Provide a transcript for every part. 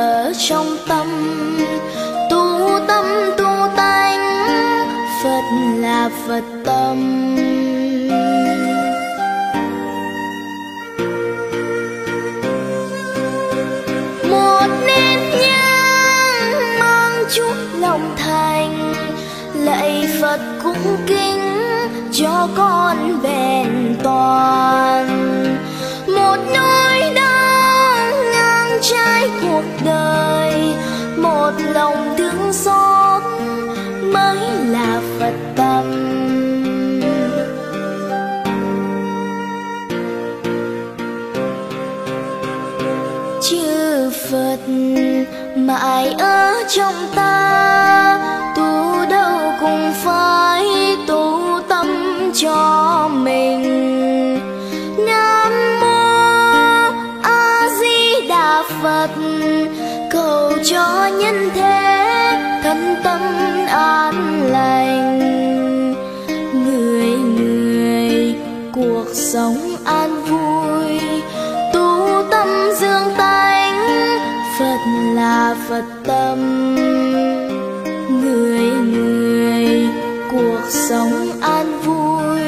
ở trong tâm. Tu tâm, tu tánh, phật là phật tâm. Một nén nhang mang chút lòng thành, lạy phật cũng kính cho con bền toàn. of long cho nhân thế thân tâm an lành. Người người cuộc sống an vui, tu tâm dương tánh, phật là phật tâm. Người người cuộc sống an vui,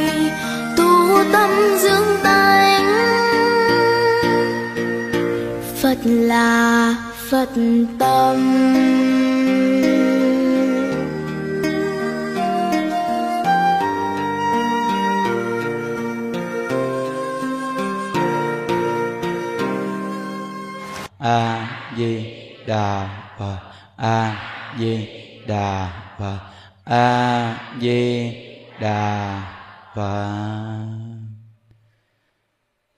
tu tâm dương tánh, phật là Phật tâm. A Di Đà Phật. A Di Đà Phật. A Di Đà Phật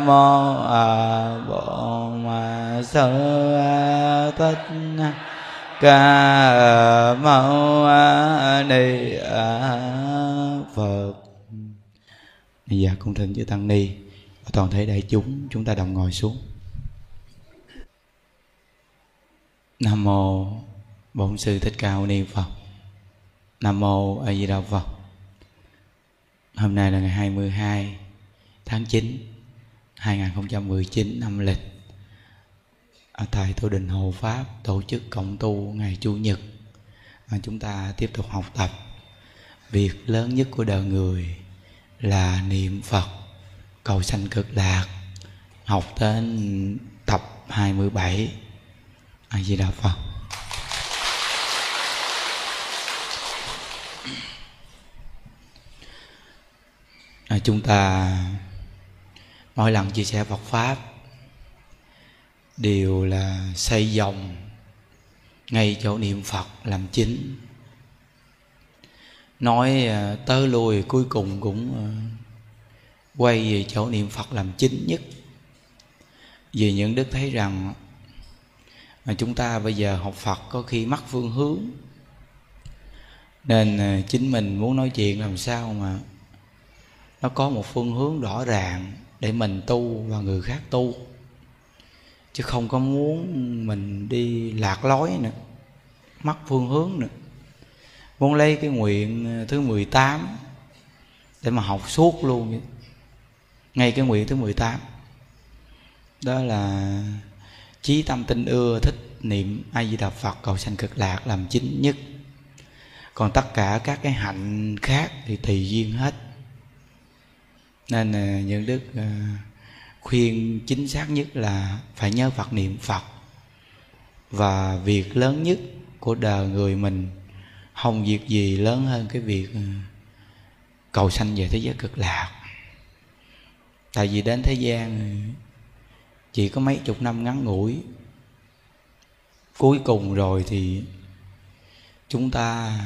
mô a bổn sơ thích ca mâu ni phật bây giờ cung thỉnh chư tăng ni toàn thể đại chúng chúng ta đồng ngồi xuống. Nam mô bổn sư thích ca mâu ni phật. Nam mô a di đà phật. Hôm nay là ngày 22 tháng 9 2019 năm lịch. Ở tại tổ đình Hồ Pháp tổ chức cộng tu ngày Chủ nhật. Và chúng ta tiếp tục học tập. Việc lớn nhất của đời người là niệm Phật cầu sanh cực lạc học đến tập 27 A Di Đà Phật. À, chúng ta mỗi lần chia sẻ Phật pháp đều là xây dòng ngay chỗ niệm Phật làm chính. Nói à, tới lui cuối cùng cũng à, quay về chỗ niệm Phật làm chính nhất. Vì những đức thấy rằng mà chúng ta bây giờ học Phật có khi mắc phương hướng, nên à, chính mình muốn nói chuyện làm sao mà nó có một phương hướng rõ ràng để mình tu và người khác tu. Chứ không có muốn mình đi lạc lối nữa, mất phương hướng nữa. Muốn lấy cái nguyện ờ, thứ 18 để mà học suốt luôn ngay cái nguyện thứ 18 đó là chí tâm tinh ưa, thích niệm a di đà phật, cầu sanh cực lạc làm chính nhất. Còn tất cả các cái hạnh khác thì tùy duyên hết nên ờ, những đức ờ, khuyên chính xác nhất là phải nhớ phật niệm phật. Và việc lớn nhất của đời người mình không việc gì lớn hơn cái việc ờ, cầu sanh về thế giới cực lạc. Tại vì đến thế gian chỉ có mấy chục năm ngắn ngủi, cuối cùng rồi thì chúng ta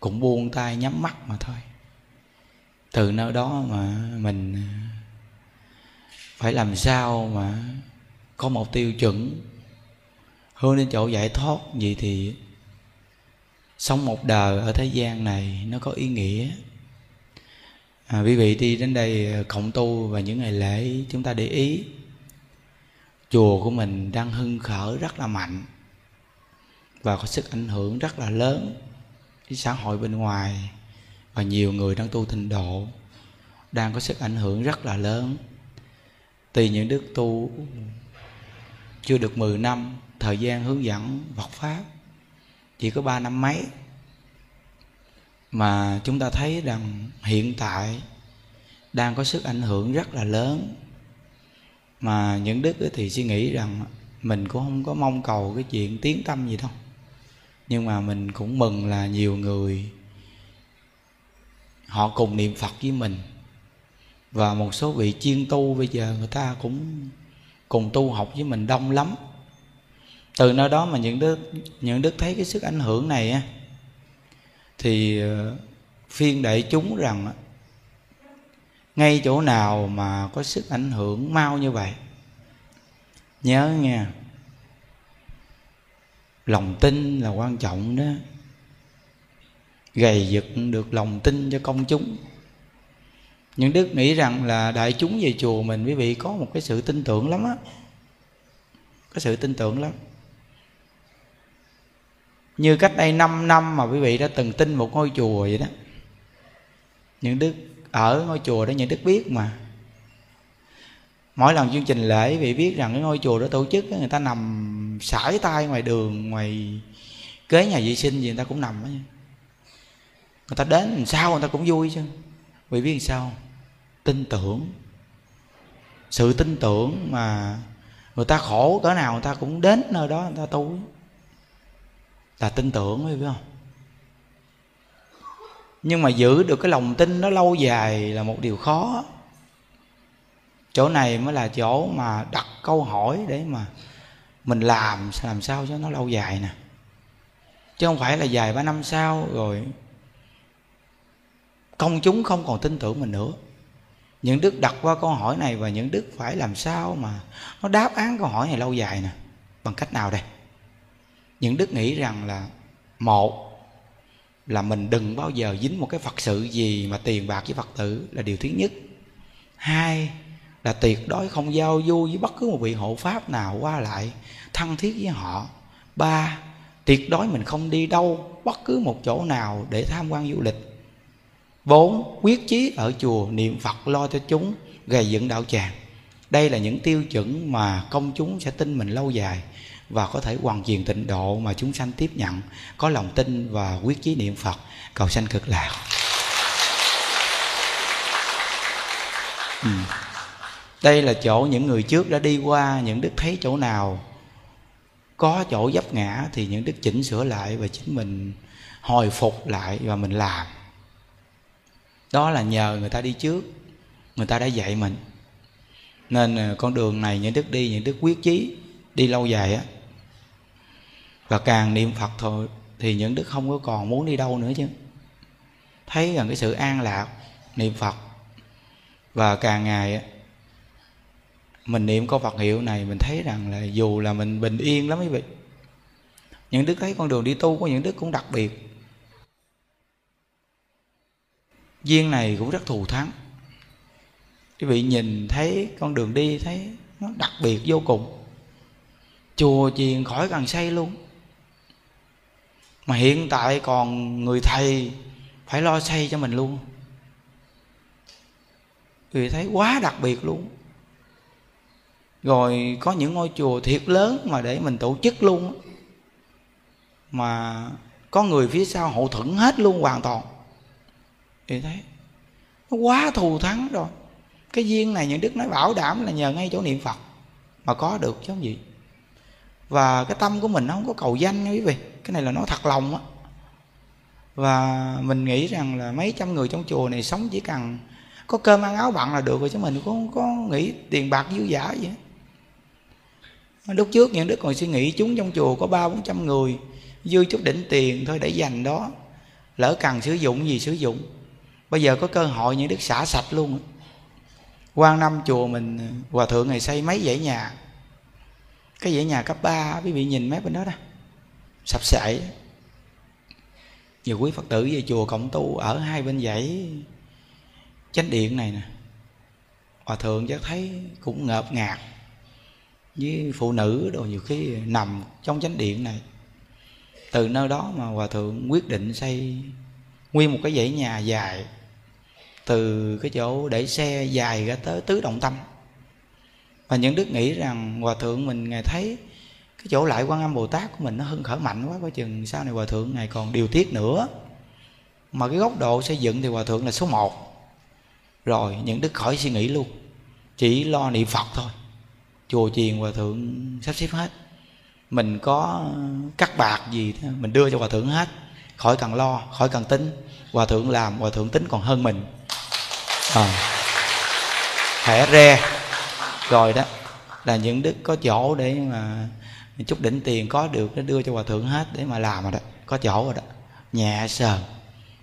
cũng buông tay nhắm mắt mà thôi từ nơi đó mà mình phải làm sao mà có một tiêu chuẩn? Hướng đến chỗ giải thoát gì thì sống một đời ở thế gian này nó có ý nghĩa. À, quý vị đi đến đây à, cộng tu và những ngày lễ chúng ta để ý. Chùa của mình đang hưng khởi rất là mạnh và có sức ảnh hưởng rất là lớn với xã hội bên ngoài và nhiều người đang tu tịnh độ đang có sức ảnh hưởng rất là lớn. Tùy những đức tu chưa được 10 năm, thời gian hướng dẫn Phật pháp chỉ có ba năm mấy, mà chúng ta thấy rằng hiện tại đang có sức ảnh hưởng rất là lớn. Mà những đức thì suy nghĩ rằng mình cũng không có mong cầu cái chuyện tiến tâm gì đâu. Nhưng mà mình cũng mừng là nhiều người họ cùng niệm phật với mình. Và một số vị chuyên tu bây giờ người ta cũng cùng tu học với mình đông lắm. Từ nơi đó mà những đức những đức thấy cái sức ảnh hưởng này á, thì ờ, phiên đại chúng rằng ngay chỗ nào mà có sức ảnh hưởng mau như vậy, nhớ nha lòng tin là quan trọng đó gầy dựng được lòng tin cho công chúng. Những đức nghĩ rằng là đại chúng về chùa mình, quý vị, có một cái sự tin tưởng lắm á. Có sự tin tưởng lắm. Như cách đây 5 năm mà quý vị đã từng tin một ngôi chùa vậy đó. Những đức, ở ngôi chùa đó những đức biết mà. Mỗi lần chương trình lễ vị biết rằng cái ngôi chùa đó tổ chức người ta nằm sải tay ngoài đường, ngoài kế nhà vệ sinh gì người ta cũng nằm đó người ta đến làm sao người ta cũng vui chứ. Vì biết làm sao? Tin tưởng. Sự tin tưởng mà người ta khổ cỡ nào người ta cũng đến nơi đó người ta tu. Là tin tưởng biết không? Nhưng mà giữ được cái lòng tin nó lâu dài là một điều khó. Chỗ này mới là chỗ mà đặt câu hỏi để mà mình làm làm sao cho nó lâu dài nè. Chứ không phải là dài ba năm sau rồi công chúng không còn tin tưởng mình nữa. Những đức đặt qua câu hỏi này và những đức phải làm sao mà nó đáp án câu hỏi này lâu dài nè. Bằng cách nào đây? Những đức nghĩ rằng là, một là mình đừng bao giờ dính một cái phật sự gì mà tiền bạc với phật tử là điều thứ nhất. Hai là tuyệt đối không giao du với bất cứ một vị hộ pháp nào qua lại, thân thiết với họ. Ba, tuyệt đối mình không đi đâu bất cứ một chỗ nào để tham quan du lịch bốn quyết chí ở chùa, niệm phật lo cho chúng, gầy dựng đạo tràng. Đây là những tiêu chuẩn mà công chúng sẽ tin mình lâu dài và có thể hoàn thiện tịnh độ mà chúng sanh tiếp nhận, có lòng tin và quyết chí niệm phật. Cầu sanh cực lạc. Ừ. đây là chỗ những người trước đã đi qua, những đức thấy chỗ nào có chỗ dấp ngã thì những đức chỉnh sửa lại và chính mình hồi phục lại và mình làm đó là nhờ người ta đi trước, người ta đã dạy mình. Nên ờ, con đường này những đức đi, những đức quyết chí đi lâu dài á. Và càng niệm phật thôi thì những đức không có còn muốn đi đâu nữa chứ. Thấy rằng cái sự an lạc, niệm phật và càng ngày mình niệm câu Phật hiệu này mình thấy rằng là dù là mình bình yên lắm quý vị, những đức thấy con đường đi tu của những đức cũng đặc biệt. Duyên này cũng rất thù thắng. Quý vị nhìn thấy con đường đi, thấy nó đặc biệt vô cùng. Chùa chiền khỏi cần xây luôn. Mà hiện tại còn người thầy phải lo xây cho mình luôn. Vì thấy quá đặc biệt luôn. Rồi có những ngôi chùa thiệt lớn mà để mình tổ chức luôn mà có người phía sau hậu thuẫn hết luôn hoàn toàn thì thấy nó quá thù thắng rồi. Cái duyên này những đức nói bảo đảm là nhờ ngay chỗ niệm phật mà có được, chứ không gì. Và cái tâm của mình nó không có cầu danh nha quý vị. Cái này là nó thật lòng á. Và mình nghĩ rằng là mấy trăm người trong chùa này sống chỉ cần có cơm ăn áo bặn là được rồi, chứ mình cũng không có nghĩ tiền bạc dư giả gì hết. Lúc trước những đức còn suy nghĩ, chúng trong chùa có ba, bốn trăm người, dư chút đỉnh tiền thôi để dành đó. Lỡ cần sử dụng gì sử dụng bây giờ có cơ hội những đức xả sạch luôn. Quan năm chùa mình, hòa thượng ngày xây mấy dãy nhà. Cái dãy nhà cấp 3 quý vị nhìn mép bên đó đó. Sập sệ. Nhiều quý phật tử về chùa cộng tu ở hai bên dãy chánh điện này nè. Hòa thượng chắc thấy cũng ngợp ngạt với phụ nữ đồ nhiều khi nằm trong chánh điện này. Từ nơi đó mà hòa thượng quyết định xây nguyên một cái dãy nhà dài từ cái chỗ để xe dài ra tới tứ động tâm. Và những đức nghĩ rằng hòa thượng mình ngài thấy cái chỗ lại quan âm bồ tát của mình nó hưng khởi mạnh quá, coi chừng sau này hòa thượng ngài còn điều tiết nữa. Mà cái góc độ xây dựng thì hòa thượng là số một. Rồi những đức khỏi suy nghĩ luôn, chỉ lo niệm phật thôi. Chùa chiền hòa thượng sắp xếp hết. Mình có cắt bạc gì mình đưa cho hòa thượng hết. Khỏi cần lo, khỏi cần tính. Hòa thượng làm, hòa thượng tính còn hơn mình à. thẻ re. Rồi đó, là những đức có chỗ để mà chút đỉnh tiền có được nó đưa cho hòa thượng hết để mà làm rồi đó, có chỗ rồi đó. Nhẹ sờn,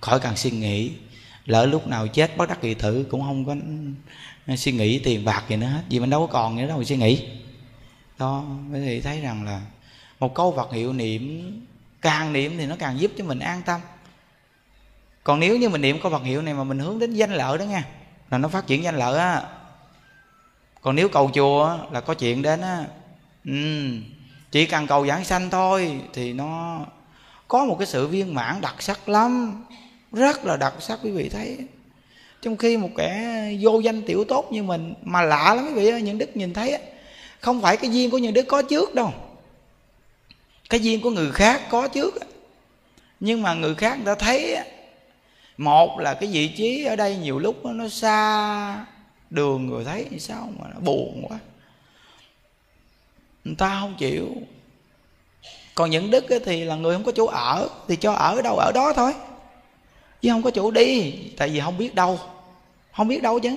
khỏi cần suy nghĩ. Lỡ lúc nào chết, bất đắc kỳ tử cũng không có suy nghĩ tiền bạc gì nữa hết, vì mình đâu có còn nữa đâu mà suy nghĩ. Đó, mới thì thấy rằng là một câu vật hiệu niệm, càng niệm thì nó càng giúp cho mình an tâm. Còn nếu như mình niệm câu vật hiệu này mà mình hướng đến danh lợi đó nha là nó phát triển danh lợi á. Còn nếu cầu chùa là có chuyện đến á. Ừ, chỉ cần cầu giảng sanh thôi thì nó có một cái sự viên mãn đặc sắc lắm. Rất là đặc sắc quý vị thấy. Trong khi một kẻ vô danh tiểu tốt như mình mà lạ lắm quý vị ơi những đức nhìn thấy không phải cái duyên của những đức có trước đâu. Cái duyên của người khác có trước nhưng mà người khác người ta thấy một là cái vị trí ở đây nhiều lúc nó xa đường người thấy sao mà nó buồn quá. Người ta không chịu. Còn những đức thì là người không có chỗ ở thì cho ở đâu ở đó thôi. Chứ không có chỗ đi tại vì không biết đâu không biết đâu chứ.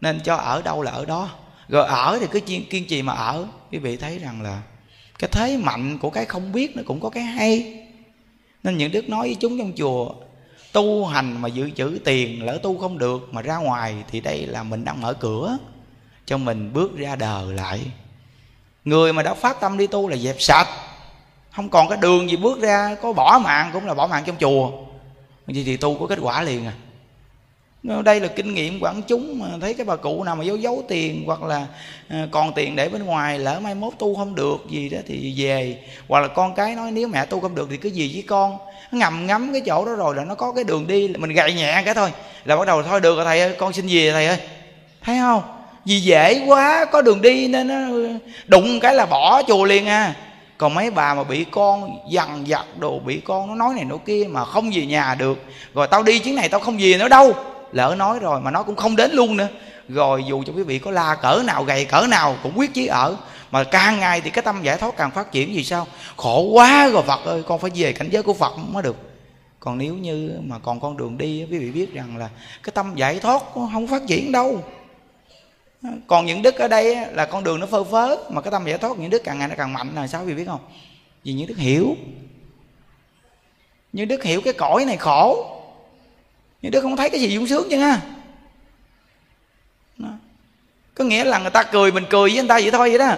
Nên cho ở đâu là ở đó. Rồi ở thì cứ kiên, kiên trì mà ở. Quý vị thấy rằng là cái thế mạnh của cái không biết nó cũng có cái hay. Nên những đức nói với chúng trong chùa tu hành mà dự trữ tiền, lỡ tu không được mà ra ngoài thì đây là mình đang mở cửa cho mình bước ra đời lại. Người mà đã phát tâm đi tu là dẹp sạch. Không còn cái đường gì bước ra, có bỏ mạng cũng là bỏ mạng trong chùa. Vậy thì tu có kết quả liền à. Đây là kinh nghiệm quảng chúng mà thấy cái bà cụ nào mà giấu giấu tiền hoặc là à, còn tiền để bên ngoài, lỡ mai mốt tu không được gì đó thì về. Hoặc là con cái nói, nếu mẹ tu không được thì cứ gì với con? Ngầm ngắm cái chỗ đó rồi là nó có cái đường đi, mình gậy nhẹ cái thôi. Là bắt đầu thôi, được rồi thầy ơi, con xin về thầy ơi. Thấy không? Vì dễ quá, có đường đi nên nó đụng cái là bỏ chùa liền à. Còn mấy bà mà bị con dằn vặt đồ, bị con nó nói này nói kia mà không về nhà được. Rồi tao đi chuyến này tao không về nữa đâu. Lỡ nói rồi mà nó cũng không đến luôn nữa. Rồi dù cho quý vị có la cỡ nào, gầy cỡ nào cũng quyết chí ở mà càng ngày thì cái tâm giải thoát càng phát triển, vì sao? Khổ quá rồi, phật ơi, con phải về cảnh giới của phật mới được. Còn nếu như mà còn con đường đi, quý vị biết rằng là cái tâm giải thoát không phát triển đâu. Còn những đức ở đây là con đường nó phơ phớ, mà cái tâm giải thoát những đức càng ngày nó càng mạnh là sao quý vị biết không? Vì những đức hiểu. Những đức hiểu cái cõi này khổ. Những đức không thấy cái gì sung sướng chứ ha. Có nghĩa là người ta cười mình cười với người ta vậy thôi vậy đó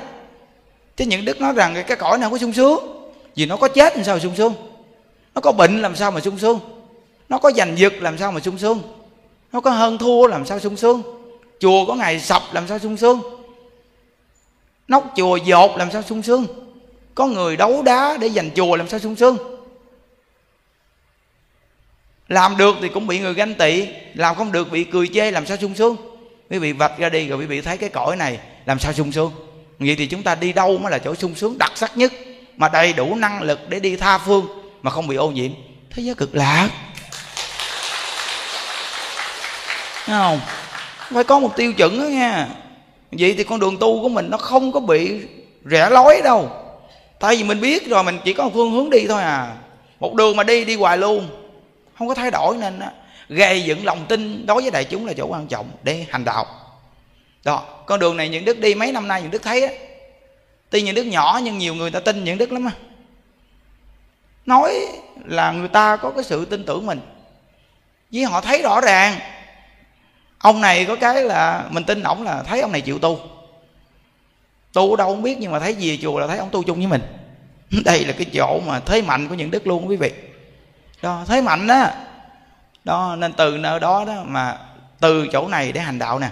chứ những đức nói rằng cái cõi nào có sung sướng. Vì nó có chết làm sao mà sung sướng? Nó có bệnh làm sao mà sung sướng? Nó có giành giật làm sao mà sung sướng? Nó có hơn thua làm sao sung sướng? Chùa có ngày sập làm sao sung sướng? Nóc chùa dột làm sao sung sướng? Có người đấu đá để giành chùa làm sao sung sướng? Làm được thì cũng bị người ganh tị, làm không được bị cười chê làm sao sung sướng? Quý vị vạch ra đi rồi quý vị thấy cái cõi này làm sao sung sướng? Vậy thì chúng ta đi đâu mới là chỗ sung sướng đặc sắc nhất? Mà đầy đủ năng lực để đi tha phương mà không bị ô nhiễm. Thế giới cực lạc. Thấy không? Phải có một tiêu chuẩn đó nha. Vậy thì con đường tu của mình nó không có bị rẽ lối đâu. Tại vì mình biết rồi, mình chỉ có một phương hướng đi thôi à. Một đường mà đi đi hoài luôn. Không có thay đổi nên á, gây dựng lòng tin đối với đại chúng là chỗ quan trọng để hành đạo đó, con đường này những đức đi mấy năm nay, những đức thấy á. Tuy những đức nhỏ nhưng nhiều người ta tin những đức lắm á. Nói là người ta có cái sự tin tưởng mình với họ thấy rõ ràng. Ông này có cái là mình tin ổng là thấy ông này chịu tu. Tu đâu không biết, nhưng mà thấy về chùa là thấy ông tu chung với mình. Đây là cái chỗ mà thế mạnh của những đức luôn, quý vị. Đó, thế mạnh đó đó, nên từ nơi đó đó mà, từ chỗ này để hành đạo nè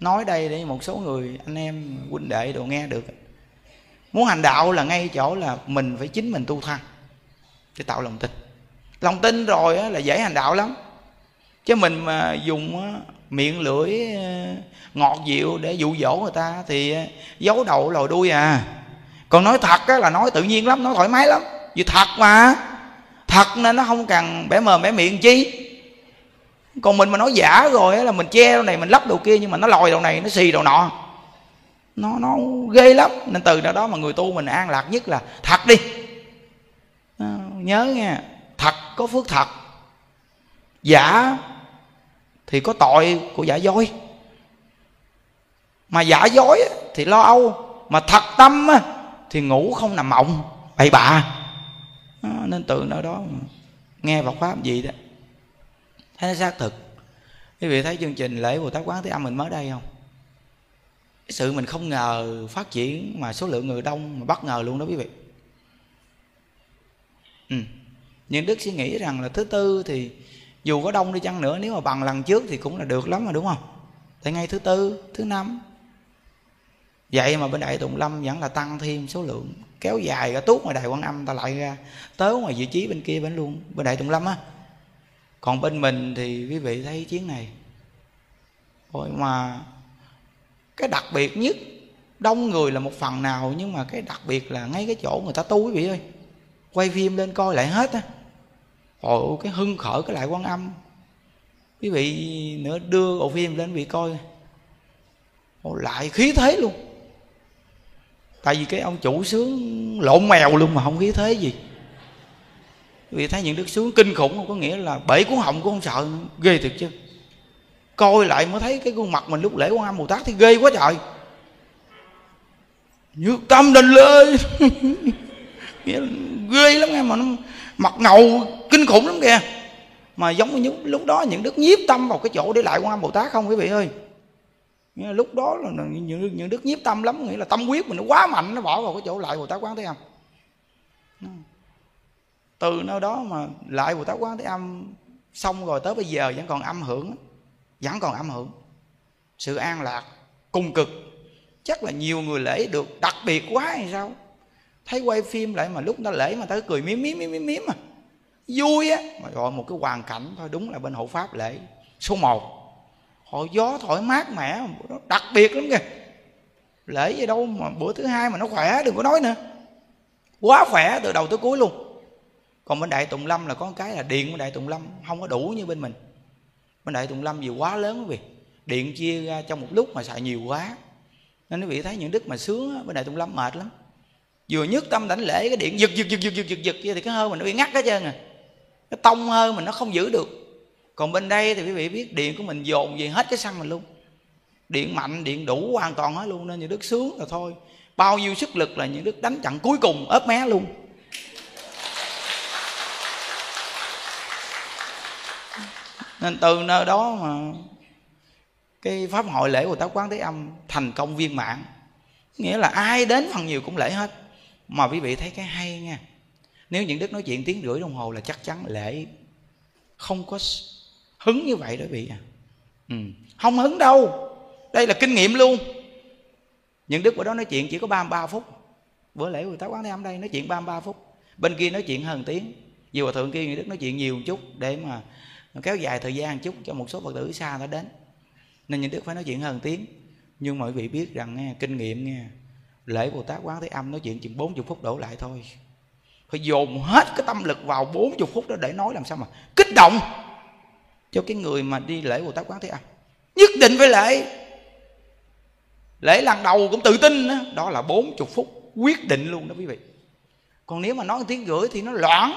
nói đây để một số người, anh em, huynh đệ đồ nghe được. Muốn hành đạo là ngay chỗ là mình phải chính mình tu thân để tạo lòng tin. Lòng tin rồi là dễ hành đạo lắm. Chứ mình mà dùng miệng lưỡi ờ, ngọt dịu để dụ dỗ người ta thì ờ, giấu đầu lòi đuôi à. Còn nói thật là nói tự nhiên lắm, nói thoải mái lắm. Vì thật mà, thật nên nó không cần bẻ mờ bẻ miệng chi còn mình mà nói giả rồi là mình che đầu này mình lắp đầu kia nhưng mà nó lòi đầu này nó xì đầu nọ. Nó nó ghê lắm. Nên từ đó đó mà người tu mình an lạc nhất là thật đi. À, nhớ nha thật có phước thật. Giả thì có tội của giả dối. Mà giả dối thì lo âu. Mà thật tâm thì ngủ không nằm mộng. Bậy bạ. À, nên từ nơi đó nghe Phật pháp gì đó thấy nó xác thực. Quý vị thấy chương trình lễ Bồ Tát Quán Thế Âm mình mới đây không? Cái sự mình không ngờ phát triển mà số lượng người đông mà bất ngờ luôn đó quý vị. Ừ. nhưng Đức suy nghĩ rằng là thứ tư thì dù có đông đi chăng nữa, nếu mà bằng lần trước thì cũng là được lắm mà, đúng không? Tại ngay thứ tư, thứ năm. Vậy mà bên đại tùng lâm vẫn là tăng thêm số lượng, kéo dài cả tuốt ngoài đài quan âm ta lại ra, tới ngoài vị trí bên kia bên luôn. Bên đại tùng lâm á còn bên mình thì quý vị thấy chuyến này. Rồi mà cái đặc biệt nhất, đông người là một phần nào, nhưng mà cái đặc biệt là ngay cái chỗ người ta tu quý vị ơi. Quay phim lên coi lại hết á. Ôi, cái hưng khởi cái lại quan âm. Quý vị nữa đưa bộ phim lên vị coi. Ôi, lại khí thế luôn. Tại vì cái ông chủ sướng lộn mèo luôn mà không khí thế gì vì thấy những đức sướng kinh khủng không có nghĩa là bể cuốn họng cũng không sợ ghê thiệt chứ. Coi lại mới thấy cái khuôn mặt mình lúc lễ quan âm bồ tát thì ghê quá trời. Nhược tâm đình lê ghê lắm nghe mà nó mặt ngầu kinh khủng lắm kìa. Mà giống như lúc đó những đức nhiếp tâm vào cái chỗ để lại quan âm bồ tát không quý vị ơi? Lúc đó là những, những đức nhiếp tâm lắm nghĩa là tâm quyết mình nó quá mạnh nó bỏ vào cái chỗ lại bồ tát quán thế không từ nơi đó mà lại bồ tát quán thế âm xong rồi tới bây giờ vẫn còn âm hưởng vẫn còn âm hưởng. Sự an lạc, cùng cực. Chắc là nhiều người lễ được, đặc biệt quá hay sao? Thấy quay phim lại mà lúc ta lễ mà ta cười miếm miếm miếm miếm miếm mà vui á, mà gọi một cái hoàn cảnh thôi, đúng là bên hộ pháp lễ. Số 1 họ gió thổi mát mẻ, nó đặc biệt lắm kìa. Lễ gì đâu mà bữa thứ hai mà nó khỏe, đừng có nói nữa. Quá khỏe từ đầu tới cuối luôn còn bên đại tùng lâm là có cái là điện bên đại tùng lâm, không có đủ như bên mình. Bên đại tùng lâm gì quá lớn quý vị. Điện chia ra trong một lúc mà xài nhiều quá. Nên quý vị thấy những đức mà sướng bên đại tùng lâm mệt lắm. Vừa nhất tâm đảnh lễ cái điện giật giật giật giật giật giật giật thì cái hơi mình nó bị ngắt hết trơn à. Cái tông hơi mình nó không giữ được. Còn bên đây thì quý vị biết điện của mình dồn về hết cái xăng mình luôn. Điện mạnh, điện đủ hoàn toàn hết luôn, nên những đức sướng là thôi. Bao nhiêu sức lực là những đức đánh chặn cuối cùng ớp mé luôn. Nên từ nơi đó mà cái pháp hội lễ của táo quán thế âm thành công viên mãn. Nghĩa là ai đến phần nhiều cũng lễ hết. Mà quý vị thấy cái hay nha. Nếu những đức nói chuyện tiếng rưỡi đồng hồ là chắc chắn lễ không có hứng như vậy đó vị à. Ừ. không hứng đâu. Đây là kinh nghiệm luôn. Những đức bữa đó nói chuyện chỉ có 33 phút. Bữa lễ của táo quán thế âm đây nói chuyện 33 phút. Bên kia nói chuyện hơn tiếng. Vì hòa thượng kia, những đức nói chuyện nhiều một chút để mà kéo dài thời gian chút cho một số phật tử xa nó đến. Nên những đức phải nói chuyện hơn tiếng. Nhưng mọi vị biết rằng nghe kinh nghiệm nghe lễ bồ tát quán thế âm nói chuyện chừng 40 phút đổ lại thôi. Phải dồn hết cái tâm lực vào 40 phút đó để nói làm sao mà kích động cho cái người mà đi lễ bồ tát quán thế âm. Nhất định phải lễ. Lễ lần đầu cũng tự tin đó, đó là 40 phút quyết định luôn đó quý vị. Còn nếu mà nói tiếng rưỡi thì nó loạn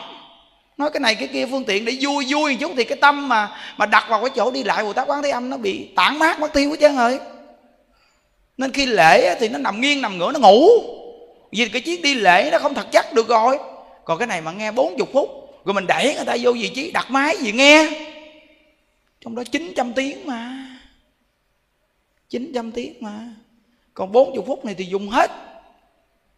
nói cái này cái kia phương tiện để vui vui một chút thì cái tâm mà mà đặt vào cái chỗ đi lại bồ tát quán thế âm nó bị tản mát, mất tiêu hết trơn rồi. Nên khi lễ thì nó nằm nghiêng nằm ngửa, nó ngủ. Vì cái chiếc đi lễ nó không thật chắc được rồi. Còn cái này mà nghe 40 phút, rồi mình đẩy người ta vô vị trí, đặt máy gì nghe. Trong đó 900 tiếng mà. 900 tiếng mà. Còn 40 phút này thì dùng hết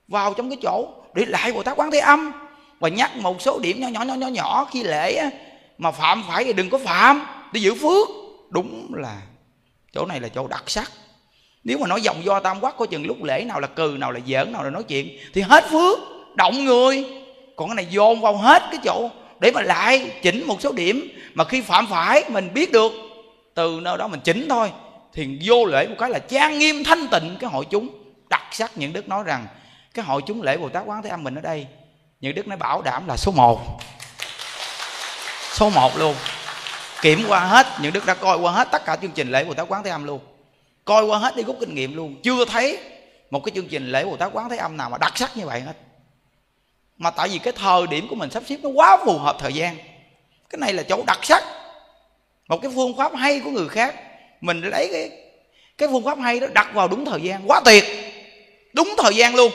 vào trong cái chỗ để lại Bồ Tát Quán Thế Âm và nhắc một số điểm nhỏ nhỏ nhỏ nhỏ nhỏ khi lễ mà phạm phải thì đừng có phạm, để giữ phước. Đúng là chỗ này là chỗ đặc sắc. Nếu mà nói dòng do tam quắc, có chừng lúc lễ nào là cừ, nào là giỡn, nào là nói chuyện, thì hết phước, động người. Còn cái này dồn vào hết cái chỗ, để mà lại chỉnh một số điểm mà khi phạm phải, mình biết được, từ nơi đó mình chỉnh thôi, thì vô lễ một cái là trang nghiêm thanh tịnh cái hội chúng. Đặc sắc những đức nói rằng, cái hội chúng lễ bồ tát quán thế âm mình ở đây những đức nói bảo đảm là số 1 số 1 luôn. Kiểm qua hết những đức đã coi qua hết tất cả chương trình lễ bồ tát quán thế âm luôn. Coi qua hết đi rút kinh nghiệm luôn. Chưa thấy một cái chương trình lễ bồ tát quán thế âm nào mà đặc sắc như vậy hết. Mà tại vì cái thời điểm của mình sắp xếp nó quá phù hợp thời gian. Cái này là chỗ đặc sắc. Một cái phương pháp hay của người khác. Mình lấy cái cái phương pháp hay đó đặt vào đúng thời gian. Quá tuyệt. Đúng thời gian luôn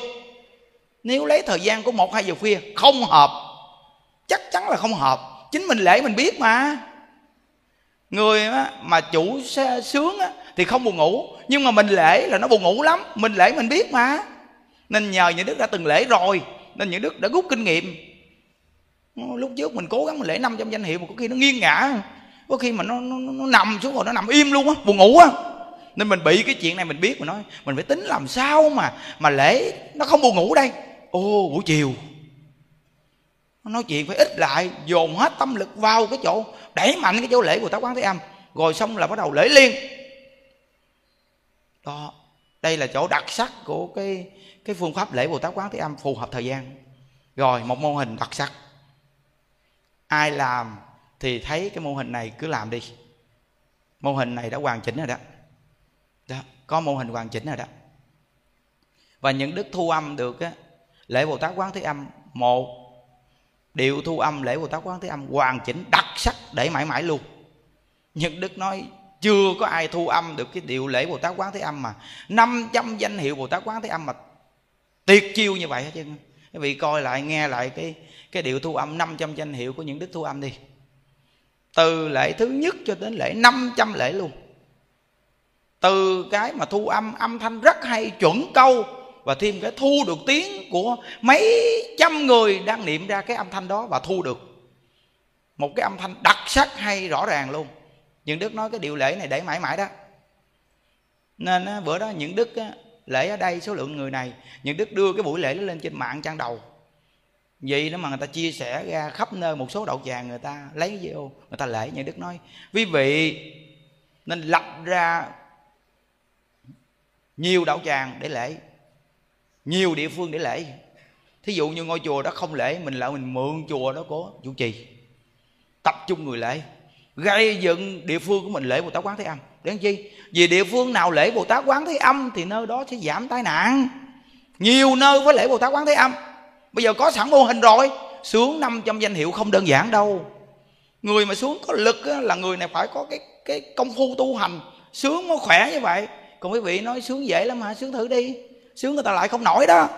nếu lấy thời gian của một hai giờ khuya không hợp. Chắc chắn là không hợp. Chính mình lễ mình biết mà. Người mà chủ sướng thì không buồn ngủ. Nhưng mà mình lễ là nó buồn ngủ lắm. Mình lễ mình biết mà. Nên nhờ những đức đã từng lễ rồi. Nên những đức đã rút kinh nghiệm. Lúc trước mình cố gắng mình lễ năm trăm danh hiệu mà có khi nó nghiêng ngã có khi mà nó, nó, nó nằm xuống rồi nó nằm im luôn á buồn ngủ á. Nên mình bị cái chuyện này mình biết mình nói mình phải tính làm sao mà mà lễ nó không buồn ngủ đây ô buổi chiều. Nói chuyện phải ít lại dồn hết tâm lực vào cái chỗ đẩy mạnh cái chỗ lễ của táo quán thế âm. Rồi xong là bắt đầu lễ liên. Đó đây là chỗ đặc sắc của cái cái phương pháp lễ bồ tát quán thế âm phù hợp thời gian. Rồi một mô hình đặc sắc. Ai làm thì thấy cái mô hình này cứ làm đi. Mô hình này đã hoàn chỉnh rồi đó, đó có mô hình hoàn chỉnh rồi đó. Và những đức thu âm được á lễ bồ tát quán thế âm, một điệu thu âm lễ bồ tát quán thế âm hoàn chỉnh đặc sắc để mãi mãi luôn. Những đức nói chưa có ai thu âm được cái điệu lễ bồ tát quán thế âm mà. 500 danh hiệu bồ tát quán thế âm mà tuyệt chiêu như vậy hết chứ. Quý vị coi lại, nghe lại cái cái điệu thu âm 500 danh hiệu của những đức thu âm đi. Từ lễ thứ nhất cho đến lễ 500 lễ luôn. Từ cái mà thu âm âm thanh rất hay, chuẩn câu và thêm cái thu được tiếng của mấy trăm người đang niệm ra cái âm thanh đó và thu được. Một cái âm thanh đặc sắc hay rõ ràng luôn. Những đức nói cái điệu lễ này để mãi mãi đó. Nên bữa đó những đức lễ ở đây số lượng người này, những đức đưa cái buổi lễ nó lên trên mạng trang đầu. Vậy đó mà người ta chia sẻ ra khắp nơi, một số đậu tràng người ta lấy vô, người ta lễ những đức nói. Quý vị nên lập ra nhiều đạo tràng để lễ nhiều địa phương để lễ. Thí dụ như ngôi chùa đó không lễ, mình lại mình mượn chùa đó có chủ trì. Tập trung người lễ. Gây dựng địa phương của mình lễ bồ tát quán thế âm. Để chi? Vì địa phương nào lễ bồ tát quán thế âm thì nơi đó sẽ giảm tai nạn. Nhiều nơi với lễ bồ tát quán thế âm. Bây giờ có sẵn mô hình rồi. Sướng 500 danh hiệu không đơn giản đâu. Người mà xuống có lực là người này phải có cái cái công phu tu hành. Sướng mới khỏe như vậy. Còn quý vị nói sướng dễ lắm hả? Sướng thử đi sướng người ta lại không nổi đó.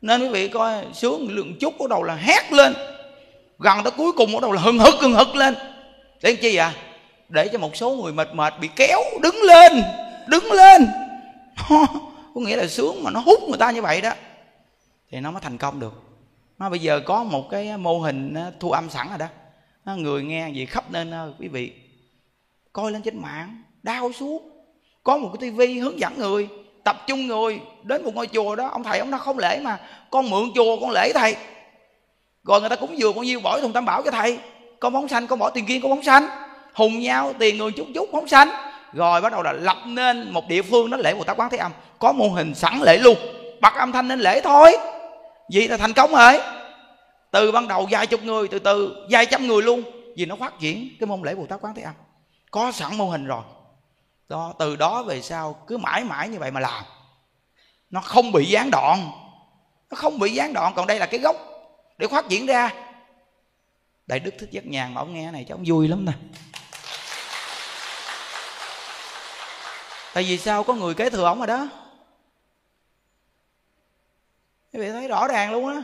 Nên quý vị coi, sướng lượng chút bắt đầu là hét lên. Gần tới cuối cùng bắt đầu là hừng hực hừng hực lên. Để làm chi à để cho một số người mệt mệt, bị kéo, đứng lên đứng lên. Có nghĩa là sướng mà nó hút người ta như vậy đó. Thì nó mới thành công được. Nó bây giờ có một cái mô hình ờ, thu âm sẵn rồi đó. Người nghe gì khắp nên ờ, quý vị coi lên trên mạng, đau suốt có một cái tivi hướng dẫn người tập trung người đến một ngôi chùa đó. Ông thầy, ông nó không lễ mà. Con mượn chùa, con lễ thầy. Rồi người ta cũng vừa bao nhiêu bỏ thùng tam bảo cho thầy. Con bóng xanh con bỏ tiền kiên con bóng xanh hùng nhau, tiền người chút chút bóng xanh rồi bắt đầu là lập nên một địa phương nó lễ bồ tát quán thế âm. Có mô hình sẵn lễ luôn. Bật âm thanh lên lễ thôi. Vì là thành công rồi. Từ ban đầu vài chục người, từ từ vài trăm người luôn. Vì nó phát triển cái môn lễ bồ tát quán thế âm. Có sẵn mô hình rồi đó, từ đó về sau cứ mãi mãi như vậy mà làm. Nó không bị gián đoạn. Nó không bị gián đoạn, còn đây là cái gốc để phát triển ra. Đại đức thích giác nhàn mà ông nghe này cho ông vui lắm nè. Tại vì sao? Có người kế thừa ông rồi đó. Quý vị thấy rõ ràng luôn á.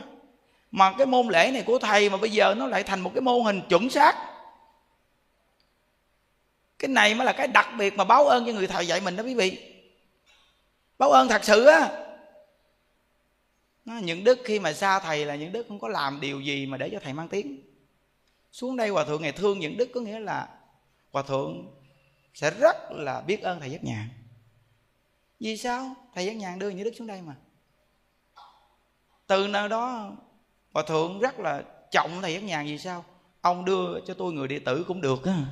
Mà cái môn lễ này của thầy mà bây giờ nó lại thành một cái mô hình chuẩn xác cái này mới là cái đặc biệt mà báo ơn cho người thầy dạy mình đó quý vị. Báo ơn thật sự á. Nó những đức khi mà xa thầy là những đức không có làm điều gì mà để cho thầy mang tiếng. Xuống đây hòa thượng ngày thương những đức có nghĩa là hòa thượng sẽ rất là biết ơn thầy giác nhàn vì sao? Thầy giác nhàn đưa những đức xuống đây mà. Từ nơi đó, hòa thượng rất là trọng thầy giác nhàn vì sao? Ông đưa cho tôi người đệ tử cũng được á.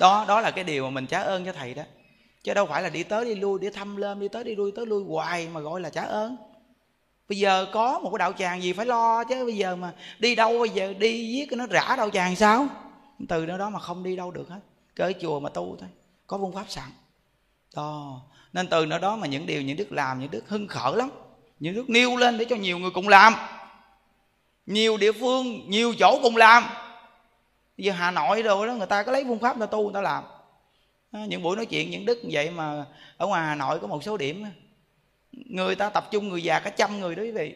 Đó đó là cái điều mà mình trả ơn cho thầy đó. Chứ đâu phải là đi tới đi lui, đi thăm lên đi tới đi lui, tới lui hoài mà gọi là trả ơn. Bây giờ có một cái đạo tràng gì phải lo chứ, bây giờ mà đi đâu, bây giờ đi giết nó rã đạo tràng sao? Từ đó đó mà không đi đâu được hết cỡ chùa mà tu thôi, có phương pháp sẵn. Đó, nên từ nơi đó mà những điều những đức làm, những đức hưng khởi lắm, những đức nêu lên để cho nhiều người cùng làm. Nhiều địa phương, nhiều chỗ cùng làm bây giờ hà nội rồi đó, người ta có lấy phương pháp người ta tu, người ta làm. À, những buổi nói chuyện những đức vậy mà ở ngoài hà nội có một số điểm người ta tập trung người già cả trăm người đó quý vị.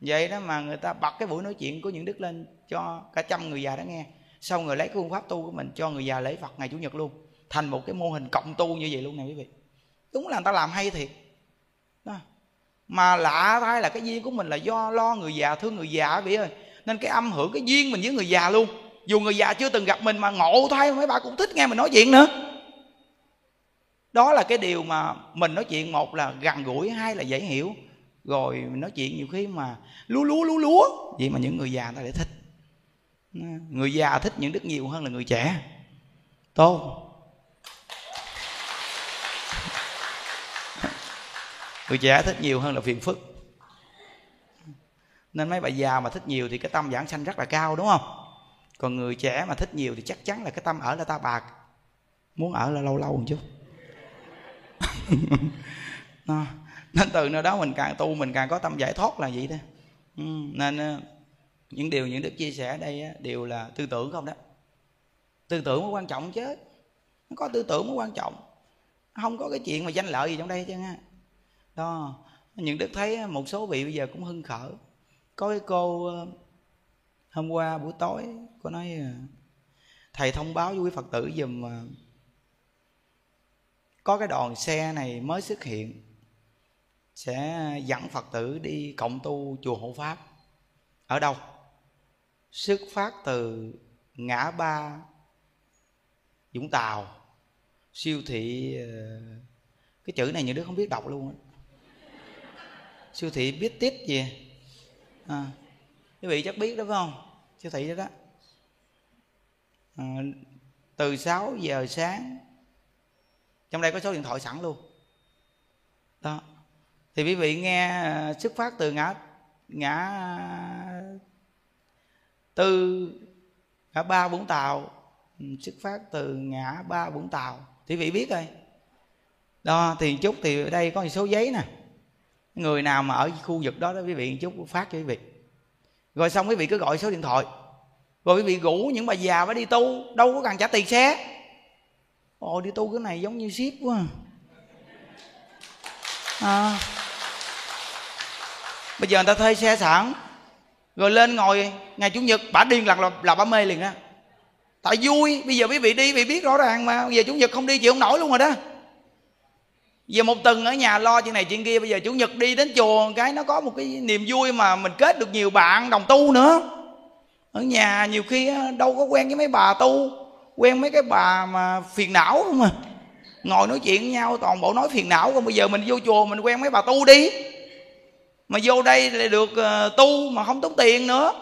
Vậy đó mà người ta bật cái buổi nói chuyện của những đức lên cho cả trăm người già đó nghe. Xong người lấy cái phương pháp tu của mình, cho người già lễ phật ngày chủ nhật luôn. Thành một cái mô hình cộng tu như vậy luôn nè quý vị. Đúng là người ta làm hay thiệt. Đó. mà lạ thay là cái duyên của mình là do lo người già, thương người già vị ơi. Nên cái âm hưởng, cái duyên mình với người già luôn dù người già chưa từng gặp mình mà ngộ thay mấy bà cũng thích nghe mình nói chuyện nữa. Đó là cái điều mà mình nói chuyện một là gần gũi, hai là dễ hiểu. Rồi mình nói chuyện nhiều khi mà lúa lúa lúa lúa. Vậy mà những người già ta lại thích. Người già thích những đức nhiều hơn là người trẻ. Tốt người trẻ thích nhiều hơn là phiền phức. Nên mấy bà già mà thích nhiều thì cái tâm giảng sanh rất là cao, đúng không? Còn người trẻ mà thích nhiều thì chắc chắn là cái tâm ở là ta bạc. Muốn ở là lâu lâu một chút. Nó, nên từ nơi đó mình càng tu mình càng có tâm giải thoát là vậy đó. Ừ, nên ờ, những điều những đức chia sẻ đây đều là tư tưởng không đó. Tư tưởng mới quan trọng chứ. Nó có tư tưởng mới quan trọng. Không có cái chuyện mà danh lợi gì trong đây chứ ha đó những đức thấy một số vị bây giờ cũng hưng khởi. Có cái cô ờ, hôm qua buổi tối cô nói à, thầy thông báo với quý phật tử dùm mà có cái đoàn xe này mới xuất hiện sẽ dẫn phật tử đi cộng tu chùa hộ pháp. Ở đâu? Xuất phát từ ngã ba Vũng Tàu. Siêu thị à, cái chữ này những đứa không biết đọc luôn á. Siêu thị biết tiếp gì? À, quý vị chắc biết đó phải không? Siêu thị đó đó. À, từ 6 giờ sáng trong đây có số điện thoại sẵn luôn. Đó. Thì quý vị nghe à, xuất phát từ ngã ngã tư ngã ba vũng tàu ừ, xuất phát từ ngã ba vũng tàu. Thì vị biết rồi. Đó thì chút thì ở đây có một số giấy nè. Người nào mà ở khu vực đó đó quý vị chút phát cho quý vị rồi xong quý vị cứ gọi số điện thoại. Rồi quý vị rủ những bà già phải đi tu đâu có cần trả tiền xe. Ồ đi tu cái này giống như ship quá à. à. bây giờ người ta thuê xe sẵn rồi lên ngồi ngày chủ nhật bả điên lần là, là bả mê liền á tại vui bây giờ quý vị đi quý vị biết rõ ràng mà bây giờ chủ nhật không đi chịu không nổi luôn rồi đó giờ một tuần ở nhà lo chuyện này chuyện kia, bây giờ chủ nhật đi đến chùa cái, nó có một cái niềm vui mà mình kết được nhiều bạn, đồng tu nữa. Ở nhà nhiều khi đâu có quen với mấy bà tu, quen mấy cái bà mà phiền não không à. Ngồi nói chuyện với nhau, toàn bộ nói phiền não, còn bây giờ mình vô chùa mình quen mấy bà tu đi. Mà vô đây lại được ờ, tu mà không tốn tiền nữa.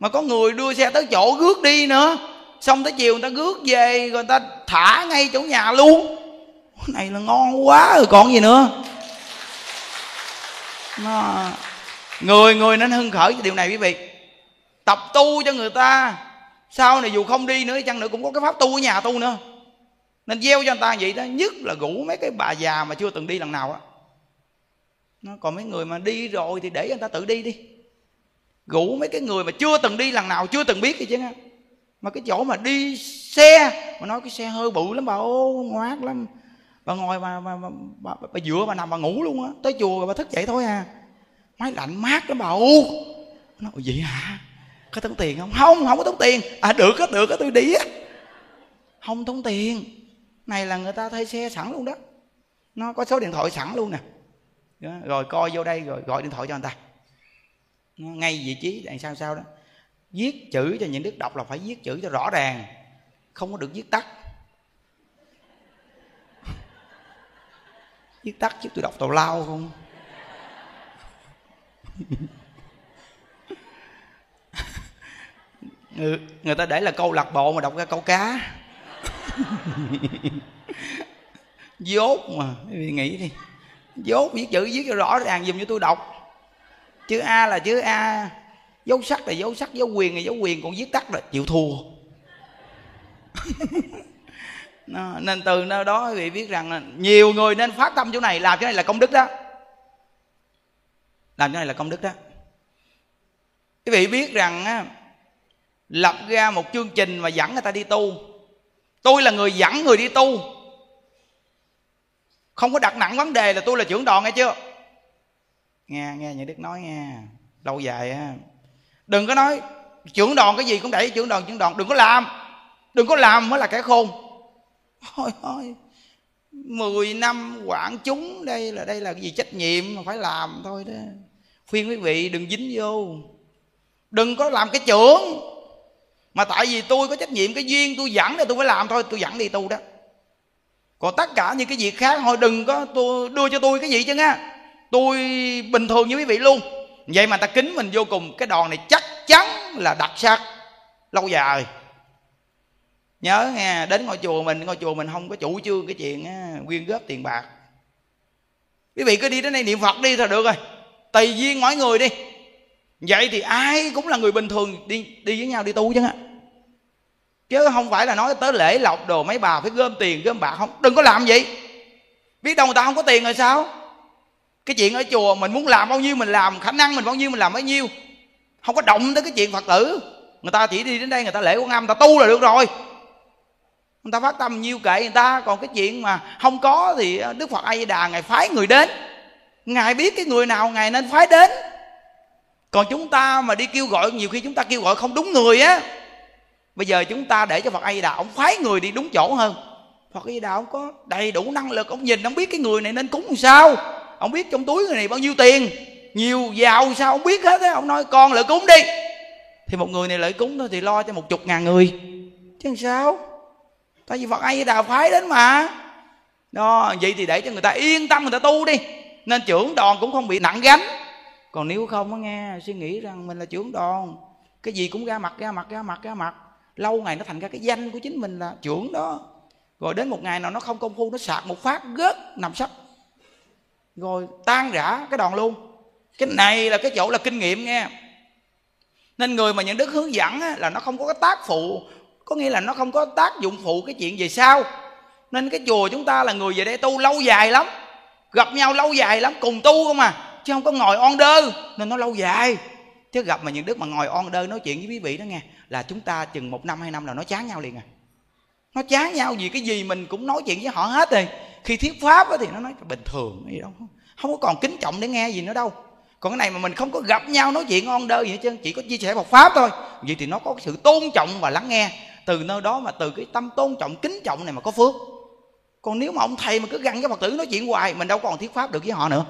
Mà có người đưa xe tới chỗ rước đi nữa. Xong tới chiều người ta rước về rồi người ta thả ngay chỗ nhà luôn này là ngon quá. Rồi còn gì nữa? Nó người người nên hưng khởi điều này quý vị. Tập tu cho người ta. Sau này dù không đi nữa chăng nữa cũng có cái pháp tu ở nhà tu nữa. Nên gieo cho người ta vậy đó. Nhất là rủ mấy cái bà già mà chưa từng đi lần nào á. Nó còn mấy người mà đi rồi thì để người ta tự đi đi. Rủ mấy cái người mà chưa từng đi lần nào, chưa từng biết gì chứ mà cái chỗ mà đi xe, mà nói cái xe hơi bự lắm bà ô ngoát lắm bà ngồi bà, bà, bà, bà, bà dựa bà nằm bà ngủ luôn á. Tới chùa rồi bà thức dậy thôi à. Máy lạnh mát lắm bà ô nó vậy hả? Có tốn tiền không? Không không có tốn tiền. À được á được á tôi đi á. Không tốn tiền. Này là người ta thuê xe sẵn luôn đó. Nó có số điện thoại sẵn luôn nè. Rồi coi vô đây rồi gọi điện thoại cho người ta. Nó ngay vị trí này sao sao đó. Viết chữ cho những đức đọc là phải viết chữ cho rõ ràng. Không có được viết tắt. Viết tắt chứ tôi đọc tào lao không? Người, ừ, người ta để là câu lạc bộ mà đọc ra câu cá. Dốt mà quý nghĩ đi. Dốt viết chữ viết cho rõ ràng dùm cho tôi đọc. Chữ a là chữ a dấu sắc là dấu sắc dấu quyền là dấu quyền còn viết tắt là chịu thua. Ờ, nên từ nơi đó quý vị biết rằng nhiều người nên phát tâm chỗ này làm chỗ này là công đức đó. Làm chỗ này là công đức đó. Quý vị biết rằng á, lập ra một chương trình mà dẫn người ta đi tu. Tôi là người dẫn người đi tu. Không có đặt nặng vấn đề là tôi là trưởng đoàn nghe chưa? Nghe nghe nhà đức nói nghe. Lâu dài á. Đừng có nói trưởng đoàn cái gì cũng đẩy trưởng đoàn trưởng đoàn đừng có làm. Đừng có làm mới là kẻ khôn thôi thôi. Mười năm quản chúng đây là đây là cái gì trách nhiệm mà phải làm thôi đó. Khuyên quý vị đừng dính vô. Đừng có làm cái trưởng. Mà tại vì tôi có trách nhiệm, cái duyên tôi dẫn thì tôi phải làm thôi, tôi dẫn đi tu đó. Còn tất cả những cái việc khác, thôi đừng có tôi đưa cho tôi cái gì chứ nha. Tôi bình thường như quý vị luôn. Vậy mà ta kính mình vô cùng. Cái đòn này chắc chắn là đặc sắc lâu dài nhớ nghe đến ngôi chùa mình ngôi chùa mình không có chủ trương cái chuyện á, quyên góp tiền bạc. Quý vị cứ đi đến đây niệm phật đi thôi được rồi. Tùy duyên mỗi người đi. Vậy thì ai cũng là người bình thường đi đi với nhau đi tu chứ. Á chứ không phải là nói tới lễ lộc đồ mấy bà phải gom tiền gom bạc không? Đừng có làm vậy. Biết đâu người ta không có tiền rồi sao? Cái chuyện ở chùa mình muốn làm bao nhiêu mình làm khả năng mình bao nhiêu mình làm bấy nhiêu. Không có động tới cái chuyện phật tử. Người ta chỉ đi đến đây người ta lễ quan âm người ta tu là được rồi người ta phát tâm nhiêu kệ người ta, còn cái chuyện mà không có thì đức phật a di đà ngài phái người đến. Ngài biết cái người nào ngài nên phái đến. Còn chúng ta mà đi kêu gọi, nhiều khi chúng ta kêu gọi không đúng người á. Bây giờ chúng ta để cho phật a di đà ông phái người đi đúng chỗ hơn. Phật a di đà ông có đầy đủ năng lực, ông nhìn, ông biết cái người này nên cúng làm sao. Ông biết trong túi người này bao nhiêu tiền. Nhiều giàu sao ông biết hết á. Ông nói, con lợi cúng đi. Thì một người này lợi cúng thôi thì lo cho một chục ngàn người. Chứ sao? Tại vì phật a di đà phái đến mà. Đó vậy thì để cho người ta yên tâm người ta tu đi. Nên trưởng đoàn cũng không bị nặng gánh. Còn nếu không á nghe suy nghĩ rằng mình là trưởng đoàn. Cái gì cũng ra mặt ra mặt ra mặt ra mặt. Lâu ngày nó thành ra cái danh của chính mình là trưởng đó. Rồi đến một ngày nào nó không công phu nó sạc một phát gớt nằm sấp. Rồi tan rã cái đoàn luôn. Cái này là cái chỗ là kinh nghiệm nghe. Nên người mà những đức hướng dẫn á, là nó không có cái tác phụ có nghĩa là nó không có tác dụng phụ cái chuyện về sau. Nên cái chùa chúng ta là người về đây tu lâu dài lắm. Gặp nhau lâu dài lắm, cùng tu không à. Chứ không có ngồi on đơ, nên nó lâu dài. Chứ gặp mà những đức mà ngồi on đơ nói chuyện với quý vị đó nghe, là chúng ta chừng một năm, hai năm là nó chán nhau liền à. Nó chán nhau vì cái gì mình cũng nói chuyện với họ hết rồi. Khi thuyết pháp thì nó nói bình thường gì đâu. Không có còn kính trọng để nghe gì nữa đâu. Còn cái này mà mình không có gặp nhau nói chuyện on đơ gì hết trơn, chỉ có chia sẻ một pháp thôi. Vậy thì nó có sự tôn trọng và lắng nghe từ nơi đó mà từ cái tâm tôn trọng kính trọng này mà có phước. Còn nếu mà ông thầy mà cứ găng cái phật tử nói chuyện hoài mình đâu còn thuyết pháp được với họ nữa.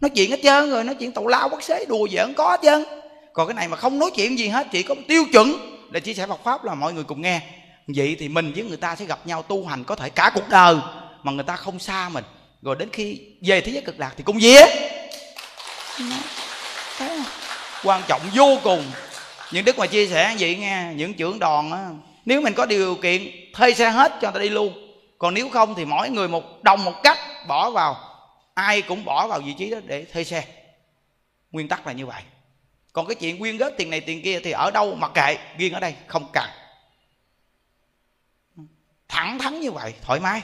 Nói chuyện hết trơn rồi nói chuyện tàu lao bắt xế đùa giỡn có hết trơn. Còn cái này mà không nói chuyện gì hết chỉ có tiêu chuẩn để chia sẻ Phật pháp là mọi người cùng nghe. Vậy thì mình với người ta sẽ gặp nhau tu hành có thể cả cuộc đời mà người ta không xa mình. Rồi đến khi về thế giới cực lạc thì cũng vía. Quan trọng vô cùng. Những đức mà chia sẻ vậy nghe những trưởng đoàn á nếu mình có điều kiện thuê xe hết cho người ta đi luôn, còn nếu không thì mỗi người một đồng một cách bỏ vào, ai cũng bỏ vào vị trí đó để thuê xe. Nguyên tắc là như vậy. Còn cái chuyện quyên góp tiền này tiền kia thì ở đâu mặc kệ, riêng ở đây không cần. Thẳng thắn như vậy, thoải mái.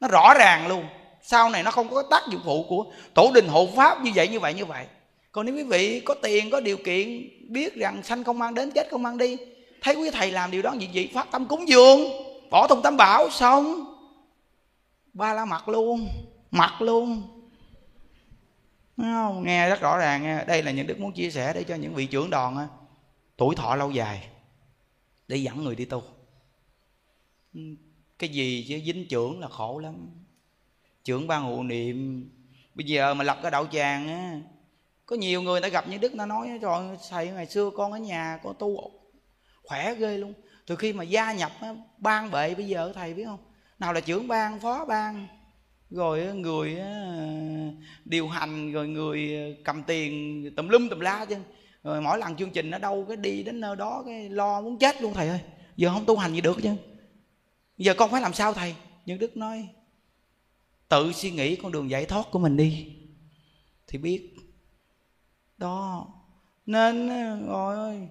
Nó rõ ràng luôn. Sau này nó không có tác dụng phụ của tổ đình hộ pháp như vậy như vậy như vậy. Còn nếu quý vị có tiền, có điều kiện, biết rằng sanh không mang đến, chết không mang đi thấy quý thầy làm điều đó gì vậy phát tâm cúng dường. Bỏ thùng tam bảo, xong. Ba la mặt luôn mặt luôn. Không? nghe rất rõ ràng nghe. đây là những đức muốn chia sẻ để cho những vị trưởng đoàn tuổi thọ lâu dài, để dẫn người đi tu. Cái gì chứ? Dính trưởng là khổ lắm. Trưởng ban hộ niệm. Bây giờ mà lập cái đạo tràng á, có nhiều người đã gặp những đức nó nói rồi thầy, ngày xưa con ở nhà, con tu khỏe ghê luôn. Từ khi mà gia nhập ban bệ bây giờ thầy biết không? Nào là trưởng ban, phó ban, rồi người điều hành, rồi người ờ, cầm tiền, tùm lum tùm la chứ rồi mỗi lần chương trình ở đâu cái đi đến nơi đó, cái lo muốn chết luôn thầy ơi. Giờ không tu hành gì được chứ giờ con phải làm sao thầy? Nhưng đức nói, tự suy nghĩ con đường giải thoát của mình đi. Thì biết. Đó. Nên rồi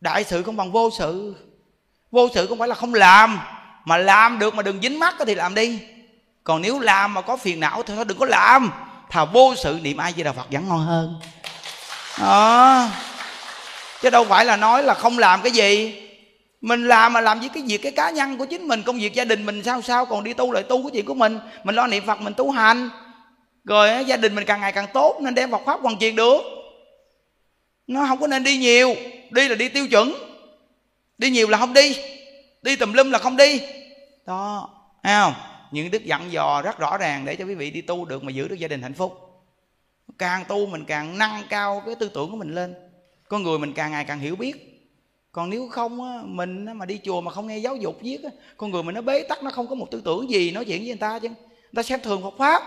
đại sự không bằng vô sự. Vô sự không phải là không làm mà làm được mà đừng dính mắt thì làm đi. Còn nếu làm mà có phiền não thì thôi đừng có làm. Thà vô sự niệm ai di đà phật vẫn ngon hơn. À, chứ đâu phải là nói là không làm cái gì. Mình làm mà làm với cái việc cái cá nhân của chính mình công việc gia đình mình sao sao? Còn đi tu lại tu cái chuyện của mình. Mình lo niệm phật mình tu hành. Rồi gia đình mình càng ngày càng tốt nên đem phật pháp hoàn truyền được nó không có nên đi nhiều. Đi là đi tiêu chuẩn. Đi nhiều là không đi. Đi tùm lum là không đi. Đó thấy không? Những đức dặn dò rất rõ ràng để cho quý vị đi tu được mà giữ được gia đình hạnh phúc. Càng tu mình càng nâng cao cái tư tưởng của mình lên. Con người mình càng ngày càng hiểu biết. Còn nếu không á, mình mà đi chùa mà không nghe giáo dục viết á, con người mình nó bế tắc nó không có một tư tưởng gì nói chuyện với người ta chứ. Người ta xem thường Phật pháp.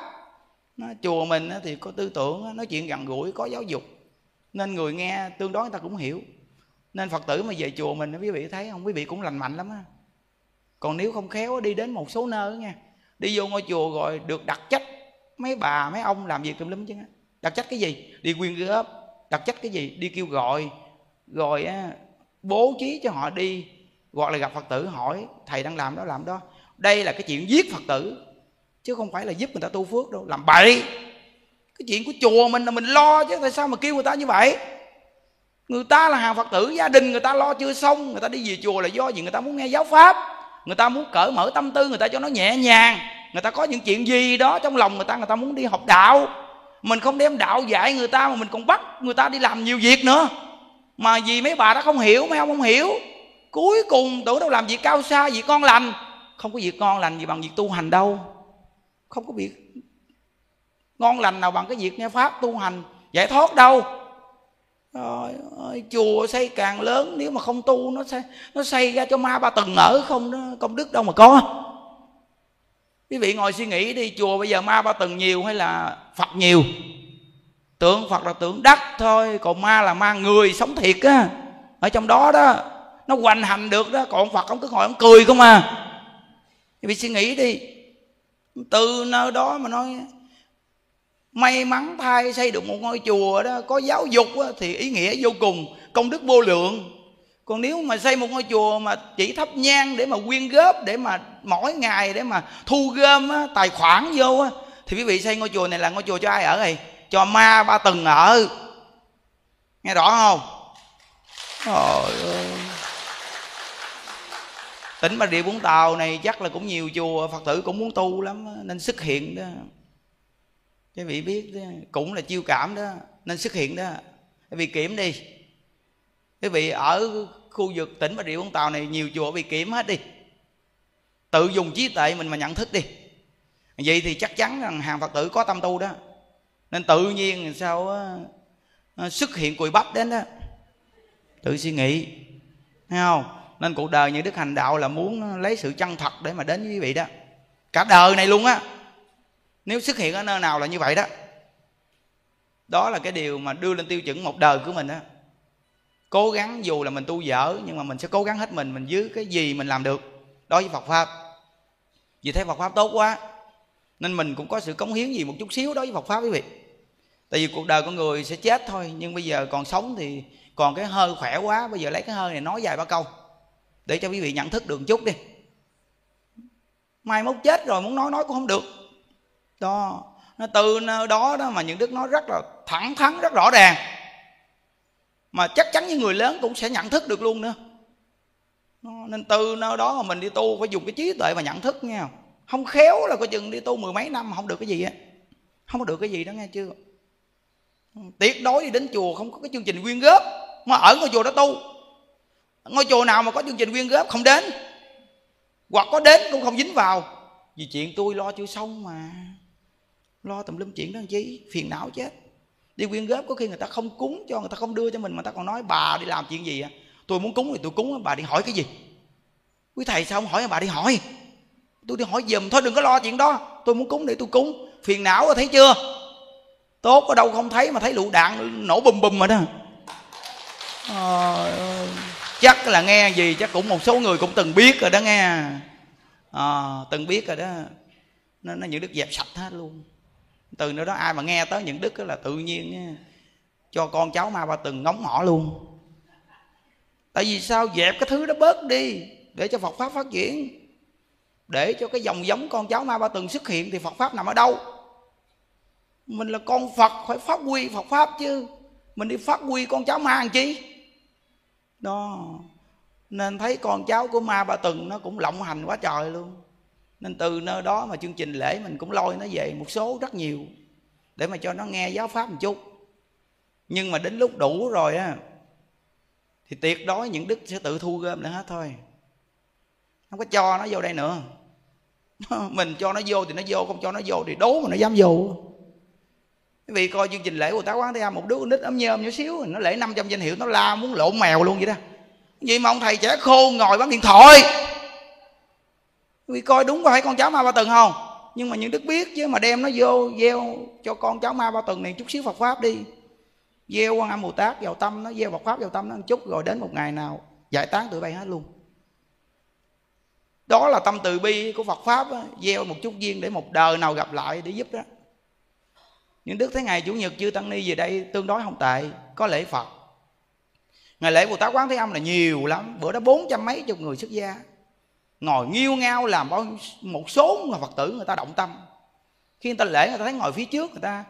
Nó, chùa mình á, thì có tư tưởng nói chuyện gần gũi có giáo dục nên người nghe tương đối người ta cũng hiểu. Nên phật tử mà về chùa mình quý vị thấy không? Quý vị cũng lành mạnh lắm á. Còn nếu không khéo đi đến một số nơi nha. Đi vô ngôi chùa rồi được đặt trách mấy bà mấy ông làm việc tùm lum chứ đặt trách cái gì? Đi quyên góp. Đặt trách cái gì? Đi kêu gọi. Rồi á, bố trí cho họ đi. Gọi là gặp phật tử hỏi thầy đang làm đó làm đó. Đây là cái chuyện giết phật tử. Chứ không phải là giúp người ta tu phước đâu làm bậy cái chuyện của chùa mình là mình lo chứ, tại sao mà kêu người ta như vậy? Người ta là hàng phật tử gia đình, người ta lo chưa xong, người ta đi về chùa là do gì người ta muốn nghe giáo pháp. Người ta muốn cởi mở tâm tư, người ta cho nó nhẹ nhàng. Người ta có những chuyện gì đó trong lòng người ta người ta muốn đi học đạo. Mình không đem đạo dạy người ta mà mình còn bắt người ta đi làm nhiều việc nữa. Mà vì mấy bà đã không hiểu, mấy ông không hiểu. Cuối cùng tưởng đâu làm việc cao xa việc con lành. Không có việc con lành gì bằng việc tu hành đâu. Không có việc ngon lành nào bằng cái việc nghe pháp tu hành. Giải thoát đâu. Rồi ơi, chùa xây càng lớn nếu mà không tu nó xây nó xây ra cho ma ba tầng ở không đó công đức đâu mà có. Quý vị ngồi suy nghĩ đi chùa bây giờ ma ba tầng nhiều hay là phật nhiều? Tượng phật là tượng đất thôi còn ma là ma người sống thiệt á. Ở trong đó đó nó hoành hành được đó còn phật ông cứ ngồi ông cười không à. Quý vị suy nghĩ đi. Từ nơi đó mà nói may mắn thay xây được một ngôi chùa đó có giáo dục đó, thì ý nghĩa vô cùng công đức vô lượng. Còn nếu mà xây một ngôi chùa mà chỉ thắp nhang để mà quyên góp để mà mỗi ngày để mà thu gom á, tài khoản vô á, thì quý vị xây ngôi chùa này là ngôi chùa cho ai ở này cho ma ba tầng ở. Nghe rõ không? Trời ơi. Tỉnh bà rịa vũng tàu này chắc là cũng nhiều chùa phật tử cũng muốn tu lắm nên xuất hiện đó quý vị biết đó, cũng là chiêu cảm đó nên xuất hiện đó. Quý vị kiểm đi. Quý vị ở khu vực tỉnh bà rịa vũng tàu này nhiều chùa bị kiểm hết đi. Tự dùng trí tuệ mình mà nhận thức đi. Vậy thì chắc chắn rằng hàng phật tử có tâm tu đó. Nên tự nhiên sao đó, xuất hiện cùi bắp đến đó. Tự suy nghĩ thấy không? Nên cuộc đời những đức hành đạo là muốn lấy sự chân thật để mà đến với quý vị đó. Cả đời này luôn á nếu xuất hiện ở nơi nào là như vậy đó đó là cái điều mà đưa lên tiêu chuẩn một đời của mình đó cố gắng dù là mình tu dở, nhưng mà mình sẽ cố gắng hết mình mình giữ cái gì mình làm được đối với phật pháp. Vì thấy phật pháp tốt quá, nên mình cũng có sự cống hiến gì một chút xíu đối với phật pháp quý vị. Tại vì cuộc đời con người sẽ chết thôi, nhưng bây giờ còn sống thì còn cái hơi khỏe quá, bây giờ lấy cái hơi này nói vài ba câu, để cho quý vị nhận thức được một chút đi. Mai mốt chết rồi muốn nói nói cũng không được đó. Nó từ nơi đó đó mà những đức nói rất là thẳng thắn, rất rõ ràng. Mà chắc chắn những người lớn cũng sẽ nhận thức được luôn nữa. Nên từ nơi đó mà mình đi tu phải dùng cái trí tuệ mà nhận thức nghe không? Không khéo là coi chừng đi tu mười mấy năm mà không được cái gì á. Không có được cái gì đó nghe chưa? Tuyệt đối đi đến chùa không có cái chương trình quyên góp. Mà ở ngôi chùa đó tu. Ngôi chùa nào mà có chương trình quyên góp không đến. Hoặc có đến cũng không dính vào. Vì chuyện tôi lo chưa xong mà lo tùm lum chuyện đó làm chi? Phiền não chết. Đi quyên góp có khi người ta không cúng cho người ta không đưa cho mình mà ta còn nói bà đi làm chuyện gì à tôi muốn cúng thì tôi cúng bà đi hỏi cái gì? Quý thầy sao không hỏi bà đi hỏi? Tôi đi hỏi giùm thôi đừng có lo chuyện đó. Tôi muốn cúng để tôi cúng. Phiền não rồi thấy chưa? Tốt ở đâu không thấy mà thấy lựu đạn nổ bùm bùm rồi đó. À, chắc là nghe gì chắc cũng một số người cũng từng biết rồi đó nghe. À, từng biết rồi đó. Nó, nó những đứt dẹp sạch hết luôn từ nữa đó ai mà nghe tới những đức là tự nhiên cho con cháu ma ba từng ngóng họ luôn. Tại vì sao? Dẹp cái thứ đó bớt đi, để cho phật pháp phát triển. Để cho cái dòng giống con cháu ma ba từng xuất hiện thì phật pháp nằm ở đâu? Mình là con phật, phải phát huy phật pháp chứ. Mình đi phát huy con cháu ma làm chi? Đó. Nên thấy con cháu của ma ba từng nó cũng lộng hành quá trời luôn nên từ nơi đó mà chương trình lễ mình cũng lôi nó về một số rất nhiều để mà cho nó nghe giáo pháp một chút. Nhưng mà đến lúc đủ rồi á, thì tuyệt đối những đức sẽ tự thu gom lại hết thôi. Không có cho nó vô đây nữa. Mình cho nó vô thì nó vô, không cho nó vô thì đố mà nó dám vô. Quý vị coi chương trình lễ của tá quán thế một đứa con nít ấm nhơm nhỏ xíu, nó lễ 500 danh hiệu, nó la muốn lộn mèo luôn vậy đó. Vậy mà ông thầy trẻ khô ngồi bán điện thoại vì coi đúng có phải con cháu ma ba tầng không? Nhưng mà những đức biết chứ, mà đem nó vô, gieo cho con cháu ma ba tầng này chút xíu phật pháp đi. Gieo quan âm bồ tát vào tâm nó, gieo phật pháp vào tâm nó một chút, rồi đến một ngày nào, giải tán tụi bay hết luôn. Đó là tâm từ bi của phật pháp đó. gieo một chút duyên để một đời nào gặp lại để giúp đó. Những đức thấy ngày chủ nhật chư tăng ni về đây tương đối không tệ, có lễ phật. Ngày lễ bồ tát quán thế âm là nhiều lắm, bữa đó bốn trăm mấy chục người xuất gia ngồi nghiêu ngao làm bao một số người phật tử người ta động tâm. Khi người ta lễ, người ta thấy ngồi phía trước người ta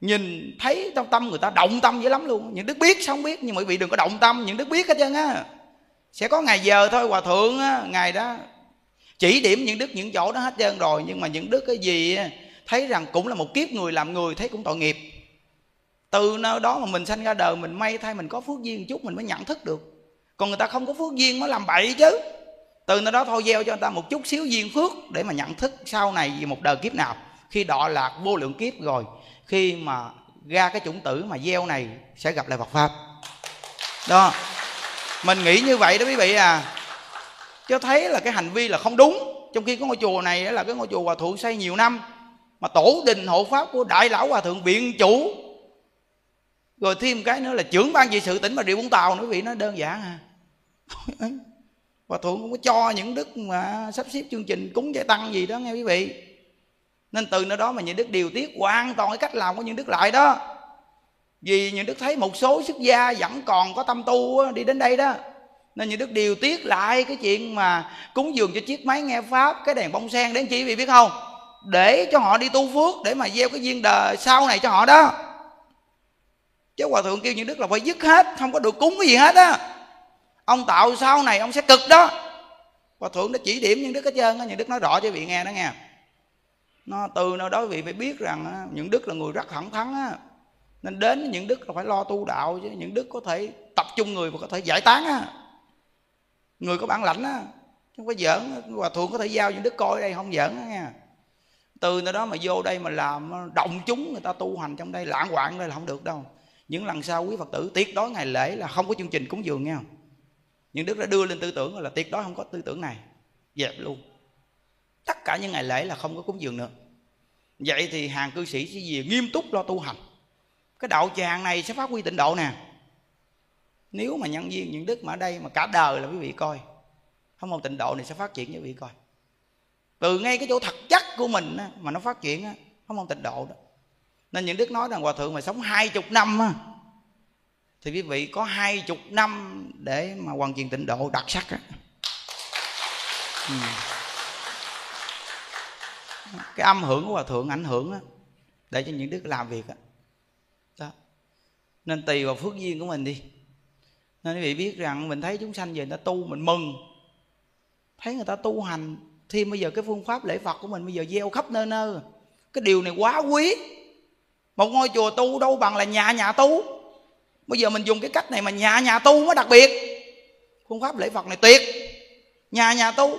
nhìn thấy trong tâm người ta động tâm dữ lắm luôn. Những đức biết sao không biết, nhưng mà quý vị đừng có động tâm, những đức biết hết trơn á. Sẽ có ngày giờ thôi, hòa thượng á, ngày đó chỉ điểm những đức những chỗ đó hết trơn rồi. Nhưng mà những đức cái gì thấy rằng cũng là một kiếp người làm người, thấy cũng tội nghiệp. Từ nơi đó mà mình sanh ra đời, mình may thay, mình có phước duyên một chút, mình mới nhận thức được. Còn người ta không có phước duyên mới làm bậy chứ từ nơi đó thôi gieo cho người ta một chút xíu duyên phước để mà nhận thức sau này về một đời kiếp nào. Khi đọa lạc vô lượng kiếp rồi, khi mà ra cái chủng tử mà gieo này sẽ gặp lại Phật pháp. Đó. Mình nghĩ như vậy đó quý vị à. Cho thấy là cái hành vi là không đúng. Trong khi cái ngôi chùa này là cái ngôi chùa hòa thượng xây nhiều năm, mà tổ đình hộ pháp của đại lão hòa thượng viện chủ. Rồi thêm cái nữa là trưởng ban trị sự tỉnh bà rịa vũng tàu nữa, quý vị, nó đơn giản à hòa thượng không có cho những đức mà sắp xếp chương trình cúng giải tăng gì đó, nghe quý vị. Nên từ nơi đó mà những đức điều tiết hoàn toàn cái cách làm của những đức lại đó. Vì những đức thấy một số xuất gia vẫn còn có tâm tu đi đến đây đó. Nên những đức điều tiết lại cái chuyện mà cúng dường cho chiếc máy nghe pháp, cái đèn bông sen đến chi, vị biết không? Để cho họ đi tu phước, để mà gieo cái duyên đời sau này cho họ đó. Chứ hòa thượng kêu những đức là phải dứt hết, không có được cúng cái gì hết á ông tạo sau này, ông sẽ cực đó. Hòa thượng nó chỉ điểm những đức hết trơn á, những đức nói rõ cho vị nghe đó nghe. Nó từ nơi đó vị phải biết rằng những đức là người rất thẳng thắn á. Nên đến những đức là phải lo tu đạo chứ, những đức có thể tập trung người và có thể giải tán á. Người có bản lãnh á không có giỡn hòa thượng có thể giao những đức coi đây, không giỡn á nha từ nơi đó mà vô đây mà làm động chúng người ta tu hành trong đây, lãng quạng đây là không được đâu. Những lần sau quý phật tử tiết đối ngày lễ là không có chương trình cúng dường nha nhưng đức đã đưa lên tư tưởng là tuyệt đó không có tư tưởng này. Dẹp luôn. Tất cả những ngày lễ là không có cúng dường nữa. Vậy thì hàng cư sĩ sẽ gì nghiêm túc lo tu hành. Cái đạo tràng này sẽ phát huy tịnh độ nè. Nếu mà nhân viên, những đức mà ở đây mà cả đời là quý vị coi, không một tịnh độ này sẽ phát triển cho quý vị coi. Từ ngay cái chỗ thật chất của mình mà nó phát triển không một tịnh độ đó. Nên những đức nói rằng hòa thượng mà sống hai chục năm thì quý vị có hai chục năm để mà hoàn thiện tịnh độ đặc sắc á. Ừ. cái âm hưởng của hòa thượng ảnh hưởng á, để cho những đức làm việc á. Đó. Nên tùy vào phước duyên của mình đi. Nên quý vị biết rằng mình thấy chúng sanh về người ta tu mình mừng. Thấy người ta tu hành thêm bây giờ cái phương pháp lễ phật của mình bây giờ gieo khắp nơi nơi. Cái điều này quá quý. Một ngôi chùa tu đâu bằng là nhà nhà tu bây giờ mình dùng cái cách này mà nhà nhà tu mới đặc biệt. Phương pháp lễ phật này tuyệt. Nhà nhà tu.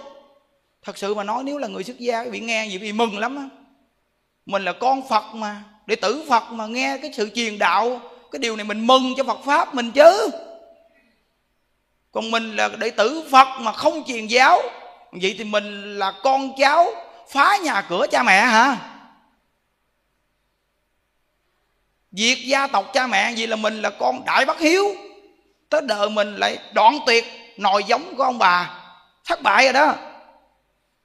Thật sự mà nói nếu là người xuất gia quý vị nghe gì vì mừng lắm á. Mình là con phật mà, đệ tử phật mà nghe cái sự truyền đạo, cái điều này mình mừng cho phật pháp mình chứ. Còn mình là đệ tử phật mà không truyền giáo, vậy thì mình là con cháu phá nhà cửa cha mẹ hả? Việc gia tộc cha mẹ gì là mình là con đại bất hiếu. Tới đời mình lại đoạn tuyệt, nòi giống của ông bà. Thất bại rồi đó.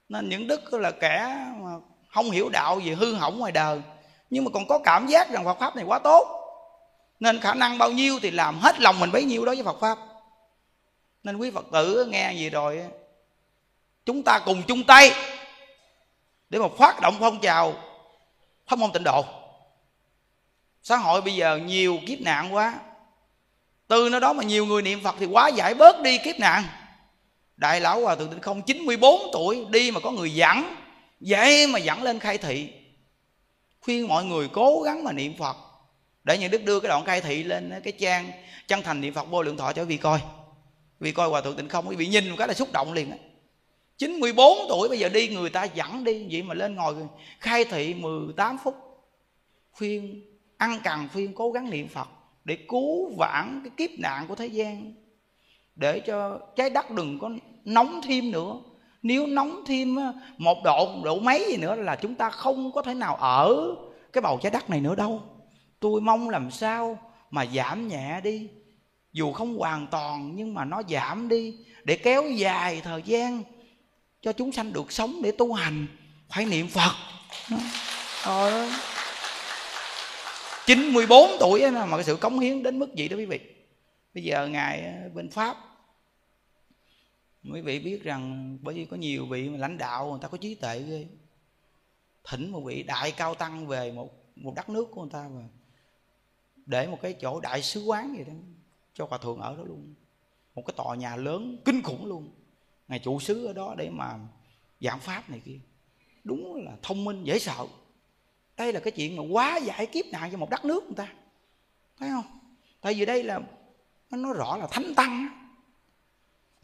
Nên những đức là kẻ mà không hiểu đạo gì hư hỏng ngoài đời. Nhưng mà còn có cảm giác rằng Phật Pháp này quá tốt. Nên khả năng bao nhiêu thì làm hết lòng mình bấy nhiêu đó với Phật Pháp. Nên quý Phật tử nghe gì rồi Chúng ta cùng chung tay Để mà phát động phong trào Pháp môn tịnh độ xã hội bây giờ nhiều kiếp nạn quá. Từ nơi đó mà nhiều người niệm phật thì quá giải bớt đi kiếp nạn. Đại lão hòa thượng tịnh không 94 tuổi đi mà có người dẫn, vậy mà dẫn lên khai thị. Khuyên mọi người cố gắng mà niệm phật. Để những đức đưa cái đoạn khai thị lên cái trang, chân thành niệm phật vô lượng thọ cho vị coi. Vì coi hòa thượng tịnh không, quý vị nhìn một cái là xúc động liền á. 94 tuổi bây giờ đi, người ta dẫn đi, vậy mà lên ngồi khai thị 18 phút. Khuyên ăn cần phiên cố gắng niệm phật để cứu vãn cái kiếp nạn của thế gian, để cho trái đất đừng có nóng thêm nữa. Nếu nóng thêm một độ độ mấy gì nữa là chúng ta không có thể nào ở cái bầu trái đất này nữa đâu. Tôi mong làm sao mà giảm nhẹ đi. Dù không hoàn toàn, nhưng mà nó giảm đi để kéo dài thời gian cho chúng sanh được sống để tu hành. Phải niệm phật. Trời 94 tuổi mà cái sự cống hiến đến mức gì đó quý vị? Bây giờ ngài ờ, bên pháp. Quý vị biết rằng bởi vì có nhiều vị lãnh đạo, người ta có trí tuệ ghê. Thỉnh một vị đại cao tăng về một một đất nước của người ta và để một cái chỗ đại sứ quán gì đó cho hòa thượng ở đó luôn. Một cái tòa nhà lớn, kinh khủng luôn. Ngài chủ sứ ở đó để mà giảng pháp này kia. Đúng là thông minh, dễ sợ đây là cái chuyện mà quá giải kiếp nạn cho một đất nước người ta. Thấy không? Tại vì đây là, nó nói rõ là thánh tăng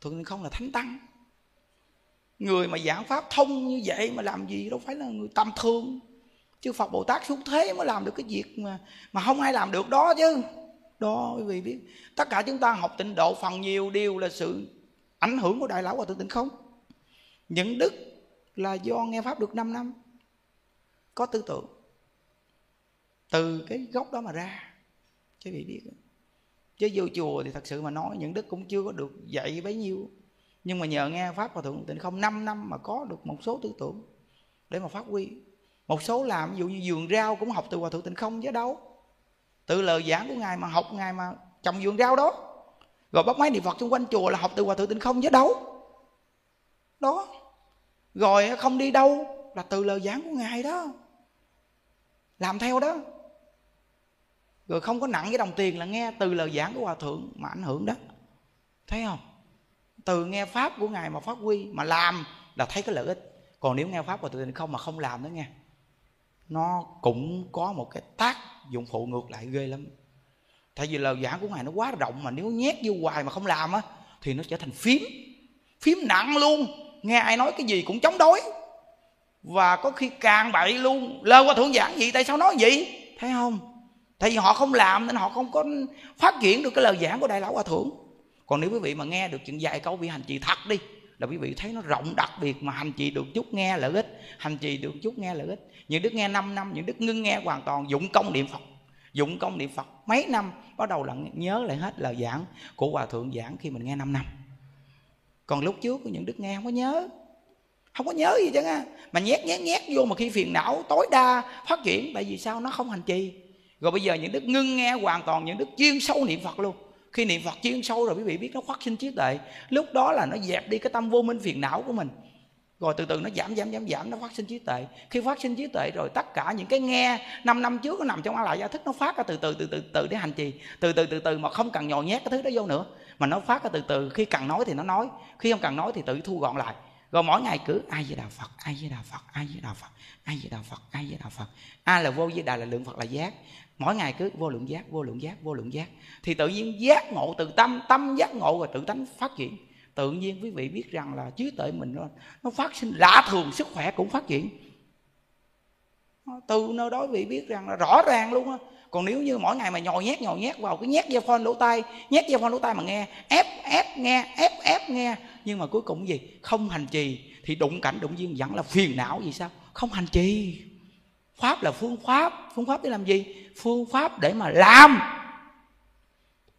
thường không là thánh tăng. Người mà giảng pháp thông như vậy mà làm gì đâu phải là người tầm thường. Chứ phật bồ tát xuống thế mới làm được cái việc mà mà không ai làm được đó chứ. Đó, quý vị biết. Tất cả chúng ta học tịnh độ phần nhiều điều là sự ảnh hưởng của đại lão hòa thượng tịnh không. Những đức là do nghe pháp được 5 năm. Có tư tưởng từ cái gốc đó mà ra. Chứ vị biết. Chứ vô chùa thì thật sự mà nói, những đức cũng chưa có được dạy bấy nhiêu. Nhưng mà nhờ nghe pháp hòa thượng tịnh không 5 năm mà có được một số tư tưởng để mà phát huy. Một số làm, ví dụ như vườn rau cũng học từ hòa thượng tịnh không chứ đâu. Từ lời giảng của ngài mà học ngài mà trồng vườn rau đó. Rồi bắt máy niệm phật xung quanh chùa là học từ hòa thượng tịnh không chứ đâu. Đó. Rồi không đi đâu là từ lời giảng của ngài đó. Làm theo đó rồi không có nặng cái đồng tiền là nghe từ lời giảng của hòa thượng mà ảnh hưởng đó. Thấy không? Từ nghe pháp của ngài mà phát huy, mà làm là thấy cái lợi ích. Còn nếu nghe pháp của tự không mà không làm đó nghe, nó cũng có một cái tác dụng phụ ngược lại ghê lắm. Tại vì lời giảng của ngài nó quá rộng mà nếu nhét vô hoài mà không làm á, thì nó trở thành phím. Phím nặng luôn. Nghe ai nói cái gì cũng chống đối. Và có khi càng bậy luôn. Lơ qua thượng giảng gì, tại sao nói vậy? Thấy không? Tại vì họ không làm nên họ không có phát triển được cái lời giảng của đại lão hòa thượng. Còn nếu quý vị mà nghe được chuyện dài câu vị hành trì thật đi, là quý vị thấy nó rộng đặc biệt mà hành trì được chút nghe lợi ích, hành trì được chút nghe lợi ích. Những đức nghe 5 năm, những đức ngưng nghe hoàn toàn, dụng công niệm phật, dụng công niệm phật. Mấy năm, bắt đầu là nhớ lại hết lời giảng của hòa thượng giảng khi mình nghe 5 năm. Còn lúc trước những đức nghe không có nhớ, không có nhớ gì chứ á. Mà nhét nhét nhét vô mà khi phiền não tối đa phát triển tại vì sao? Nó không hành trì rồi bây giờ những đức ngưng nghe hoàn toàn những đức chuyên sâu niệm phật luôn. Khi niệm phật chuyên sâu rồi quý vị biết nó phát sinh trí tuệ. Lúc đó là nó dẹp đi cái tâm vô minh phiền não của mình. Rồi từ từ nó giảm giảm giảm giảm, nó phát sinh trí tuệ. Khi phát sinh trí tuệ rồi tất cả những cái nghe 5 năm trước nó nằm trong a lại gia thức nó phát ra từ từ từ từ từ để hành trì. Từ từ từ từ mà không cần nhồi nhét cái thứ đó vô nữa. Mà nó phát ra từ từ, khi cần nói thì nó nói, khi không cần nói thì tự thu gọn lại. Rồi mỗi ngày cứ ai với đạo phật ai với đạo phật ai với đạo phật ai với đạo phật ai với đạo phật. A là vô với đà là lượng phật là giác mỗi ngày cứ vô lượng giác vô lượng giác vô lượng giác. Thì tự nhiên giác ngộ từ tâm tâm giác ngộ rồi tự tánh phát triển tự nhiên quý vị biết rằng là trí tuệ mình nó, nó phát sinh lạ thường sức khỏe cũng phát triển từ nơi đó quý vị biết rằng là rõ ràng luôn á. Còn nếu như mỗi ngày mà nhồi nhét nhồi nhét vào cái nhét dây phone lỗ tai nhét dây phone lỗ tai mà nghe ép ép nghe ép ép nghe. Nhưng mà cuối cùng gì? Không hành trì. Thì đụng cảnh đụng duyên vẫn là phiền não gì sao? Không hành trì pháp là phương pháp phương pháp để làm gì? Phương pháp để mà làm.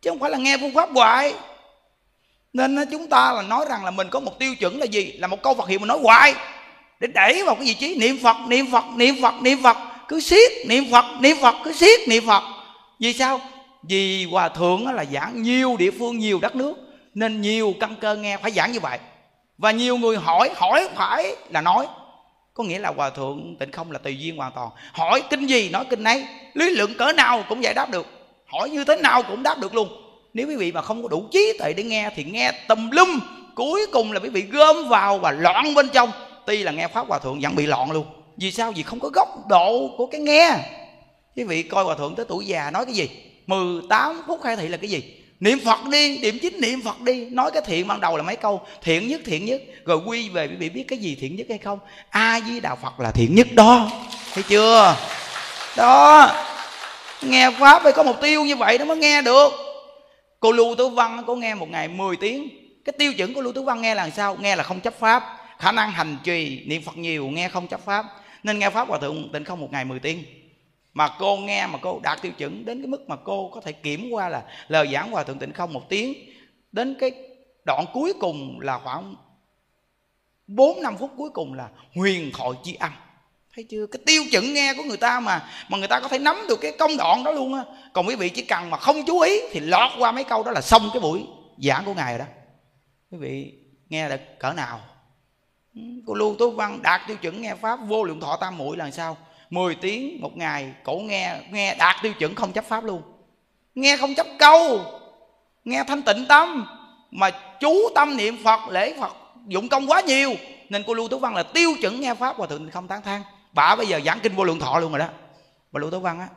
Chứ không phải là nghe phương pháp hoài. Nên chúng ta là nói rằng là mình có một tiêu chuẩn là gì? Là một câu phật hiệu mà nói hoài. Để đẩy vào cái vị trí niệm phật niệm phật niệm phật niệm phật. Cứ siết niệm phật niệm phật, cứ siết niệm phật. Vì sao? Vì hòa thượng là giảng nhiều địa phương, nhiều đất nước. Nên nhiều căn cơ nghe phải giảng như vậy. Và nhiều người hỏi hỏi phải là nói có nghĩa là hòa thượng tịnh không là tùy duyên hoàn toàn. Hỏi kinh gì, nói kinh ấy. Lý lượng cỡ nào cũng giải đáp được. Hỏi như thế nào cũng đáp được luôn. Nếu quý vị mà không có đủ trí tuệ để nghe thì nghe tùm lum. Cuối cùng là quý vị gom vào và loạn bên trong. Tuy là nghe pháp hòa thượng vẫn bị loạn luôn. Vì sao? Vì không có góc độ của cái nghe. Quý vị coi hòa thượng tới tuổi già nói cái gì? 18 phút khai thị là cái gì? Niệm phật đi, điểm chính niệm phật đi. Nói cái thiện ban đầu là mấy câu? Thiện nhất thiện nhất. Rồi quy về quý vị biết cái gì thiện nhất hay không? A di đà phật là thiện nhất đó. Thấy chưa? Đó. Nghe pháp phải có mục tiêu như vậy nó mới nghe được. Cô lưu tử văn cô nghe một ngày 10 tiếng. Cái tiêu chuẩn của lưu tứ văn nghe là sao? Nghe là không chấp pháp. Khả năng hành trì niệm phật nhiều, nghe không chấp pháp. Nên nghe pháp hòa thượng tịnh không một ngày 10 tiếng mà cô nghe mà cô đạt tiêu chuẩn đến cái mức mà cô có thể kiểm qua là lời giảng hòa thượng tịnh không một tiếng. Đến cái đoạn cuối cùng là khoảng 4 năm phút cuối cùng là huyền thoại chi âm thấy chưa? Cái tiêu chuẩn nghe của người ta mà mà người ta có thể nắm được cái công đoạn đó luôn á. Còn quý vị chỉ cần mà không chú ý thì lọt qua mấy câu đó là xong cái buổi giảng của ngài rồi đó. Quý vị nghe được cỡ nào? Cô lưu tố văn đạt tiêu chuẩn nghe pháp, vô lượng thọ tam muội là sao? 10 tiếng một ngày cổ nghe nghe đạt tiêu chuẩn không chấp pháp luôn. Nghe không chấp câu. Nghe thanh tịnh tâm. Mà chú tâm niệm phật, lễ phật, dụng công quá nhiều. Nên cô lưu tú văn là tiêu chuẩn nghe pháp hòa thượng không tán thang bà bây giờ giảng kinh vô lượng thọ luôn rồi đó. Bà lưu tú văn á.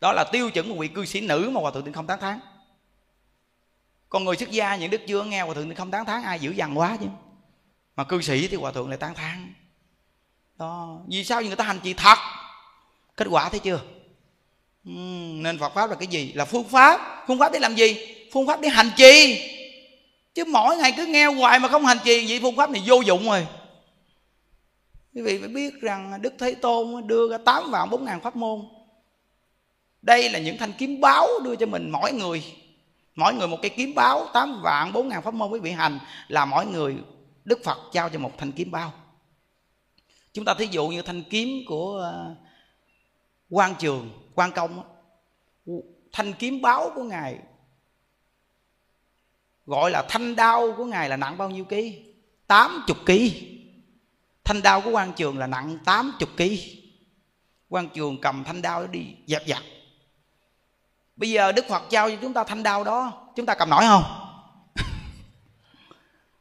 Đó là tiêu chuẩn của vị cư sĩ nữ mà hòa thượng không tán thán. Còn người xuất gia, những đức chưa nghe hòa thượng không tán thán, ai dữ dằn quá chứ? Mà cư sĩ thì hòa thượng lại tán thán đó vì sao? Người ta hành trì thật. Kết quả thấy chưa? Uhm, nên phật pháp là cái gì? Là phương pháp. Phương pháp để làm gì? Phương pháp để hành trì. Chứ mỗi ngày cứ nghe hoài mà không hành trì vậy phương pháp này vô dụng rồi. Quý vị phải biết rằng đức thế tôn đưa ra tám vạn bốn ngàn pháp môn. Đây là những thanh kiếm báo đưa cho mình mỗi người. Mỗi người một cái kiếm báo tám vạn bốn ngàn pháp môn quý vị hành là mỗi người đức phật trao cho một thanh kiếm bao chúng ta thí dụ như thanh kiếm của ờ, quan trường quan công thanh kiếm báo của ngài, gọi là thanh đao của ngài là nặng bao nhiêu ký? Tám chục ký. Thanh đao của quan trường là nặng tám chục ký. Quan trường cầm thanh đao đi, dẹp dặt. Bây giờ đức phật trao cho chúng ta thanh đao đó, chúng ta cầm nổi không?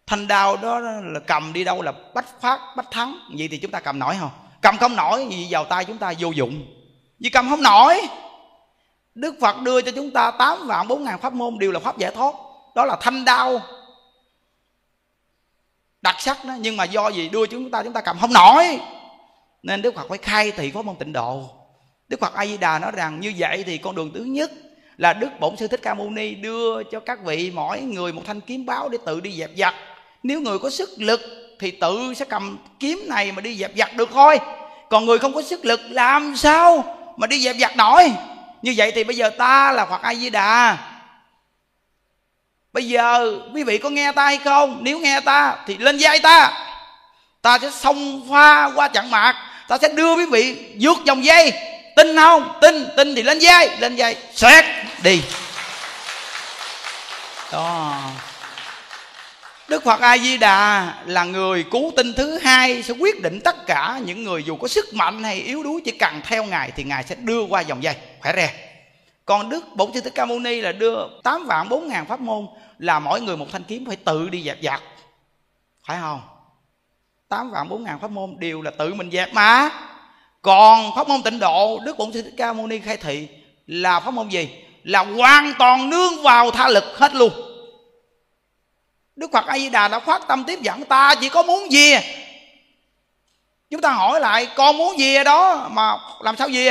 Thanh đao đó là cầm đi đâu là bách phát, bách thắng. Vậy thì chúng ta cầm nổi không? Cầm không nổi gì vào tay chúng ta vô dụng. Vì cầm không nổi, đức phật đưa cho chúng ta tám vạn bốn ngàn pháp môn đều là pháp giải thoát. Đó là thanh đao, đặc sắc đó. Nhưng mà do gì? Đưa chúng ta chúng ta cầm không nổi. Nên đức phật phải khai thị pháp môn tịnh độ. Đức phật a di đà nói rằng như vậy thì con đường thứ nhất là đức bổn sư thích ca mâu ni đưa cho các vị mỗi người một thanh kiếm báo để tự đi dẹp giặc nếu người có sức lực thì tự sẽ cầm kiếm này mà đi dẹp giặt được thôi. Còn người không có sức lực làm sao mà đi dẹp giặt nổi? Như vậy thì bây giờ ta là phật a di đà bây giờ quý vị có nghe ta hay không? Nếu nghe ta thì lên vai ta. Ta sẽ xông pha qua chặn mạc. Ta sẽ đưa quý vị vượt dòng dây. Tin không? Tin. Tin thì lên dây lên dây xoẹt. Đi. Đó. Đức Phật A Di Đà là người cứu tinh thứ hai sẽ quyết định tất cả những người dù có sức mạnh hay yếu đuối chỉ cần theo ngài thì ngài sẽ đưa qua dòng dây khỏe re. Còn Đức Bổn Sư Thích Ca Mâu Ni là đưa 8 vạn 4 ngàn pháp môn là mỗi người một thanh kiếm phải tự đi dẹp giặt. Phải không? 8 vạn 4 ngàn pháp môn đều là tự mình dẹp mà. Còn pháp môn tịnh độ, Đức Bổn Sư Thích Ca Mâu Ni khai thị là pháp môn gì? Là hoàn toàn nương vào tha lực hết luôn Đức Phật A Di Đà đã phát tâm tiếp dẫn ta, chỉ có muốn gì? Chúng ta hỏi lại, con muốn gì đó? Mà làm sao gì?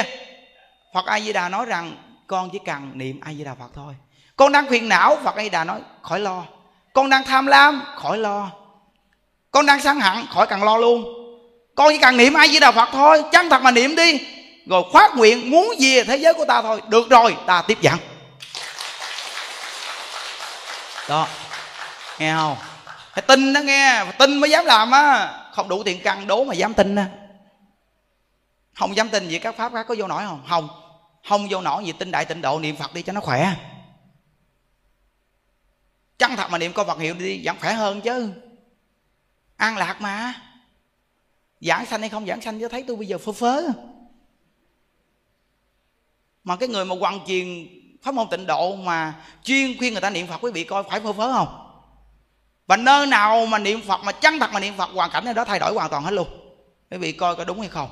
Phật A Di Đà nói rằng, con chỉ cần niệm A Di Đà Phật thôi. Con đang phiền não, Phật A Di Đà nói, khỏi lo. Con đang tham lam, khỏi lo. Con đang sân hận, khỏi cần lo luôn. Con chỉ cần niệm A Di Đà Phật thôi, Chân thật mà niệm đi. Rồi khoát nguyện muốn gì thế giới của ta thôi, Được rồi, ta tiếp dẫn. Đó nghe không phải tin đó nghe. Phải tin mới dám làm á. Không đủ tiền căn đố mà dám tin á. Không dám tin gì các pháp khác có vô nổi không? Không. Không vô nổi gì tin đại tịnh độ, niệm phật đi cho nó khỏe. Chân thật mà niệm câu phật hiệu đi vẫn khỏe hơn chứ. An lạc mà. Giảng sanh hay không giảng sanh chứ, thấy tôi bây giờ phơ phớ. Mà cái người mà hoàn truyền pháp môn tịnh độ mà chuyên khuyên người ta niệm phật, quý vị coi phải phơ phớ không? Và nơi nào mà niệm phật mà chân thật mà niệm phật hoàn cảnh ở đó thay đổi hoàn toàn hết luôn. Quý vị coi có đúng hay không?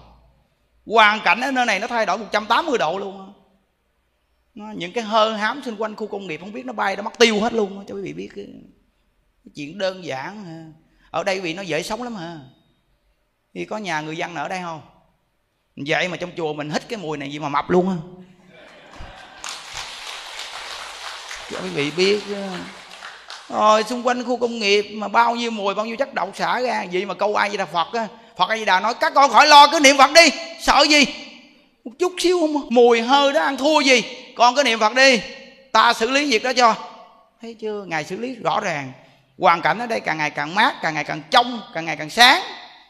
Hoàn cảnh ở nơi này nó thay đổi 180 độ luôn nó, những cái hơ hám xung quanh khu công nghiệp không biết nó bay nó mất tiêu hết luôn cho quý vị biết cái, cái chuyện đơn giản ở đây quý vị nó dễ sống lắm hả thì có nhà người dân ở đây không? Vậy mà trong chùa mình hít cái mùi này gì mà mập luôn á. Cho quý vị biết rồi, xung quanh khu công nghiệp mà bao nhiêu mùi, bao nhiêu chất độc xả ra, vậy mà câu ai vậy là phật á, phật ai đà nói, các con khỏi lo, cứ niệm phật đi. Sợ gì? Một chút xíu không à? mùi hơi đó, ăn thua gì? Con cứ niệm phật đi. Ta xử lý việc đó cho. Thấy chưa? Ngài xử lý rõ ràng. Hoàn cảnh ở đây càng ngày càng mát, càng ngày càng trong, càng ngày càng sáng.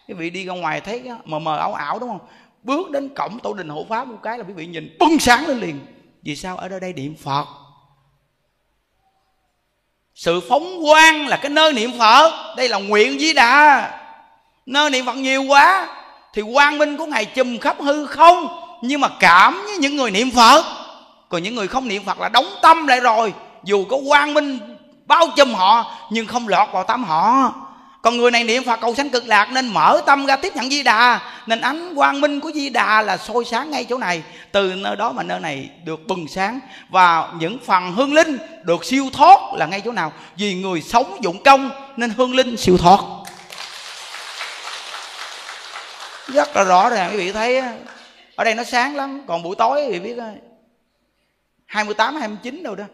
Quý vị đi ra ngoài thấy mờ mờ ảo ảo, đúng không? Bước đến cổng tổ đình hộ pháp một cái là quý vị nhìn bưng sáng lên liền. Vì sao ở đây niệm phật? Sự phóng quang là cái nơi niệm phật. Đây là nguyện với đà. Nơi niệm phật nhiều quá, thì quang minh của ngài chùm khắp hư không, nhưng mà cảm với những người niệm phật. Còn những người không niệm phật là đóng tâm lại rồi. Dù có quang minh bao trùm họ, nhưng không lọt vào tâm họ còn người này niệm phật cầu sanh cực lạc nên mở tâm ra tiếp nhận di đà. Nên ánh quang minh của di đà là sôi sáng ngay chỗ này. Từ nơi đó mà nơi này được bừng sáng. Và những phần hương linh được siêu thoát là ngay chỗ nào? Vì người sống dụng công nên hương linh siêu thoát. Rất là rõ ràng quý vị thấy ở đây nó sáng lắm còn buổi tối quý vị biết 28, 29 đâu đó.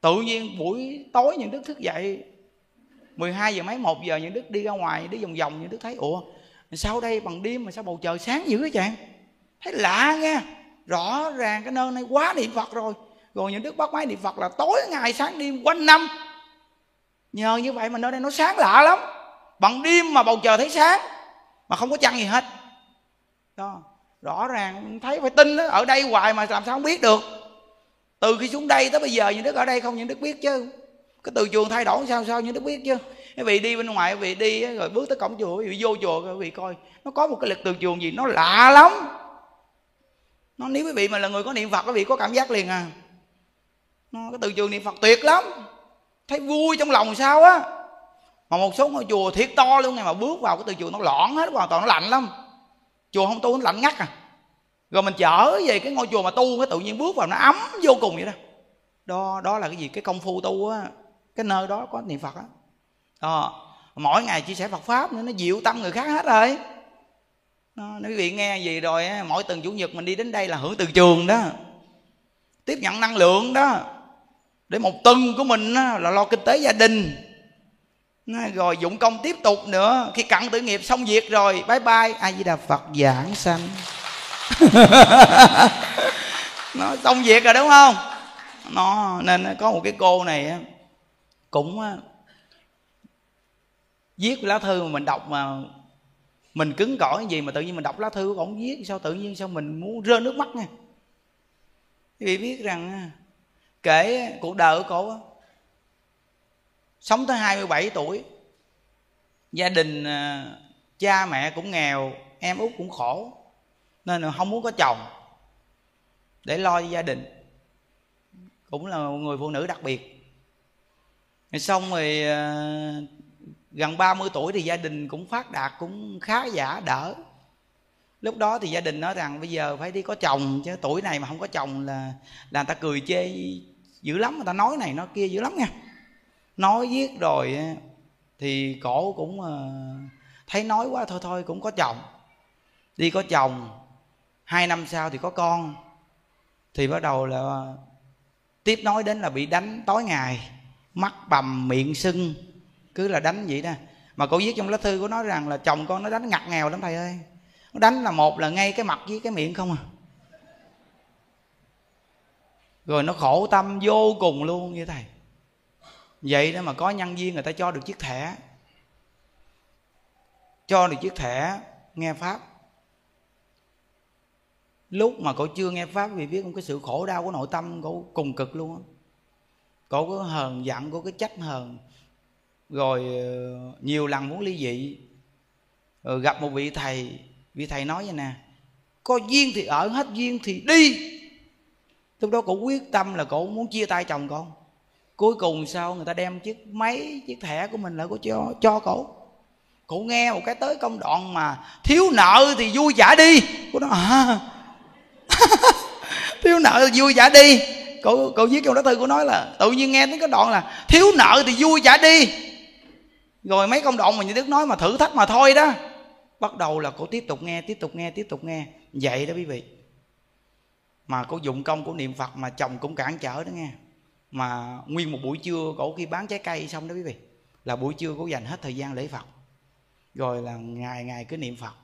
Tự nhiên buổi tối những đức thức dậy 12 giờ mấy 1 giờ những đức đi ra ngoài đi vòng vòng, những đức thấy, ủa, sao đây bằng đêm mà sao bầu trời sáng dữ vậy chàng? Thấy lạ nghe rõ ràng cái nơi này quá niệm phật rồi. Rồi những đức bắt máy niệm phật là tối ngày sáng đêm quanh năm. Nhờ như vậy mà nơi đây nó sáng lạ lắm. Bằng đêm mà bầu trời thấy sáng, mà không có chăng gì hết. Đó, rõ ràng thấy phải tin đó. ở đây hoài mà làm sao không biết được. Từ khi xuống đây tới bây giờ, những đức ở đây không những đức biết chứ cái từ trường thay đổi sao sao như nó biết chứ? Quý vị đi bên ngoài quý vị đi rồi bước tới cổng chùa quý vị vô chùa quý vị coi, nó có một cái lực từ trường gì? Nó lạ lắm. Nó nếu quý vị mà là người có niệm phật quý vị có cảm giác liền à. Nó, cái từ trường niệm phật tuyệt lắm. Thấy vui trong lòng sao á. Mà một số ngôi chùa thiệt to luôn này mà bước vào cái từ trường nó loạn hết, hoàn toàn nó lạnh lắm. Chùa không tu, nó lạnh ngắt à. Rồi mình trở về cái ngôi chùa mà tu, cái tự nhiên bước vào nó ấm vô cùng vậy đó. Đó đó là cái gì? Cái công phu tu á cái nơi đó có niệm phật á. Đó. mỗi ngày chia sẻ phật pháp nữa nó dịu tâm người khác hết rồi. À, nếu quý vị nghe gì rồi mỗi tuần chủ nhật mình đi đến đây là hưởng từ trường đó. Tiếp nhận năng lượng đó. Để một tuần của mình là lo kinh tế gia đình. Rồi dụng công tiếp tục nữa. Khi cặn tử nghiệp xong việc rồi bye bye. Ai di đà phật giảng sanh. Nó xong việc rồi đúng không? Nó nên có một cái cô này cũng viết lá thư mà mình đọc mà mình cứng cỏi cái gì mà tự nhiên mình đọc lá thư của ổng viết, sao tự nhiên sao mình muốn rơi nước mắt nha? Vì biết rằng kể cuộc đời của cổ sống tới 27 tuổi, gia đình à, cha mẹ cũng nghèo, em út cũng khổ, nên là không muốn có chồng để lo cho gia đình. Cũng là một người phụ nữ đặc biệt xong rồi ờ, gần 30 tuổi thì gia đình cũng phát đạt, cũng khá giả đỡ. Lúc đó thì gia đình nói rằng bây giờ phải đi có chồng, chứ tuổi này mà không có chồng là là người ta cười chê dữ lắm, người ta nói này nói kia dữ lắm nha. Nói viết rồi thì cổ cũng ờ, thấy nói quá, thôi thôi, cũng có chồng. Đi có chồng, hai năm sau thì có con. Thì bắt đầu là tiếp nói đến là bị đánh tối ngày mắt bầm, miệng sưng. Cứ là đánh vậy đó. Mà cô viết trong lá thư của nó rằng là chồng con nó đánh ngặt nghèo lắm thầy ơi. Nó đánh là một là ngay cái mặt với cái miệng không à. Rồi nó khổ tâm vô cùng luôn như thầy. Vậy đó mà có nhân viên người ta cho được chiếc thẻ. Cho được chiếc thẻ nghe pháp. Lúc mà cậu chưa nghe pháp vì biết không? Cái sự khổ đau của nội tâm cậu cùng cực luôn á cô có hờn, giận có cái trách hờn. Rồi ờ, nhiều lần muốn ly dị rồi gặp một vị thầy. Vị thầy nói vậy nè, có duyên thì ở, hết duyên thì đi. Lúc đó cậu quyết tâm là cổ muốn chia tay chồng con cuối cùng sao người ta đem chiếc máy, chiếc thẻ của mình lại có cho cho cổ. Cổ nghe một cái tới công đoạn mà thiếu nợ thì vui trả đi. Cô nói à thiếu nợ thì vui trả đi cậu cậu viết trong đó thư của nói là, tự nhiên nghe đến cái đoạn là, thiếu nợ thì vui trả đi. Rồi mấy công đoạn mà như đức nói mà thử thách mà thôi đó. Bắt đầu là cô tiếp tục nghe, tiếp tục nghe, tiếp tục nghe. Vậy đó quý vị. Mà cô dụng công của niệm phật mà chồng cũng cản trở đó nghe. Mà nguyên một buổi trưa cổ khi bán trái cây xong đó quý vị, là buổi trưa cô dành hết thời gian lễ phật. Rồi là ngày ngày cứ niệm phật.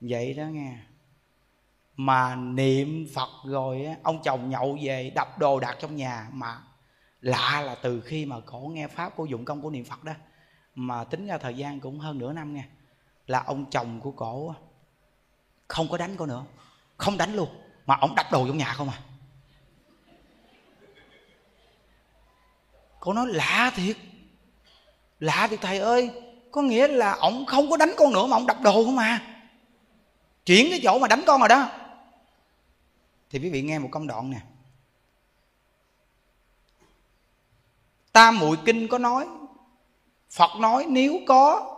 Vậy đó nghe mà niệm phật rồi ông chồng nhậu về đập đồ đạc trong nhà. Mà lạ là từ khi mà cổ nghe pháp cô dụng công của niệm phật đó, mà tính ra thời gian cũng hơn nửa năm nha là ông chồng của cổ không có đánh cô nữa. Không đánh luôn, mà ông đập đồ trong nhà không à. Cô nói, lạ thiệt lạ thiệt thầy ơi, có nghĩa là ông không có đánh con nữa mà ông đập đồ không à. Chuyển cái chỗ mà đánh con rồi đó thì quý vị nghe một công đoạn nè. Tam muội kinh có nói, phật nói nếu có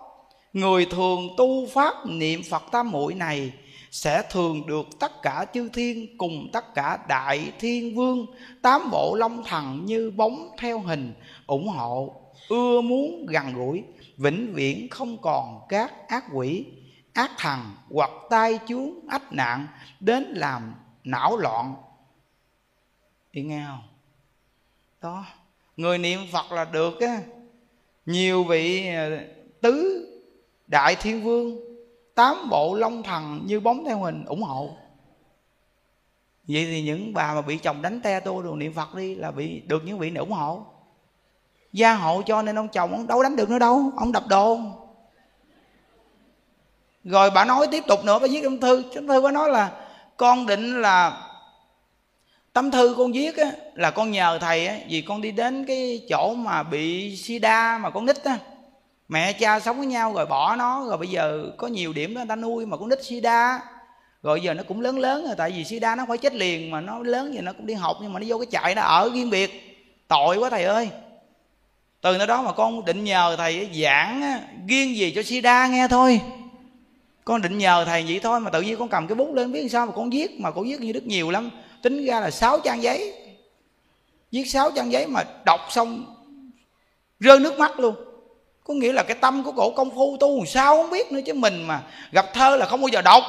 người thường tu pháp niệm phật tam muội này sẽ thường được tất cả chư thiên cùng tất cả đại thiên vương, tám bộ long thần như bóng theo hình, ủng hộ, ưa muốn gần gũi, vĩnh viễn không còn các ác quỷ, ác thần hoặc tai chướng, ách nạn đến làm não loạn. Thì nghe không đó, người niệm phật là được á. Nhiều vị ờ, tứ đại thiên vương, tám bộ long thần như bóng theo hình ủng hộ. Vậy thì những bà mà bị chồng đánh te tô đồ niệm phật đi là bị, được những vị này ủng hộ. Gia hộ cho nên ông chồng ông đâu đánh được nữa đâu, ông đập đồ. Rồi bà nói tiếp tục nữa, bà viết trong thư. Trong thư bà nói là con định là tấm thư con viết á, là con nhờ thầy á, vì con đi đến cái chỗ mà bị sida mà con nít á. Mẹ cha sống với nhau rồi bỏ nó rồi bây giờ có nhiều điểm đó người ta nuôi mà con nít sida rồi giờ nó cũng lớn lớn rồi tại vì sida nó phải chết liền mà nó lớn giờ nó cũng đi học nhưng mà nó vô cái chạy nó ở riêng biệt. Tội quá thầy ơi. Từ nơi đó mà con định nhờ thầy giảng riêng gì cho sida nghe thôi con định nhờ thầy vậy thôi, mà tự nhiên con cầm cái bút lên, biết sao mà con viết? Mà con viết như đức nhiều lắm. Tính ra là sáu trang giấy. Viết sáu trang giấy mà đọc xong, rơi nước mắt luôn. Có nghĩa là cái tâm của cổ công phu tu sao không biết nữa chứ mình mà gặp thơ là không bao giờ đọc.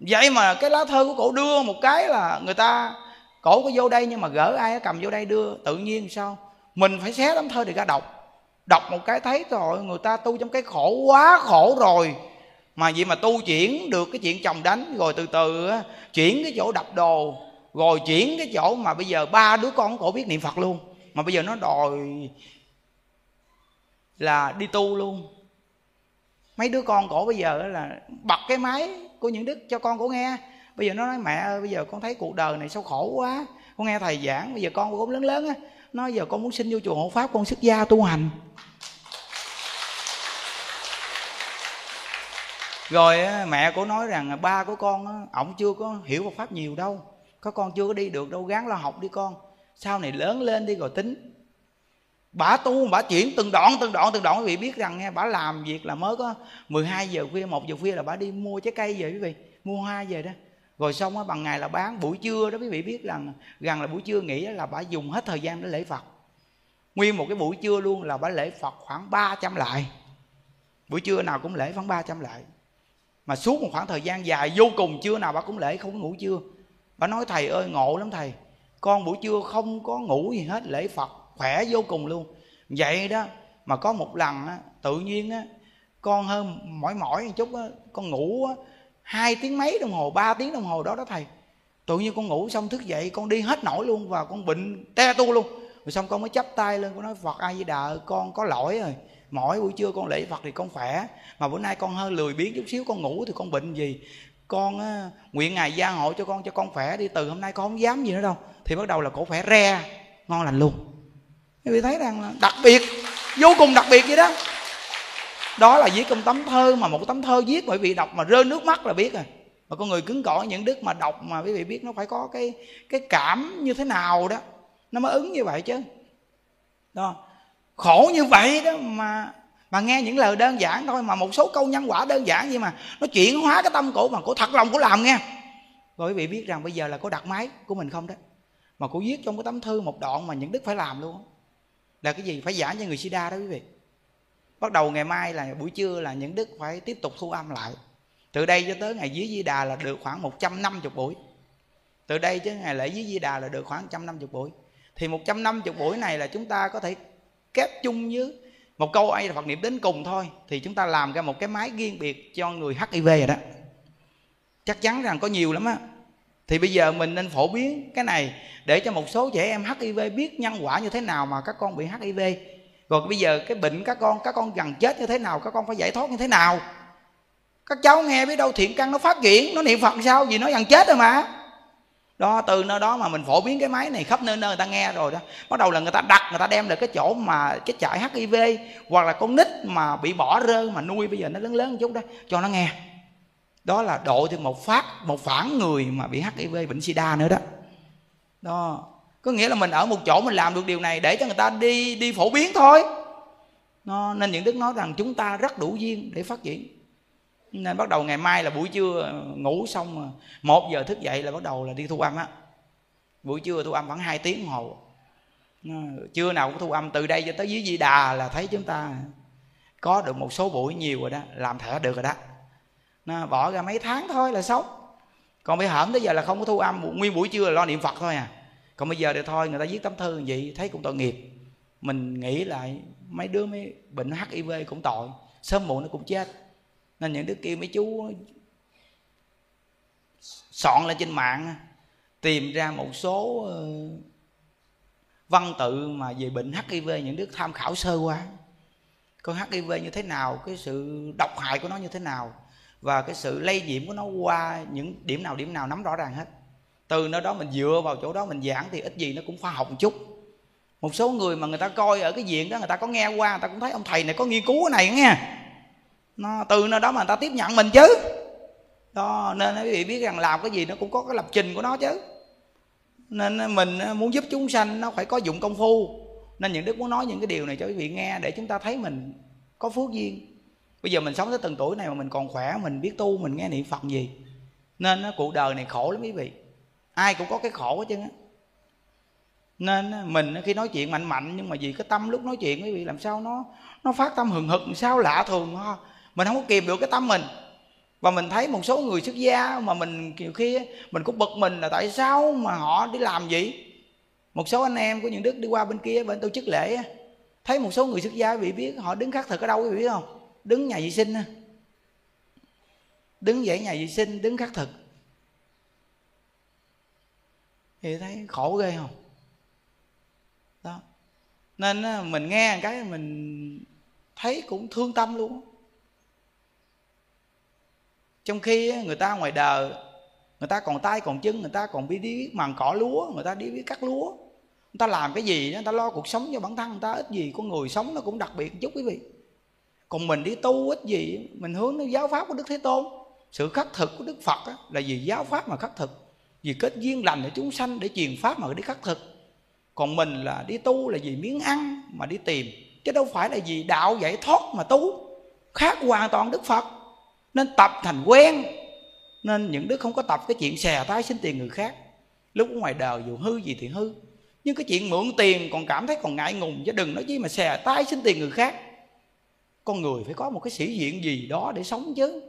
Vậy mà cái lá thơ của cổ đưa một cái là người ta, cổ có vô đây nhưng mà gỡ ai cầm vô đây đưa. Tự nhiên sao? Mình phải xé tấm thơ để ra đọc. Đọc một cái thấy rồi người ta tu trong cái khổ quá khổ rồi mà vậy mà tu chuyển được cái chuyện chồng đánh, rồi từ từ chuyển cái chỗ đập đồ, rồi chuyển cái chỗ mà bây giờ ba đứa con cổ biết niệm phật luôn. Mà bây giờ nó đòi là đi tu luôn. Mấy đứa con cổ bây giờ là bật cái máy của những đức cho con cổ nghe. Bây giờ nó nói, mẹ ơi, bây giờ con thấy cuộc đời này sao khổ quá. Con nghe thầy giảng, bây giờ con cũng lớn lớn á. Nó, giờ con muốn xin vô chùa hộ pháp, con xuất gia tu hành. Rồi mẹ của nói rằng ba của con ổng chưa có hiểu Phật pháp nhiều đâu. Có con chưa có đi được đâu gắng lo học đi con. Sau này lớn lên đi rồi tính. Bả tu bả chuyển từng đoạn từng đoạn từng đoạn. Quý vị biết rằng nghe bả làm việc là mới có 12 giờ khuya, một giờ khuya là bả đi mua trái cây về quý vị. Mua hoa về đó. Rồi xong á, bằng ngày là bán buổi trưa đó, quý vị biết rằng gần là buổi trưa nghỉ là bả dùng hết thời gian để lễ phật. Nguyên một cái buổi trưa luôn là bả lễ phật khoảng 300 lại. Buổi trưa nào cũng lễ khoảng 300 lại mà suốt một khoảng thời gian dài vô cùng trưa nào bà cũng lễ không có ngủ trưa bà nói thầy ơi ngộ lắm thầy. Con buổi trưa không có ngủ gì hết lễ phật khỏe vô cùng luôn. Vậy đó mà có một lần á, tự nhiên á, con hơn mỏi mỏi một chút á, con ngủ á, hai tiếng mấy đồng hồ ba tiếng đồng hồ đó đó thầy. Tự nhiên con ngủ xong thức dậy con đi hết nổi luôn và con bệnh te tu luôn. Rồi xong con mới chắp tay lên con nói phật a di đà con có lỗi rồi mỗi buổi trưa con lễ phật thì con khỏe. Mà bữa nay con hơi lười biếng chút xíu con ngủ thì con bệnh gì? Con á, nguyện ngài gia hộ cho con cho con khỏe đi. Từ hôm nay con không dám gì nữa đâu. Thì bắt đầu là cổ khỏe re ngon lành luôn. Quý vị thấy rằng là đặc biệt vô cùng đặc biệt vậy đó. Đó là viết trong tấm thơ mà một tấm thơ viết bởi vì đọc mà rơi nước mắt là biết rồi. Mà con người cứng cỏi những đức mà đọc mà quý vị biết nó phải có cái cái cảm như thế nào đó. Nó mới ứng như vậy chứ. Đó khổ như vậy đó, mà mà nghe những lời đơn giản thôi, mà một số câu nhân quả đơn giản vậy mà nó chuyển hóa cái tâm cổ mà cổ thật lòng cổ làm nghe. Rồi quý vị biết rằng bây giờ là có đặt máy của mình không đó? Mà cổ viết trong cái tấm thư một đoạn mà những đức phải làm luôn là cái gì? Phải giảng cho người sida đó quý vị. Bắt đầu ngày mai là, buổi trưa là những đức phải tiếp tục thu âm lại. Từ đây cho tới ngày dưới di đà là được khoảng 150 buổi. Từ đây tới ngày lễ dưới di đà là được khoảng 150 buổi. Thì 150 buổi này là chúng ta có thể kép chung với một câu ai là Phật niệm đến cùng thôi, thì chúng ta làm ra một cái máy riêng biệt cho người HIV rồi đó. Chắc chắn rằng có nhiều lắm á. Thì bây giờ mình nên phổ biến cái này để cho một số trẻ em HIV biết nhân quả như thế nào mà các con bị HIV rồi bây giờ cái bệnh các con các con gần chết như thế nào, các con phải giải thoát như thế nào? Các cháu nghe biết đâu thiện căn nó phát triển, nó niệm phật sao? Vì nó gần chết rồi mà đó, từ nơi đó mà mình phổ biến cái máy này khắp nơi nơi người ta nghe rồi đó. Bắt đầu là người ta đặt, người ta đem được cái chỗ mà cái trại hiv hoặc là con nít mà bị bỏ rơi, mà nuôi bây giờ nó lớn lớn một chút đó, cho nó nghe. Đó là độ thêm một phát, một phản người mà bị hiv bệnh sida nữa đó. Đó. Có nghĩa là mình ở một chỗ mình làm được điều này để cho người ta đi đi phổ biến thôi. Nó nên những đức nói rằng chúng ta rất đủ duyên để phát triển nên bắt đầu ngày mai là buổi trưa ngủ xong một giờ thức dậy là bắt đầu là đi thu âm á. Buổi trưa thu âm khoảng 2 tiếng đồng hồ. Chưa nào cũng thu âm, từ đây cho tới dưới di đà là thấy chúng ta có được một số buổi nhiều rồi đó, làm thẻ được rồi đó. Nó bỏ ra mấy tháng thôi là sống còn bây hởm tới giờ là không có thu âm nguyên buổi trưa là lo niệm phật thôi à. Còn bây giờ thì thôi, người ta viết tấm thư vậy thấy cũng tội nghiệp. Mình nghĩ lại mấy đứa mấy bệnh hiv cũng tội, sớm muộn nó cũng chết nên những đứa kia mấy chú soạn lên trên mạng, tìm ra một số ờ, văn tự mà về bệnh hiv những đứa tham khảo sơ qua. Con hiv như thế nào, cái sự độc hại của nó như thế nào, và cái sự lây nhiễm của nó qua những điểm nào điểm nào nắm rõ ràng hết. Từ nơi đó mình dựa vào chỗ đó mình giảng thì ít gì nó cũng khoa học một chút. Một số người mà người ta coi ở cái diện đó, người ta có nghe qua, người ta cũng thấy ông thầy này có nghiên cứu cái này nghe nó, từ nơi đó mà người ta tiếp nhận mình chứ. Đó, nên quý vị biết rằng làm cái gì nó cũng có cái lập trình của nó chứ. Nên mình ờ, muốn giúp chúng sanh nó phải có dụng công phu. Nên những đức muốn nói những cái điều này cho quý vị nghe để chúng ta thấy mình có phước duyên. Bây giờ mình sống tới từng tuổi này mà mình còn khỏe, mình biết tu, mình nghe niệm phật gì. Nên ờ, cuộc đời này khổ lắm quý vị. Ai cũng có cái khổ hết trơn á. Nên ờ, mình khi nói chuyện mạnh mạnh nhưng mà vì cái tâm lúc nói chuyện quý vị, làm sao nó nó phát tâm hừng hực sao lạ thường ha mình không có kịp được cái tâm mình. Và mình thấy một số người xuất gia mà mình nhiều khi mình cũng bực mình là tại sao mà họ đi làm gì một số anh em của những đức đi qua bên kia bên tổ chức lễ thấy một số người xuất gia bị biết họ đứng khắc thực ở đâu quý vị biết không? Đứng nhà vệ sinh đứng dậy nhà vệ sinh, đứng khắc thực. Thì thấy khổ ghê không? Đó. Nên mình nghe cái mình thấy cũng thương tâm luôn trong khi người ta ngoài đời, người ta còn tay còn chân, người ta còn biết đi biết màng cỏ lúa, người ta đi biết cắt lúa. Người ta làm cái gì người ta lo cuộc sống cho bản thân, người ta ít gì, con người sống nó cũng đặc biệt chút quý vị. Còn mình đi tu ít gì, mình hướng đến giáo pháp của đức thế tôn. Sự khắc thực của đức phật là vì giáo pháp mà khắc thực, vì kết duyên lành để chúng sanh, để truyền pháp mà đi khắc thực. Còn mình là đi tu là vì miếng ăn mà đi tìm, chứ đâu phải là vì đạo giải thoát mà tu. Khác hoàn toàn đức phật nên tập thành quen. Nên những đứa không có tập cái chuyện xè tay xin tiền người khác. Lúc ngoài đời dù hư gì thì hư. Nhưng cái chuyện mượn tiền còn cảm thấy còn ngại ngùng, chứ đừng nói chi mà xè tay xin tiền người khác. Con người phải có một cái sĩ diện gì đó để sống chứ.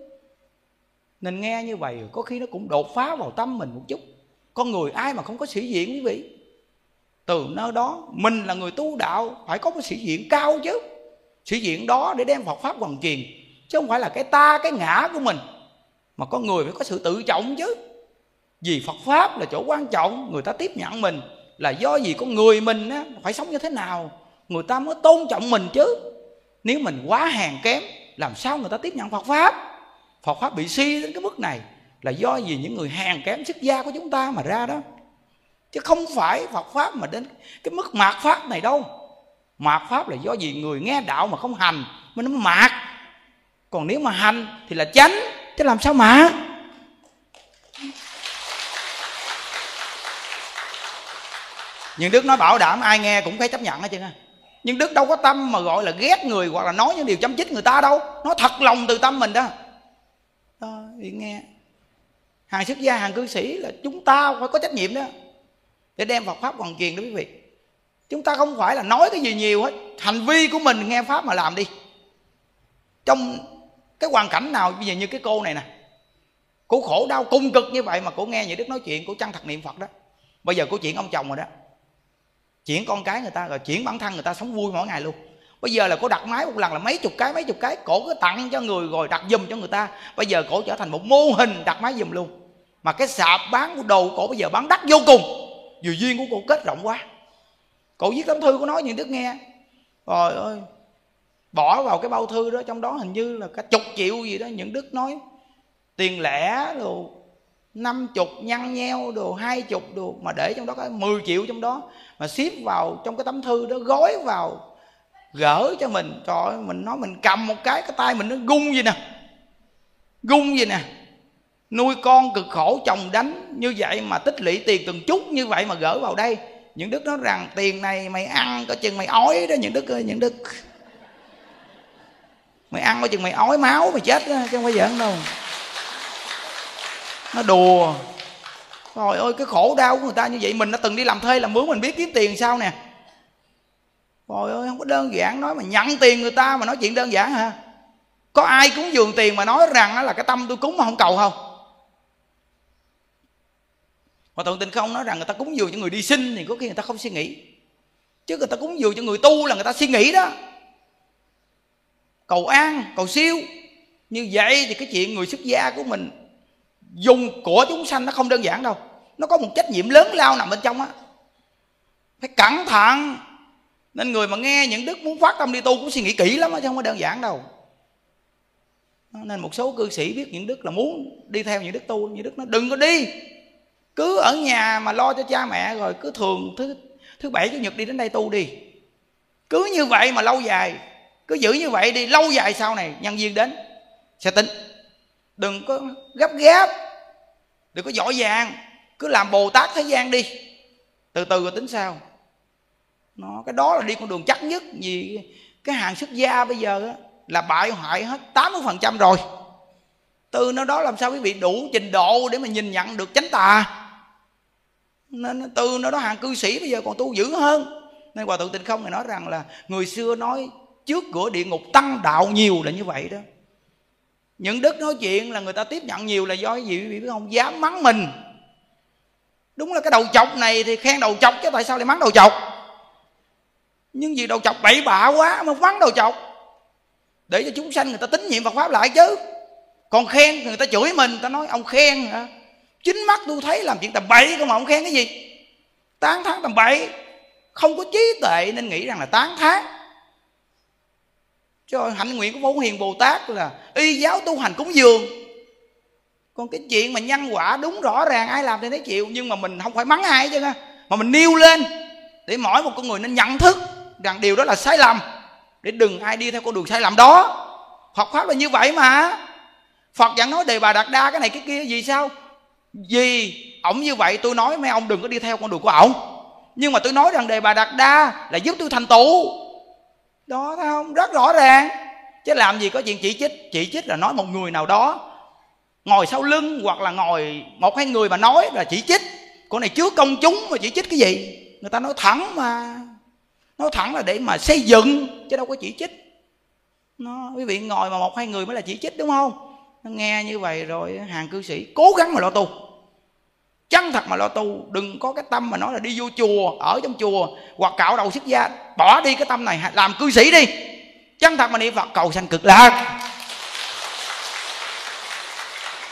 Nên nghe như vậy, có khi nó cũng đột phá vào tâm mình một chút. Con người ai mà không có sĩ diện quý vị? Từ nơi đó, mình là người tu đạo, phải có một sĩ diện cao chứ. Sĩ diện đó để đem Phật pháp hoàn truyền chứ không phải là cái ta cái ngã của mình. Mà con người phải có sự tự trọng chứ. Vì Phật pháp là chỗ quan trọng người ta tiếp nhận mình. Là do gì con người mình á, phải sống như thế nào người ta mới tôn trọng mình chứ. Nếu mình quá hèn kém làm sao người ta tiếp nhận Phật pháp? Phật pháp bị si đến cái mức này là do gì những người hèn kém sức gia của chúng ta mà ra đó. Chứ không phải Phật pháp mà đến cái mức mạt pháp này đâu. Mạt pháp là do gì người nghe đạo mà không hành mới nó mạt còn nếu mà hành thì là chánh, chứ làm sao mà? Nhưng đức nói bảo đảm ai nghe cũng phải chấp nhận hết chứ nhưng đức đâu có tâm mà gọi là ghét người hoặc là nói những điều chấm chích người ta đâu. Nó thật lòng từ tâm mình đó. Đó thì nghe. Hàng xuất gia, hàng cư sĩ là chúng ta phải có trách nhiệm đó. Để đem Phật pháp hoàn truyền đó quý vị. Chúng ta không phải là nói cái gì nhiều hết. Hành vi của mình nghe pháp mà làm đi. Trong cái hoàn cảnh nào bây giờ như cái cô này nè, cô khổ đau cung cực như vậy mà cô nghe những đức nói chuyện, cô chăng thật niệm phật đó. Bây giờ cô chuyển ông chồng rồi đó. Chuyển con cái người ta rồi, chuyển bản thân người ta sống vui mỗi ngày luôn. Bây giờ là cô đặt máy một lần là mấy chục cái, mấy chục cái, cổ cứ tặng cho người rồi đặt giùm cho người ta. Bây giờ cổ trở thành một mô hình đặt máy giùm luôn. Mà cái sạp bán của đồ cổ bây giờ bán đắt vô cùng. Dù duyên của cô kết rộng quá. Cổ viết tấm thư của nói những đức nghe. Rồi ơi bỏ vào cái bao thư đó, trong đó hình như là cả chục triệu gì đó, những đức nói tiền lẻ đồ, năm chục nhăn nheo đồ, hai chục đồ, mà để trong đó có 10 triệu trong đó, mà xếp vào trong cái tấm thư đó, gói vào, gỡ cho mình. Trời ơi, mình nói mình cầm một cái cái tay mình nó gung gì nè gung gì nè, nuôi con cực khổ, chồng đánh như vậy mà tích lũy tiền từng chút như vậy mà gỡ vào đây. Những đức nói rằng, tiền này mày ăn có chừng mày ói đó, những đức ơi, những đức mày ăn có chừng mày ói máu mày chết đó, chứ không phải giỡn đâu. Nó đùa. Rồi ơi cái khổ đau của người ta như vậy mình đã từng đi làm thuê làm mướn mình biết kiếm tiền sao nè. Rồi ơi không có đơn giản nói mà nhận tiền người ta mà nói chuyện đơn giản hả? Có ai cúng dường tiền mà nói rằng là cái tâm tôi cúng mà không cầu không? Mà thượng tình không nói rằng người ta cúng dường cho người đi sinh thì có khi người ta không suy nghĩ. Chứ người ta cúng dường cho người tu là người ta suy nghĩ đó cầu an, cầu siêu. Như vậy thì cái chuyện người xuất gia của mình, dùng của chúng sanh nó không đơn giản đâu. Nó có một trách nhiệm lớn lao nằm bên trong á. Phải cẩn thận. Nên người mà nghe những đức muốn phát tâm đi tu cũng suy nghĩ kỹ lắm chứ không có đơn giản đâu. Nên một số cư sĩ biết những đức là muốn đi theo những đức tu, những đức nó đừng có đi. Cứ ở nhà mà lo cho cha mẹ rồi cứ thường thứ thứ bảy, chủ nhật đi đến đây tu đi. Cứ như vậy mà lâu dài cứ giữ như vậy đi lâu dài sau này nhân viên đến sẽ tính. Đừng có gấp gáp đừng có giỏi vàng cứ làm bồ tát thế gian đi. Từ từ rồi tính sao nó cái đó là đi con đường chắc nhất vì cái hàng xuất gia bây giờ á, là bại hoại hết 80% rồi. Từ nó đó làm sao quý vị đủ trình độ để mà nhìn nhận được chánh tà? Nên từ nó đó hàng cư sĩ bây giờ còn tu dữ hơn. Nên hòa thượng tịnh không thì nói rằng là người xưa nói trước cửa địa ngục tăng đạo nhiều là như vậy đó. Những đức nói chuyện là người ta tiếp nhận nhiều là do cái gì quý vị biết không? Dám mắng mình. Đúng là cái đầu chọc này thì khen đầu chọc chứ tại sao lại mắng đầu chọc? Nhưng vì đầu chọc bậy bạ quá mà mắng đầu chọc. Để cho chúng sanh người ta tín nhiệm Phật pháp lại chứ. Còn khen người ta chửi mình, người ta nói ông khen hả? Chính mắt tôi thấy làm chuyện tầm bậy không mà ông khen cái gì? Tán thán tầm bậy. Không có trí tuệ nên nghĩ rằng là tán thán cho hạnh nguyện của Phổ Hiền Bồ Tát là y giáo tu hành cúng dường. Còn cái chuyện mà nhân quả đúng rõ ràng, ai làm thì thấy chịu, nhưng mà mình không phải mắng ai chứ mà mình nêu lên để mỗi một con người nên nhận thức rằng điều đó là sai lầm, để đừng ai đi theo con đường sai lầm đó. Phật pháp là như vậy mà. Phật vẫn nói đề bà đạt đa cái này cái kia, vì sao? Vì ổng như vậy, tôi nói mấy ông đừng có đi theo con đường của ổng. Nhưng mà tôi nói rằng đề bà đạt đa là giúp tôi thành tựu đó, thấy không? Rất rõ ràng. Chứ làm gì có chuyện chỉ trích. Chỉ trích là nói một người nào đó ngồi sau lưng hoặc là ngồi một hai người mà nói là chỉ trích. Con này trước công chúng mà chỉ trích cái gì? Người ta nói thẳng mà. Nói thẳng là để mà xây dựng, chứ đâu có chỉ trích. Nó, quý vị ngồi mà một hai người mới là chỉ trích, đúng không? Nó nghe như vậy rồi, hàng cư sĩ cố gắng mà lo tu chân thật mà lo tu đừng có cái tâm mà nói là đi vô chùa ở trong chùa hoặc cạo đầu xuất gia bỏ đi cái tâm này làm cư sĩ đi. Chân thật mà niệm phật cầu sanh cực lạc.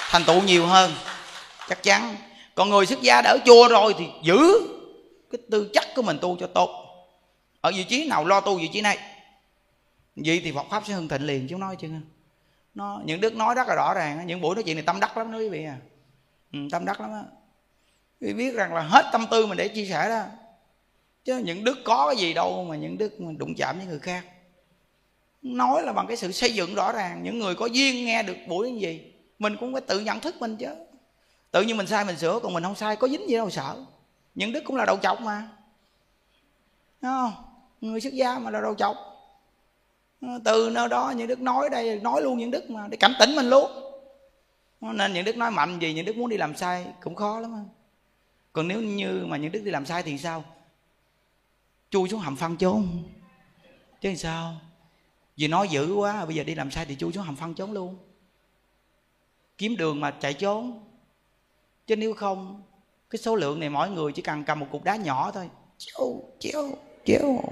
Thành tựu nhiều hơn chắc chắn. Còn người xuất gia đã ở chùa rồi thì giữ cái tư chất của mình tu cho tốt. Ở vị trí nào lo tu vị trí này? Vậy thì Phật pháp sẽ hưng thịnh liền chứ nói chứ. Nó những đức nói rất là rõ ràng những buổi nói chuyện này tâm đắc lắm đó quý vị à. Ừ, tâm đắc lắm á vì biết rằng là hết tâm tư mình để chia sẻ đó. Chứ những đức có cái gì đâu mà những đức đụng chạm với người khác. Nói là bằng cái sự xây dựng rõ ràng, những người có duyên nghe được buổi như gì, mình cũng phải tự nhận thức mình chứ. Tự nhiên mình sai mình sửa, còn mình không sai, có dính gì đâu sợ. Những đức cũng là đầu chọc mà. Đúng không? Người xuất gia mà là đầu chọc. Ờ, từ nơi đó những đức nói đây, nói luôn những đức mà để cảnh tỉnh mình luôn. Ờ, nên những đức nói mạnh gì, những đức muốn đi làm sai cũng khó lắm còn nếu như mà những đức đi làm sai thì sao? Chui xuống hầm phân trốn chứ sao? Vì nói dữ quá, bây giờ đi làm sai thì chui xuống hầm phân trốn luôn. Kiếm đường mà chạy trốn. Chứ nếu không, cái số lượng này mỗi người chỉ cần cầm một cục đá nhỏ thôi. Chéo chéo chéo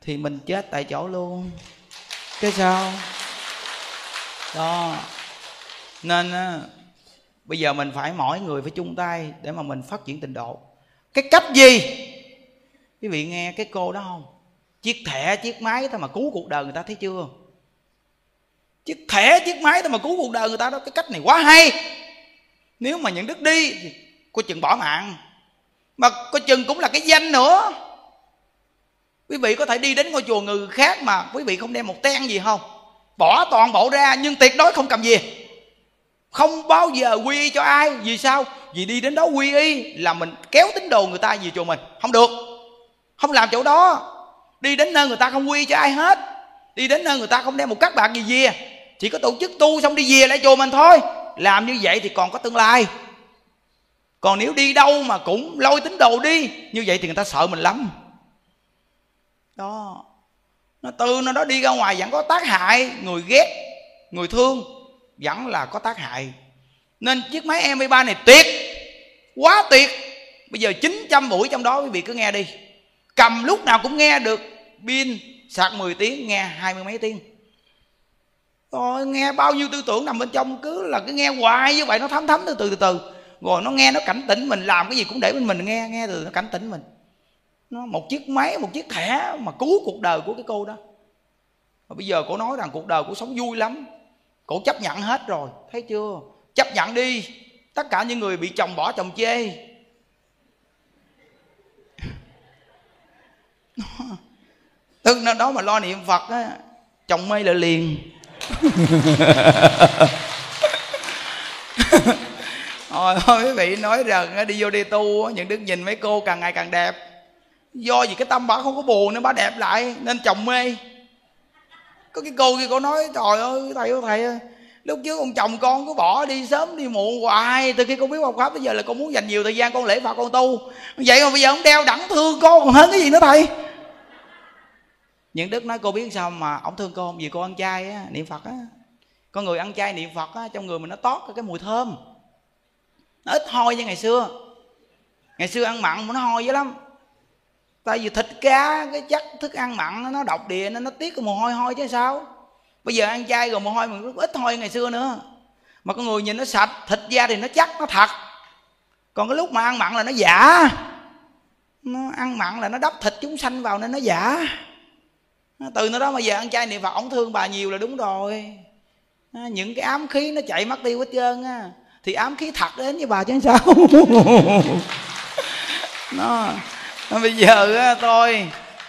thì mình chết tại chỗ luôn. Cái sao? Đó. Nên bây giờ mình phải mỗi người phải chung tay để mà mình phát triển tình độ. Cái cách gì? Quý vị nghe cái cô đó không? Chiếc thẻ, chiếc máy thôi mà cứu cuộc đời người ta thấy chưa? Chiếc thẻ, chiếc máy thôi mà cứu cuộc đời người ta đó, cái cách này quá hay. Nếu mà những đức đi thì coi chừng bỏ mạng. Mà coi chừng cũng là cái danh nữa. Quý vị có thể đi đến ngôi chùa người khác mà quý vị không đem một ten gì không? Bỏ toàn bộ ra nhưng tuyệt đối không cầm gì không bao giờ quy y cho ai. Vì sao? Vì đi đến đó quy y là mình kéo tín đồ người ta về chùa mình. Không được. Không làm chỗ đó. Đi đến nơi người ta không quy y cho ai hết. Đi đến nơi người ta không đem một các bạn gì về. Chỉ có tổ chức tu xong đi về lại chùa mình thôi. Làm như vậy thì còn có tương lai. Còn nếu đi đâu mà cũng lôi tín đồ đi, như vậy thì người ta sợ mình lắm. Đó. Nó tư nó đó đi ra ngoài vẫn có tác hại, người ghét, người thương vẫn là có tác hại. Nên chiếc máy MP3 này tuyệt, quá tuyệt. Bây giờ 900 buổi trong đó quý vị cứ nghe đi. Cầm lúc nào cũng nghe được, pin sạc 10 tiếng, nghe hai mươi mấy tiếng. Rồi nghe bao nhiêu tư tưởng nằm bên trong cứ là cứ nghe hoài như vậy, nó thấm thấm từ từ từ từ. Rồi nó nghe nó cảnh tỉnh mình, làm cái gì cũng để bên mình nghe nghe từ nó cảnh tỉnh mình. Nó một chiếc máy, một chiếc thẻ mà cứu cuộc đời của cái cô đó. Và bây giờ cô nói rằng cuộc đời của sống vui lắm cổ chấp nhận hết rồi, thấy chưa? Chấp nhận đi. Tất cả những người bị chồng bỏ chồng chê. Tức nó đó mà lo niệm phật á, chồng mây lại liền. Ôi quý vị nói rằng đi vô đi tu những đức nhìn mấy cô càng ngày càng đẹp. Do vì cái tâm bà không có buồn nên bà đẹp lại, Nên chồng mê. Có cái cô kia cô nói, Trời ơi, thầy ơi thầy ơi, Lúc trước ông chồng con cứ bỏ đi sớm đi muộn hoài, Từ khi con biết học Pháp bây giờ là con muốn dành nhiều thời gian con lễ Phật, con tu. Vậy mà bây giờ ông đeo đẳng thương con còn hơn cái gì nữa thầy? Những đức nói, cô biết sao mà ông thương cô vì cô ăn chay á, niệm phật á. Con người ăn chay niệm phật á, trong người mình nó tót cái mùi thơm. Nó ít hôi như ngày xưa. Ngày xưa ăn mặn mà nó hôi dữ lắm tại vì thịt cá, cái chất thức ăn mặn nó độc địa nên nó tiết cái mồ hôi hôi chứ sao? Bây giờ ăn chay rồi mồ hôi mình ít hôi ngày xưa nữa. Mà con người nhìn nó sạch, thịt da thì nó chắc, nó thật. Còn cái lúc mà ăn mặn là nó giả. Nó ăn mặn là nó đắp thịt chúng sanh vào nên nó giả. Từ nó đó mà giờ ăn chay niệm phật, ổng thương bà nhiều là đúng rồi. Những cái ám khí nó chạy mất tiêu hết trơn á. Thì ám khí thật đến với bà chứ sao? Nó bây giờ á tôi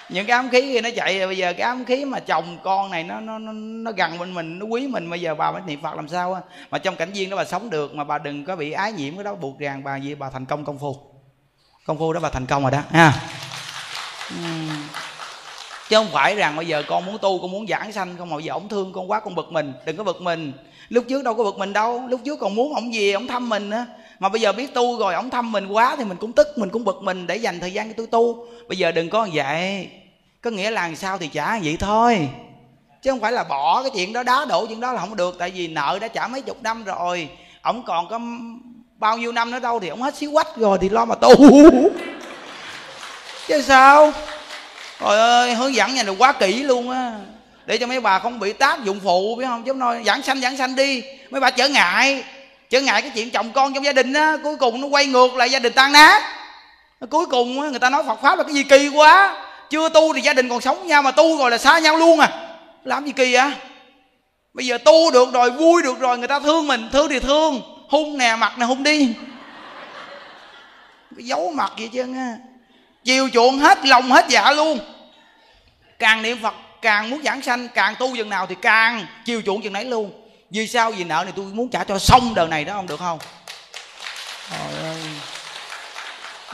những cái ám khí kia nó chạy rồi bây giờ cái ám khí mà chồng con này nó nó nó, nó gần bên mình nó quý mình bây giờ bà mới niệm phật làm sao á? Mà trong cảnh viên đó bà sống được mà bà đừng có bị ái nhiễm cái đó buộc ràng bà gì bà thành công công phu. Công phu đó bà thành công rồi đó ha. Chứ không phải rằng bây giờ con muốn tu con muốn giảng sanh không mà bây giờ ổng thương con quá con bực mình đừng có bực mình. Lúc trước đâu có bực mình đâu lúc trước còn muốn ổng gì ổng thăm mình á mà bây giờ biết tu rồi ổng thăm mình quá thì mình cũng tức, mình cũng bực mình để dành thời gian cho tôi tu. Bây giờ đừng có vậy. Có nghĩa là sao thì trả vậy thôi. Chứ không phải là bỏ cái chuyện đó, đá đổ chuyện đó là không được. Tại vì nợ đã trả mấy chục năm rồi. Ổng còn có bao nhiêu năm nữa đâu thì ổng hết xíu quách rồi thì lo mà tu. Chứ sao? Trời ơi, hướng dẫn nhà này quá kỹ luôn á. Để cho mấy bà không bị tác dụng phụ, biết không? Chứ nói giảng sanh giảng sanh đi. Mấy bà trở ngại trở ngại cái chuyện chồng con trong gia đình á cuối cùng nó quay ngược lại gia đình tan nát. Cuối cùng á, người ta nói phật pháp là cái gì kỳ quá. Chưa tu thì gia đình còn sống nhau mà tu rồi là xa nhau luôn à. Làm gì kỳ á bây giờ tu được rồi vui được rồi người ta thương mình thương thì thương. Hung nè mặt nè hung đi. Cái giấu mặt vậy chứ nha chiều chuộng hết lòng hết dạ luôn. Càng niệm phật càng muốn giảng sanh càng tu dần nào thì càng chiều chuộng chừng nấy luôn vì sao? Vì nợ này tôi muốn trả cho xong đời này đó ông được không? Trời ơi.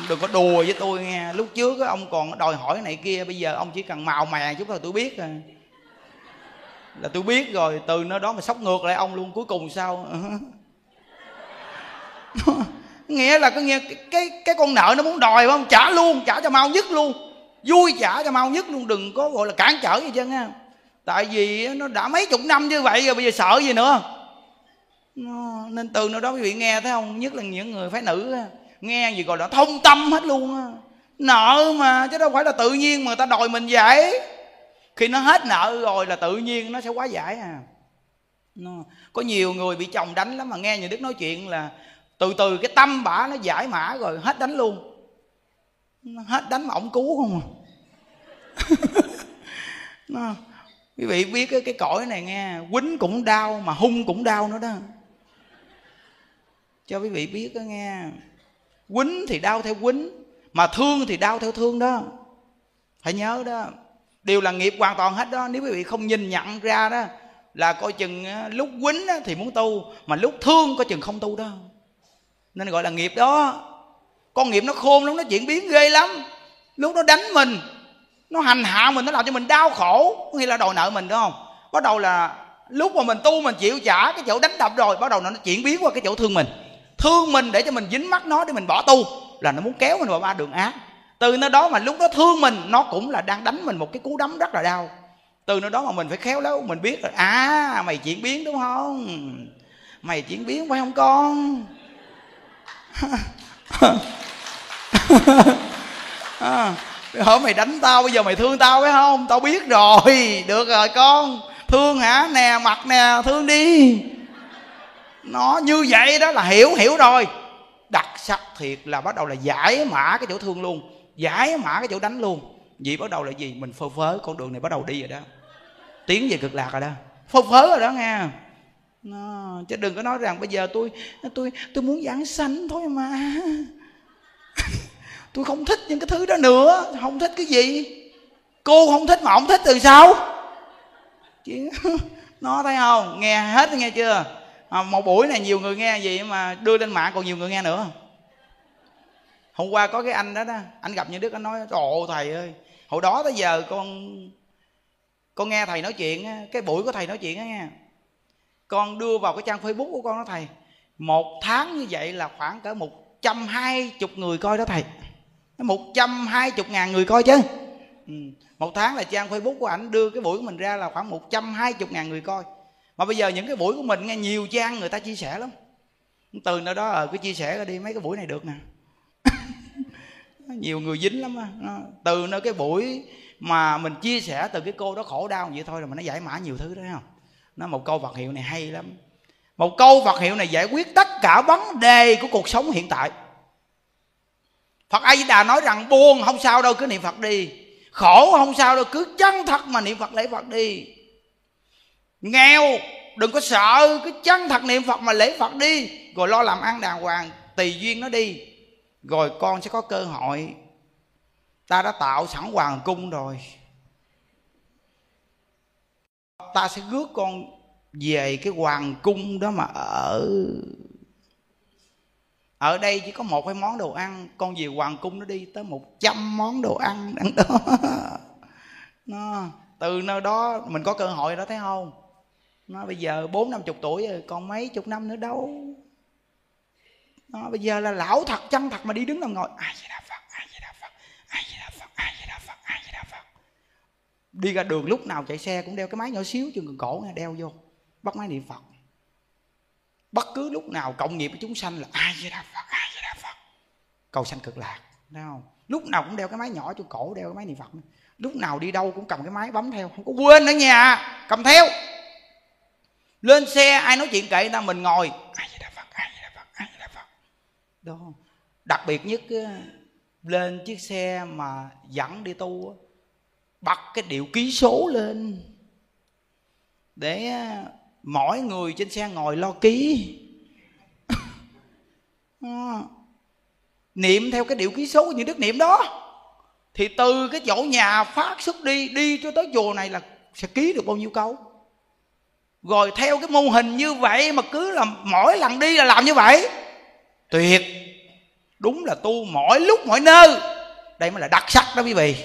Đừng có đùa với tôi nghe. Lúc trước ông còn đòi hỏi này kia bây giờ ông chỉ cần màu mè chút thôi tôi biết rồi. Là tôi biết rồi từ nơi đó mà sốc ngược lại ông luôn cuối cùng sao? Nghĩa là có nghe cái, cái cái con nợ nó muốn đòi không? Trả luôn trả cho mau nhất luôn. Vui trả cho mau nhất luôn đừng có gọi là cản trở gì chứ nha tại vì nó đã mấy chục năm như vậy rồi, bây giờ sợ gì nữa? Nên từ nơi đó quý vị nghe thấy không? Nhất là những người phái nữ nghe gì gọi là thông tâm hết luôn nợ mà, chứ đâu phải là tự nhiên mà người ta đòi mình vậy. Khi nó hết nợ rồi là tự nhiên nó sẽ quá giải à. Có nhiều người bị chồng đánh lắm mà nghe nhà đức nói chuyện là từ từ cái tâm bả nó giải mã rồi, hết đánh luôn. Hết đánh mà ổng cứu không à. quý vị biết cái, cõi này nghe quýnh cũng đau mà hung cũng đau nữa đó. Cho quý vị biết đó nghe quýnh thì đau theo quýnh mà thương thì đau theo thương đó. Phải nhớ đó đều là nghiệp hoàn toàn hết đó. Nếu quý vị không nhìn nhận ra đó là coi chừng lúc quýnh thì muốn tu mà lúc thương coi chừng không tu đó. Nên gọi là nghiệp đó. Con nghiệp nó khôn lắm nó chuyển biến ghê lắm. Lúc nó đánh mình nó hành hạ mình nó làm cho mình đau khổ. Có nghĩa là đòi nợ mình đúng không? Bắt đầu là lúc mà mình tu mình chịu trả cái chỗ đánh đập rồi bắt đầu nó chuyển biến qua cái chỗ thương mình. Thương mình để cho mình dính mắt nó để mình bỏ tu là nó muốn kéo mình vào ba đường ác. Từ nơi đó mà lúc nó thương mình nó cũng là đang đánh mình một cái cú đấm rất là đau. Từ nơi đó mà mình phải khéo léo mình biết là à mày chuyển biến đúng không? Mày chuyển biến phải không con? À, hôm mày đánh tao bây giờ mày thương tao phải không? Tao biết rồi. Được rồi con. Thương hả? Nè mặt nè thương đi. Nó như vậy đó là hiểu hiểu rồi. Đặc sắc thiệt là bắt đầu là giải mã cái chỗ thương luôn. Giải mã cái chỗ đánh luôn. Vì bắt đầu là gì? Mình phơ phớ con đường này bắt đầu đi rồi đó. Tiến về cực lạc rồi đó. Phơ phớ rồi đó nghe. Nó, chứ đừng có nói rằng bây giờ tôi tôi tôi muốn giảng sanh thôi mà tôi không thích những cái thứ đó nữa. Không thích cái gì. Cô không thích mà ông thích từ sao chứ nó thấy không? Nghe hết nghe chưa? À, một buổi này nhiều người nghe gì mà đưa lên mạng còn nhiều người nghe nữa. Hôm qua có cái anh đó đó anh gặp như đức anh nói ồ thầy ơi hồi đó tới giờ con con nghe thầy nói chuyện cái buổi của thầy nói chuyện á nghe. Con đưa vào cái trang facebook của con đó thầy. Một tháng như vậy là khoảng cỡ một trăm hai chục người coi đó thầy một trăm hai chục ngàn người coi chứ. Ừ. một tháng là trang facebook của ảnh đưa cái buổi của mình ra là khoảng một trăm hai chục ngàn người coi. Mà bây giờ những cái buổi của mình nghe nhiều trang người ta chia sẻ lắm. Từ nơi đó ờ cứ chia sẻ ra đi, mấy cái buổi này được nè. Nhiều người dính lắm á. Từ nơi cái buổi mà mình chia sẻ từ cái cô đó khổ đau vậy thôi rồi mà nó giải mã nhiều thứ đó không? Nó một câu vật hiệu này hay lắm. Một câu vật hiệu này giải quyết tất cả vấn đề của cuộc sống hiện tại. Phật A Di Đà nói rằng buồn không sao đâu, cứ niệm Phật đi. Khổ không sao đâu, cứ chân thật mà niệm Phật lễ Phật đi. Nghèo, đừng có sợ, cứ chân thật niệm Phật mà lễ Phật đi. Rồi lo làm ăn đàng hoàng, tùy duyên nó đi. Rồi con sẽ có cơ hội. Ta đã tạo sẵn hoàng cung rồi. Ta sẽ rước con về cái hoàng cung đó mà ở ở đây chỉ có một cái món đồ ăn, con về hoàng cung nó đi tới một trăm món đồ ăn đằng đó. Nó, từ nơi đó mình có cơ hội đó, thấy không? Nó bây giờ bốn năm chục tuổi rồi, còn mấy chục năm nữa đâu. Nó bây giờ là lão thật, chân thật mà đi đứng nằm ngồi. Ai vậy đà phật, ai vậy đà phật, ai vậy đà phật, ai vậy đà phật, ai vậy đà phật. Đi ra đường lúc nào chạy xe cũng đeo cái máy nhỏ xíu, chừng cổ nghe, đeo vô, bắt máy niệm phật bất cứ lúc nào cộng nghiệp với chúng sanh là ai vậy đà phật, ai vậy đà phật. Cầu sanh cực lạc, thấy không? Lúc nào cũng đeo cái máy nhỏ cho cổ, đeo cái máy niệm phật. Lúc nào đi đâu cũng cầm cái máy bấm theo, không có quên ở nhà, cầm theo. Lên xe, ai nói chuyện kệ người ta, mình ngồi. Ai vậy đà phật, ai vậy đà phật, ai với đà phật. Đó. Đặc biệt nhất lên chiếc xe mà dẫn đi tu bật cái điệu ký số lên. Để mỗi người trên xe ngồi lo ký. Ờ. Niệm theo cái điệu ký số như đức niệm đó. Thì từ cái chỗ nhà phát xuất đi đi cho tới chùa này là sẽ ký được bao nhiêu câu. Rồi theo cái mô hình như vậy mà cứ là mỗi lần đi là làm như vậy. Tuyệt. Đúng là tu mỗi lúc, mỗi nơi. Đây mới là đặc sắc đó quý vị.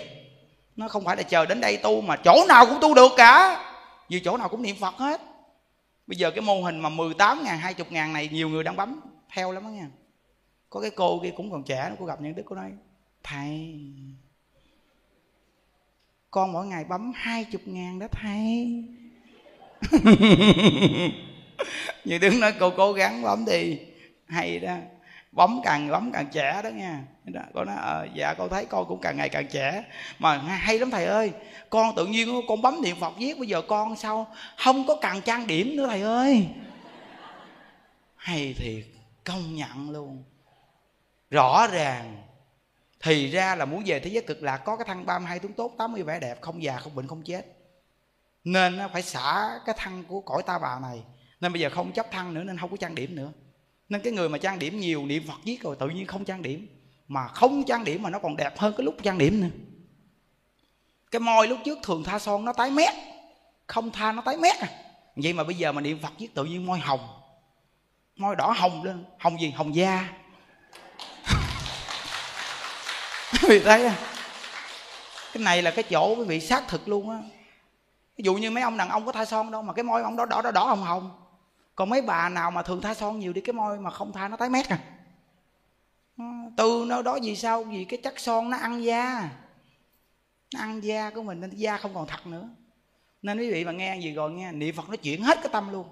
Nó không phải là chờ đến đây tu mà chỗ nào cũng tu được cả. Vì chỗ nào cũng niệm phật hết bây giờ cái mô hình mà 18 ngàn 20 ngàn này nhiều người đang bấm theo lắm đó nha. Có cái cô kia cũng còn trẻ nó cô gặp những đức cô nói, thầy, con mỗi ngày bấm 20 ngàn đó thầy. Như đứng nói, cô cố gắng bấm đi. Hay đó bấm càng bấm càng trẻ đó nha. Cô nói ờ dạ con thấy con cũng càng ngày càng trẻ. Mà hay lắm thầy ơi. Con tự nhiên con bấm niệm phật viết, bây giờ con sao? Không có càng trang điểm nữa thầy ơi. Hay thiệt, công nhận luôn. Rõ ràng. Thì ra là muốn về thế giới cực lạc, có cái thân 32 tướng tốt 80 vẻ đẹp, không già, không bệnh, không chết. Nên phải xả cái thân của cõi ta bà này. Nên bây giờ không chấp thân nữa, nên không có trang điểm nữa nên cái người mà trang điểm nhiều, niệm phật giết rồi tự nhiên không trang điểm. Mà không trang điểm mà nó còn đẹp hơn cái lúc trang điểm nữa. Cái môi lúc trước thường tha son nó tái mét, không tha nó tái mét à. Vậy mà bây giờ mà niệm phật giết tự nhiên môi hồng. Môi đỏ hồng lên. Hồng gì? Hồng da. Vì thấy cái này là cái chỗ quý vị xác thực luôn á. Ví dụ như mấy ông đàn ông có tha son đâu, mà cái môi ông đó đỏ đỏ đỏ, hồng hồng còn mấy bà nào mà thường tha son nhiều đi, cái môi mà không tha nó tái mét à. Ờ, từ nó đó vì sao? Vì cái chất son nó ăn da. Nó ăn da của mình nên da không còn thật nữa. Nên quý vị mà nghe gì rồi nghe, niệm phật nó chuyển hết cái tâm luôn.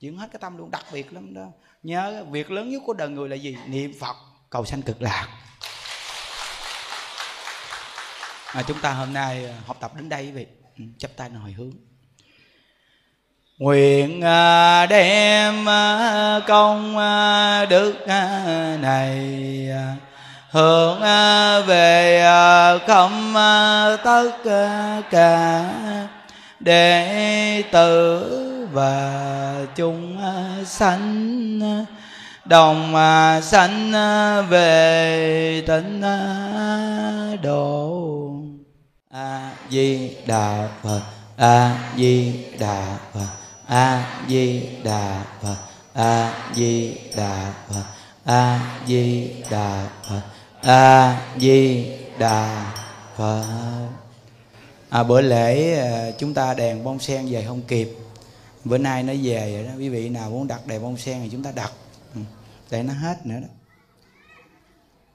Chuyển hết cái tâm luôn, đặc biệt lắm đó. Nhớ, việc lớn nhất của đời người là gì? Niệm phật, cầu sanh cực lạc. Mà chúng ta hôm nay ờ, học tập đến đây quý vị. Ừ, chắp tay hồi hướng nguyện à, đem à, công à, đức này hướng về không tất cả đệ tử và chúng sanh đồng sanh về tịnh độ. A di đà phật, a di đà phật a di đà phật. A di đà phật. A di đà phật. A di đà phật. À, bữa lễ ờ, chúng ta đèn bông sen về không kịp. Bữa nay nó về rồi đó. Quý vị nào muốn đặt đèn bông sen thì chúng ta đặt. Ừ. Để nó hết nữa đó.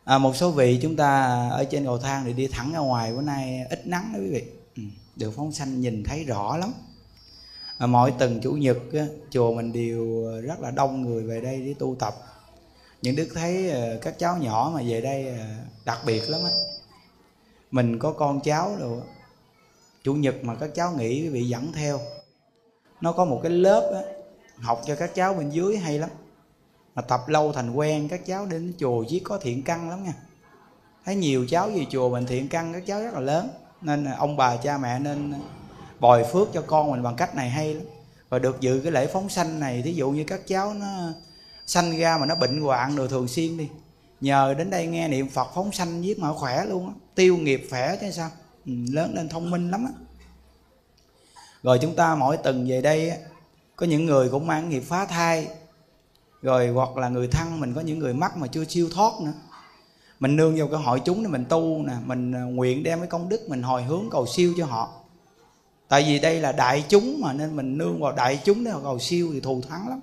À, một số vị chúng ta ở trên cầu thang thì đi thẳng ra ngoài. Bữa nay ít nắng đó quý vị. Ừ. Được đường phóng xanh nhìn thấy rõ lắm à, mỗi tuần chủ nhật á, chùa mình đều ờ, rất là đông người về đây để tu tập. Những đức thấy à, các cháu nhỏ mà về đây à, đặc biệt lắm á. Mình có con cháu rồi chủ nhật mà các cháu nghỉ quý vị dẫn theo. Nó có một cái lớp á, học cho các cháu bên dưới hay lắm. Mà tập lâu thành quen các cháu đến chùa chỉ có thiện căn lắm nha. Thấy nhiều cháu về chùa mình thiện căn các cháu rất là lớn. Nên ông bà cha mẹ nên bồi phước cho con mình bằng cách này hay lắm. Và được dự cái lễ phóng sanh này thí dụ như các cháu nó sanh ra mà nó bệnh hoạn rồi thường xuyên đi nhờ đến đây nghe niệm phật phóng sanh giết mà khỏe luôn á tiêu nghiệp khỏe chứ sao? Ừ, lớn lên thông minh lắm á. Rồi chúng ta mỗi tuần về đây có những người cũng mang nghiệp phá thai rồi hoặc là người thân mình có những người mắc mà chưa siêu thoát nữa. Mình nương vào cái hội chúng để mình tu nè mình à, nguyện đem cái công đức mình hồi hướng cầu siêu cho họ tại vì đây là đại chúng mà, nên mình nương vào đại chúng để cầu siêu thì thù thắng lắm.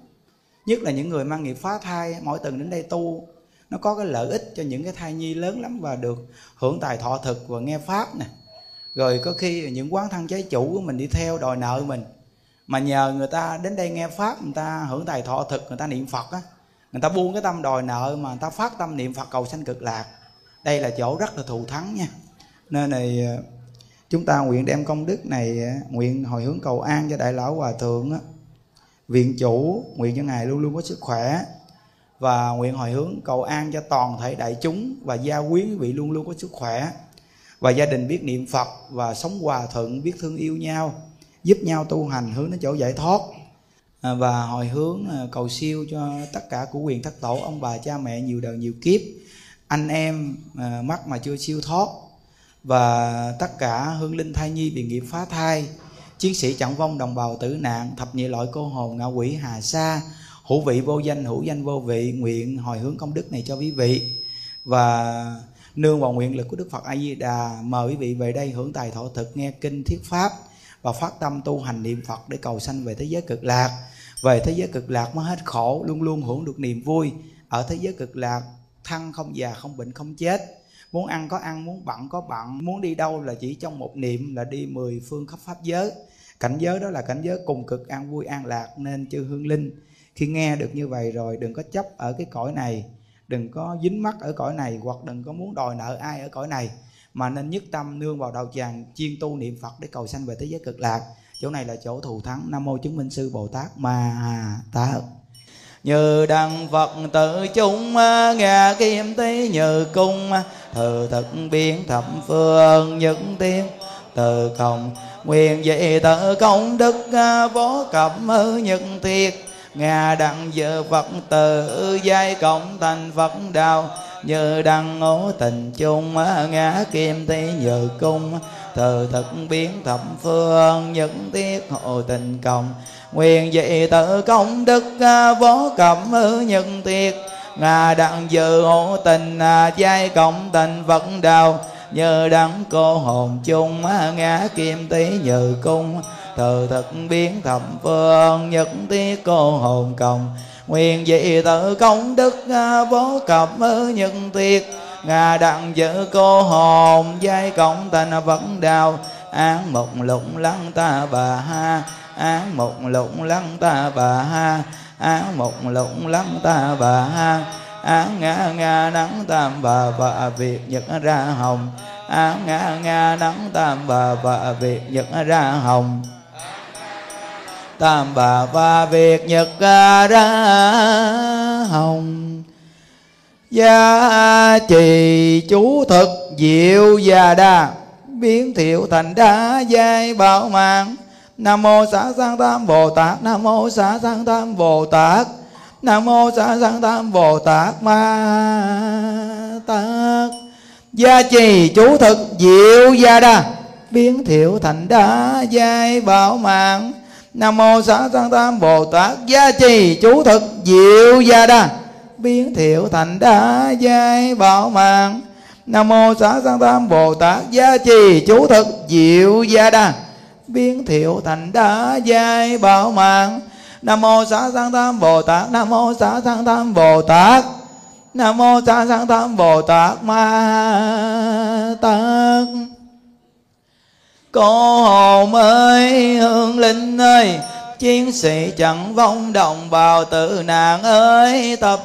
Nhất là những người mang nghiệp phá thai, mỗi tuần đến đây tu, nó có cái lợi ích cho những cái thai nhi lớn lắm và được hưởng tài thọ thực và nghe pháp nè. Rồi có khi những quán thân trái chủ của mình đi theo đòi nợ mình, mà nhờ người ta đến đây nghe pháp, người ta hưởng tài thọ thực, người ta niệm phật á, người ta buông cái tâm đòi nợ mà người ta phát tâm niệm phật cầu sanh cực lạc. Đây là chỗ rất là thù thắng nha. Nên này chúng ta nguyện đem công đức này à, nguyện hồi hướng cầu an cho đại lão hòa thượng viện chủ nguyện cho ngài luôn luôn có sức khỏe và nguyện hồi hướng cầu an cho toàn thể đại chúng và gia quyến quý vị luôn luôn có sức khỏe. Và gia đình biết niệm phật và sống hòa thuận biết thương yêu nhau giúp nhau tu hành hướng đến chỗ giải thoát. À, và hồi hướng à, cầu siêu cho tất cả của quyền thất tổ ông bà cha mẹ nhiều đời nhiều kiếp. Anh em à, mắc mà chưa siêu thoát và tất cả hương linh thai nhi bị nghiệp phá thai. Chiến sĩ chẳng vong đồng bào tử nạn thập nhị loại cô hồn ngạ quỷ hà sa, hữu vị vô danh, hữu danh vô vị, nguyện hồi hướng công đức này cho quý vị. Và nương vào nguyện lực của đức phật a di đà mời quý vị về đây hưởng tài thọ thực, nghe kinh, thuyết pháp và phát tâm tu hành niệm phật để cầu sanh về thế giới cực lạc. Về thế giới cực lạc mới hết khổ, luôn luôn hưởng được niềm vui. Ở thế giới cực lạc, thăng không già, không bệnh, không chết muốn ăn có ăn, muốn bận có bận, muốn đi đâu là chỉ trong một niệm là đi mười phương khắp pháp giới. Cảnh giới đó là cảnh giới cùng cực an vui an lạc nên chư hương linh. Khi nghe được như vậy rồi, đừng có chấp ở cái cõi này, đừng có dính mắc ở cõi này, hoặc đừng có muốn đòi nợ ai ở cõi này, mà nên nhất tâm nương vào đạo tràng chuyên tu niệm phật để cầu sanh về thế giới cực lạc. Chỗ này là chỗ thù thắng, nam mô chứng minh sư bồ tát ma ha tát. Như đăng phật tự chúng, nghe kim tí như cung thờ thực biến thập phương những tiếng, từ cộng nguyện dị tự công đức vô cập nhân thiệt. Ngà đặng giờ phật tự giai cộng thành phật đạo như đăng ngũ tình chung à, ngã kim tí nhờ cung. Từ thực biến thập phương những tiết hộ tình cộng nguyện dị tự công đức à, vô cẩm nhân tiết ngà đặng dự hộ tình à, giai cộng tình phật đạo như đắng cô hồn chung à, ngã kim tí như cung. Từ thực biến thập phương, nhất tiết cô hồn cộng nguyện dị tự công đức à, vô cập nhân tiết ngà đặng giữ cô hồn, giai cộng tình vẫn đau án một lụng lăng ta bà ha, án một lụng lăng ta bà ha. Á, một lũng lăng ta bà ha. Á, ngã ngã, nắng, tam bà và, việc nhật ra hồng. Á, ngã ngã, nắng, tam bà và, việc nhật ra hồng. Tam bà và, việc nhật ra hồng. Gia trì chú thực diệu và đa, biến thiệu thành đa giai bảo mạng nam mô xá sanh tam bồ tát. Nam mô xá sanh tam bồ tát. Nam mô xá sanh tam bồ tát. Ma tát. Gia trì chú thực diệu gia đa. Biến thiệu thành đa giai bảo mạng. Nam mô xá sanh tam bồ tát. Gia trì chú thực diệu gia đa. Biến thiệu thành đa giai bảo mạng. Nam mô xá sanh tam bồ tát. Gia trì chú thực diệu gia đa biến thiệu thành đa giai bảo mạng. Nam mô xá sanh tam bồ tát, nam mô xá sanh tam bồ tát, nam mô xá sanh tam bồ tát ma tát. Cô hồn ơi hương linh ơi, chiến sĩ chẳng vong đồng bào tử nạn ơi, tập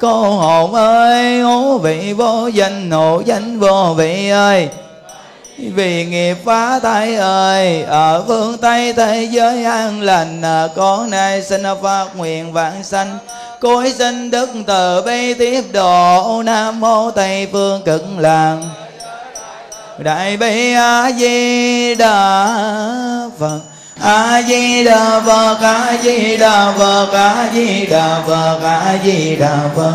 cô hồn ơi hố vị vô danh hộ danh vô vị ơi vì nghiệp phá thai ơi, ở phương tây thế giới an lành à, con nay xin phát nguyện vạn sanh. Cối sinh đức từ bi tiếp độ, nam mô tây phương cực lạc đại bi a di đà phật a di đà phật a di đà phật a di đà phật a di đà phật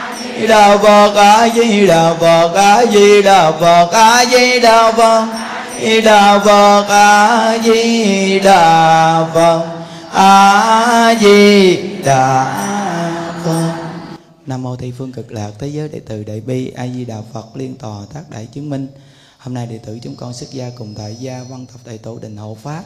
a di đà phật a di đà phật đà phật a di đà phật a di đà phật nam mô tây phương cực lạc thế giới đệ tử đại bi a di đà phật liên tòa tác đại chứng minh. Hôm nay đệ tử chúng con xuất gia cùng tại gia văn tập đại tổ đình hộ pháp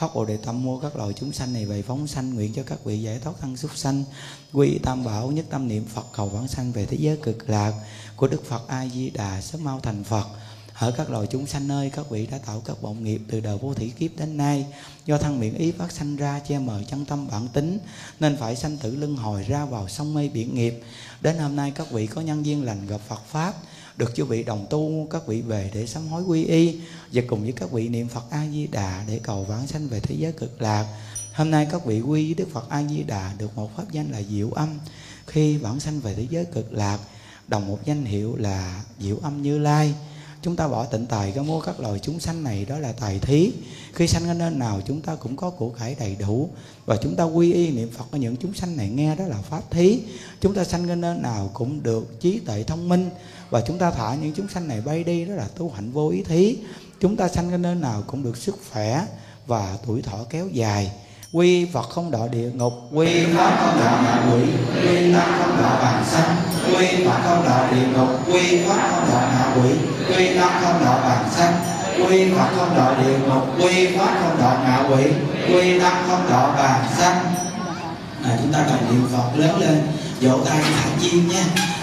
phát bồ đề tâm mua các loài chúng sanh này về phóng sanh nguyện cho các vị giải thoát thân súc sanh. Quy tam bảo, nhất tâm niệm phật, cầu vãng sanh về thế giới cực lạc của đức phật a di đà sớm mau thành phật. Ở các loài chúng sanh nơi, các vị đã tạo các vọng nghiệp từ đời vô thủy kiếp đến nay. Do thân miệng ý phát sanh ra, che mờ chân tâm bản tính, nên phải sanh tử luân hồi ra vào sông mê biển nghiệp. Đến hôm nay, các vị có nhân duyên lành gặp phật pháp được chư vị đồng tu, các vị về để sám hối quy y, và cùng với các vị niệm phật a di đà để cầu vãng sanh về thế giới cực lạc. Hôm nay các vị quy đức phật a di đà được một pháp danh là diệu âm. Khi vãng sanh về thế giới cực lạc, đồng một danh hiệu là diệu âm như lai. Chúng ta bỏ tịnh tài ra mua các loài chúng sanh này, đó là tài thí. Khi sanh ở nơi nào, chúng ta cũng có của cải đầy đủ. Và chúng ta quy y niệm phật ở những chúng sanh này nghe đó là pháp thí. Chúng ta sanh ở nơi nào cũng được trí tuệ thông minh và chúng ta thả những chúng sanh này bay đi đó là tu hạnh vô ý thí. Chúng ta sanh cái nơi nào cũng được sức khỏe và tuổi thọ kéo dài. Quy phật không đọa địa ngục. Quy pháp không đọa ngạ quỷ. Quy tăng không đọa bàn sanh. Quy phật không đọa địa ngục. Quy pháp không đọa ngạ quỷ. Quy tăng không đọa bàn sanh. Quy phật không đọa địa ngục. Quy pháp không đọa ngạ quỷ. Quy tăng không đọa bàn sanh. À, chúng ta cần niệm phật lớn lên. Vỗ tay thả chim nha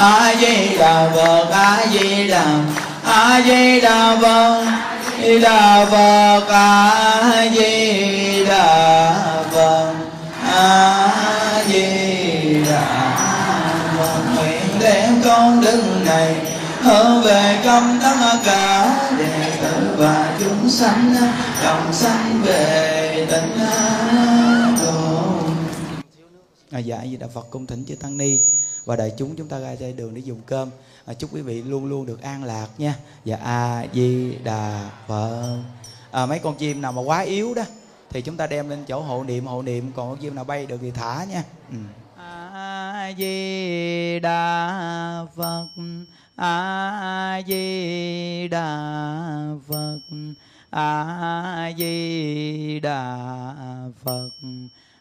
a di đà phật a di đà a di đà phật di đà phật a di đà phật a di đà phật nguyện đem con đức này hướng về công tất cả đệ tử và chúng sanh đồng sanh về tịnh độ. À, dạ di đà phật cung thỉnh chư tăng ni và đại chúng chúng ta ra trên đường để dùng cơm. À, chúc quý vị luôn luôn được an lạc nha. Và a di đà phật. À, mấy con chim nào mà quá yếu đó thì chúng ta đem lên chỗ hộ niệm. Hộ niệm còn con chim nào bay được thì thả nha. Ừ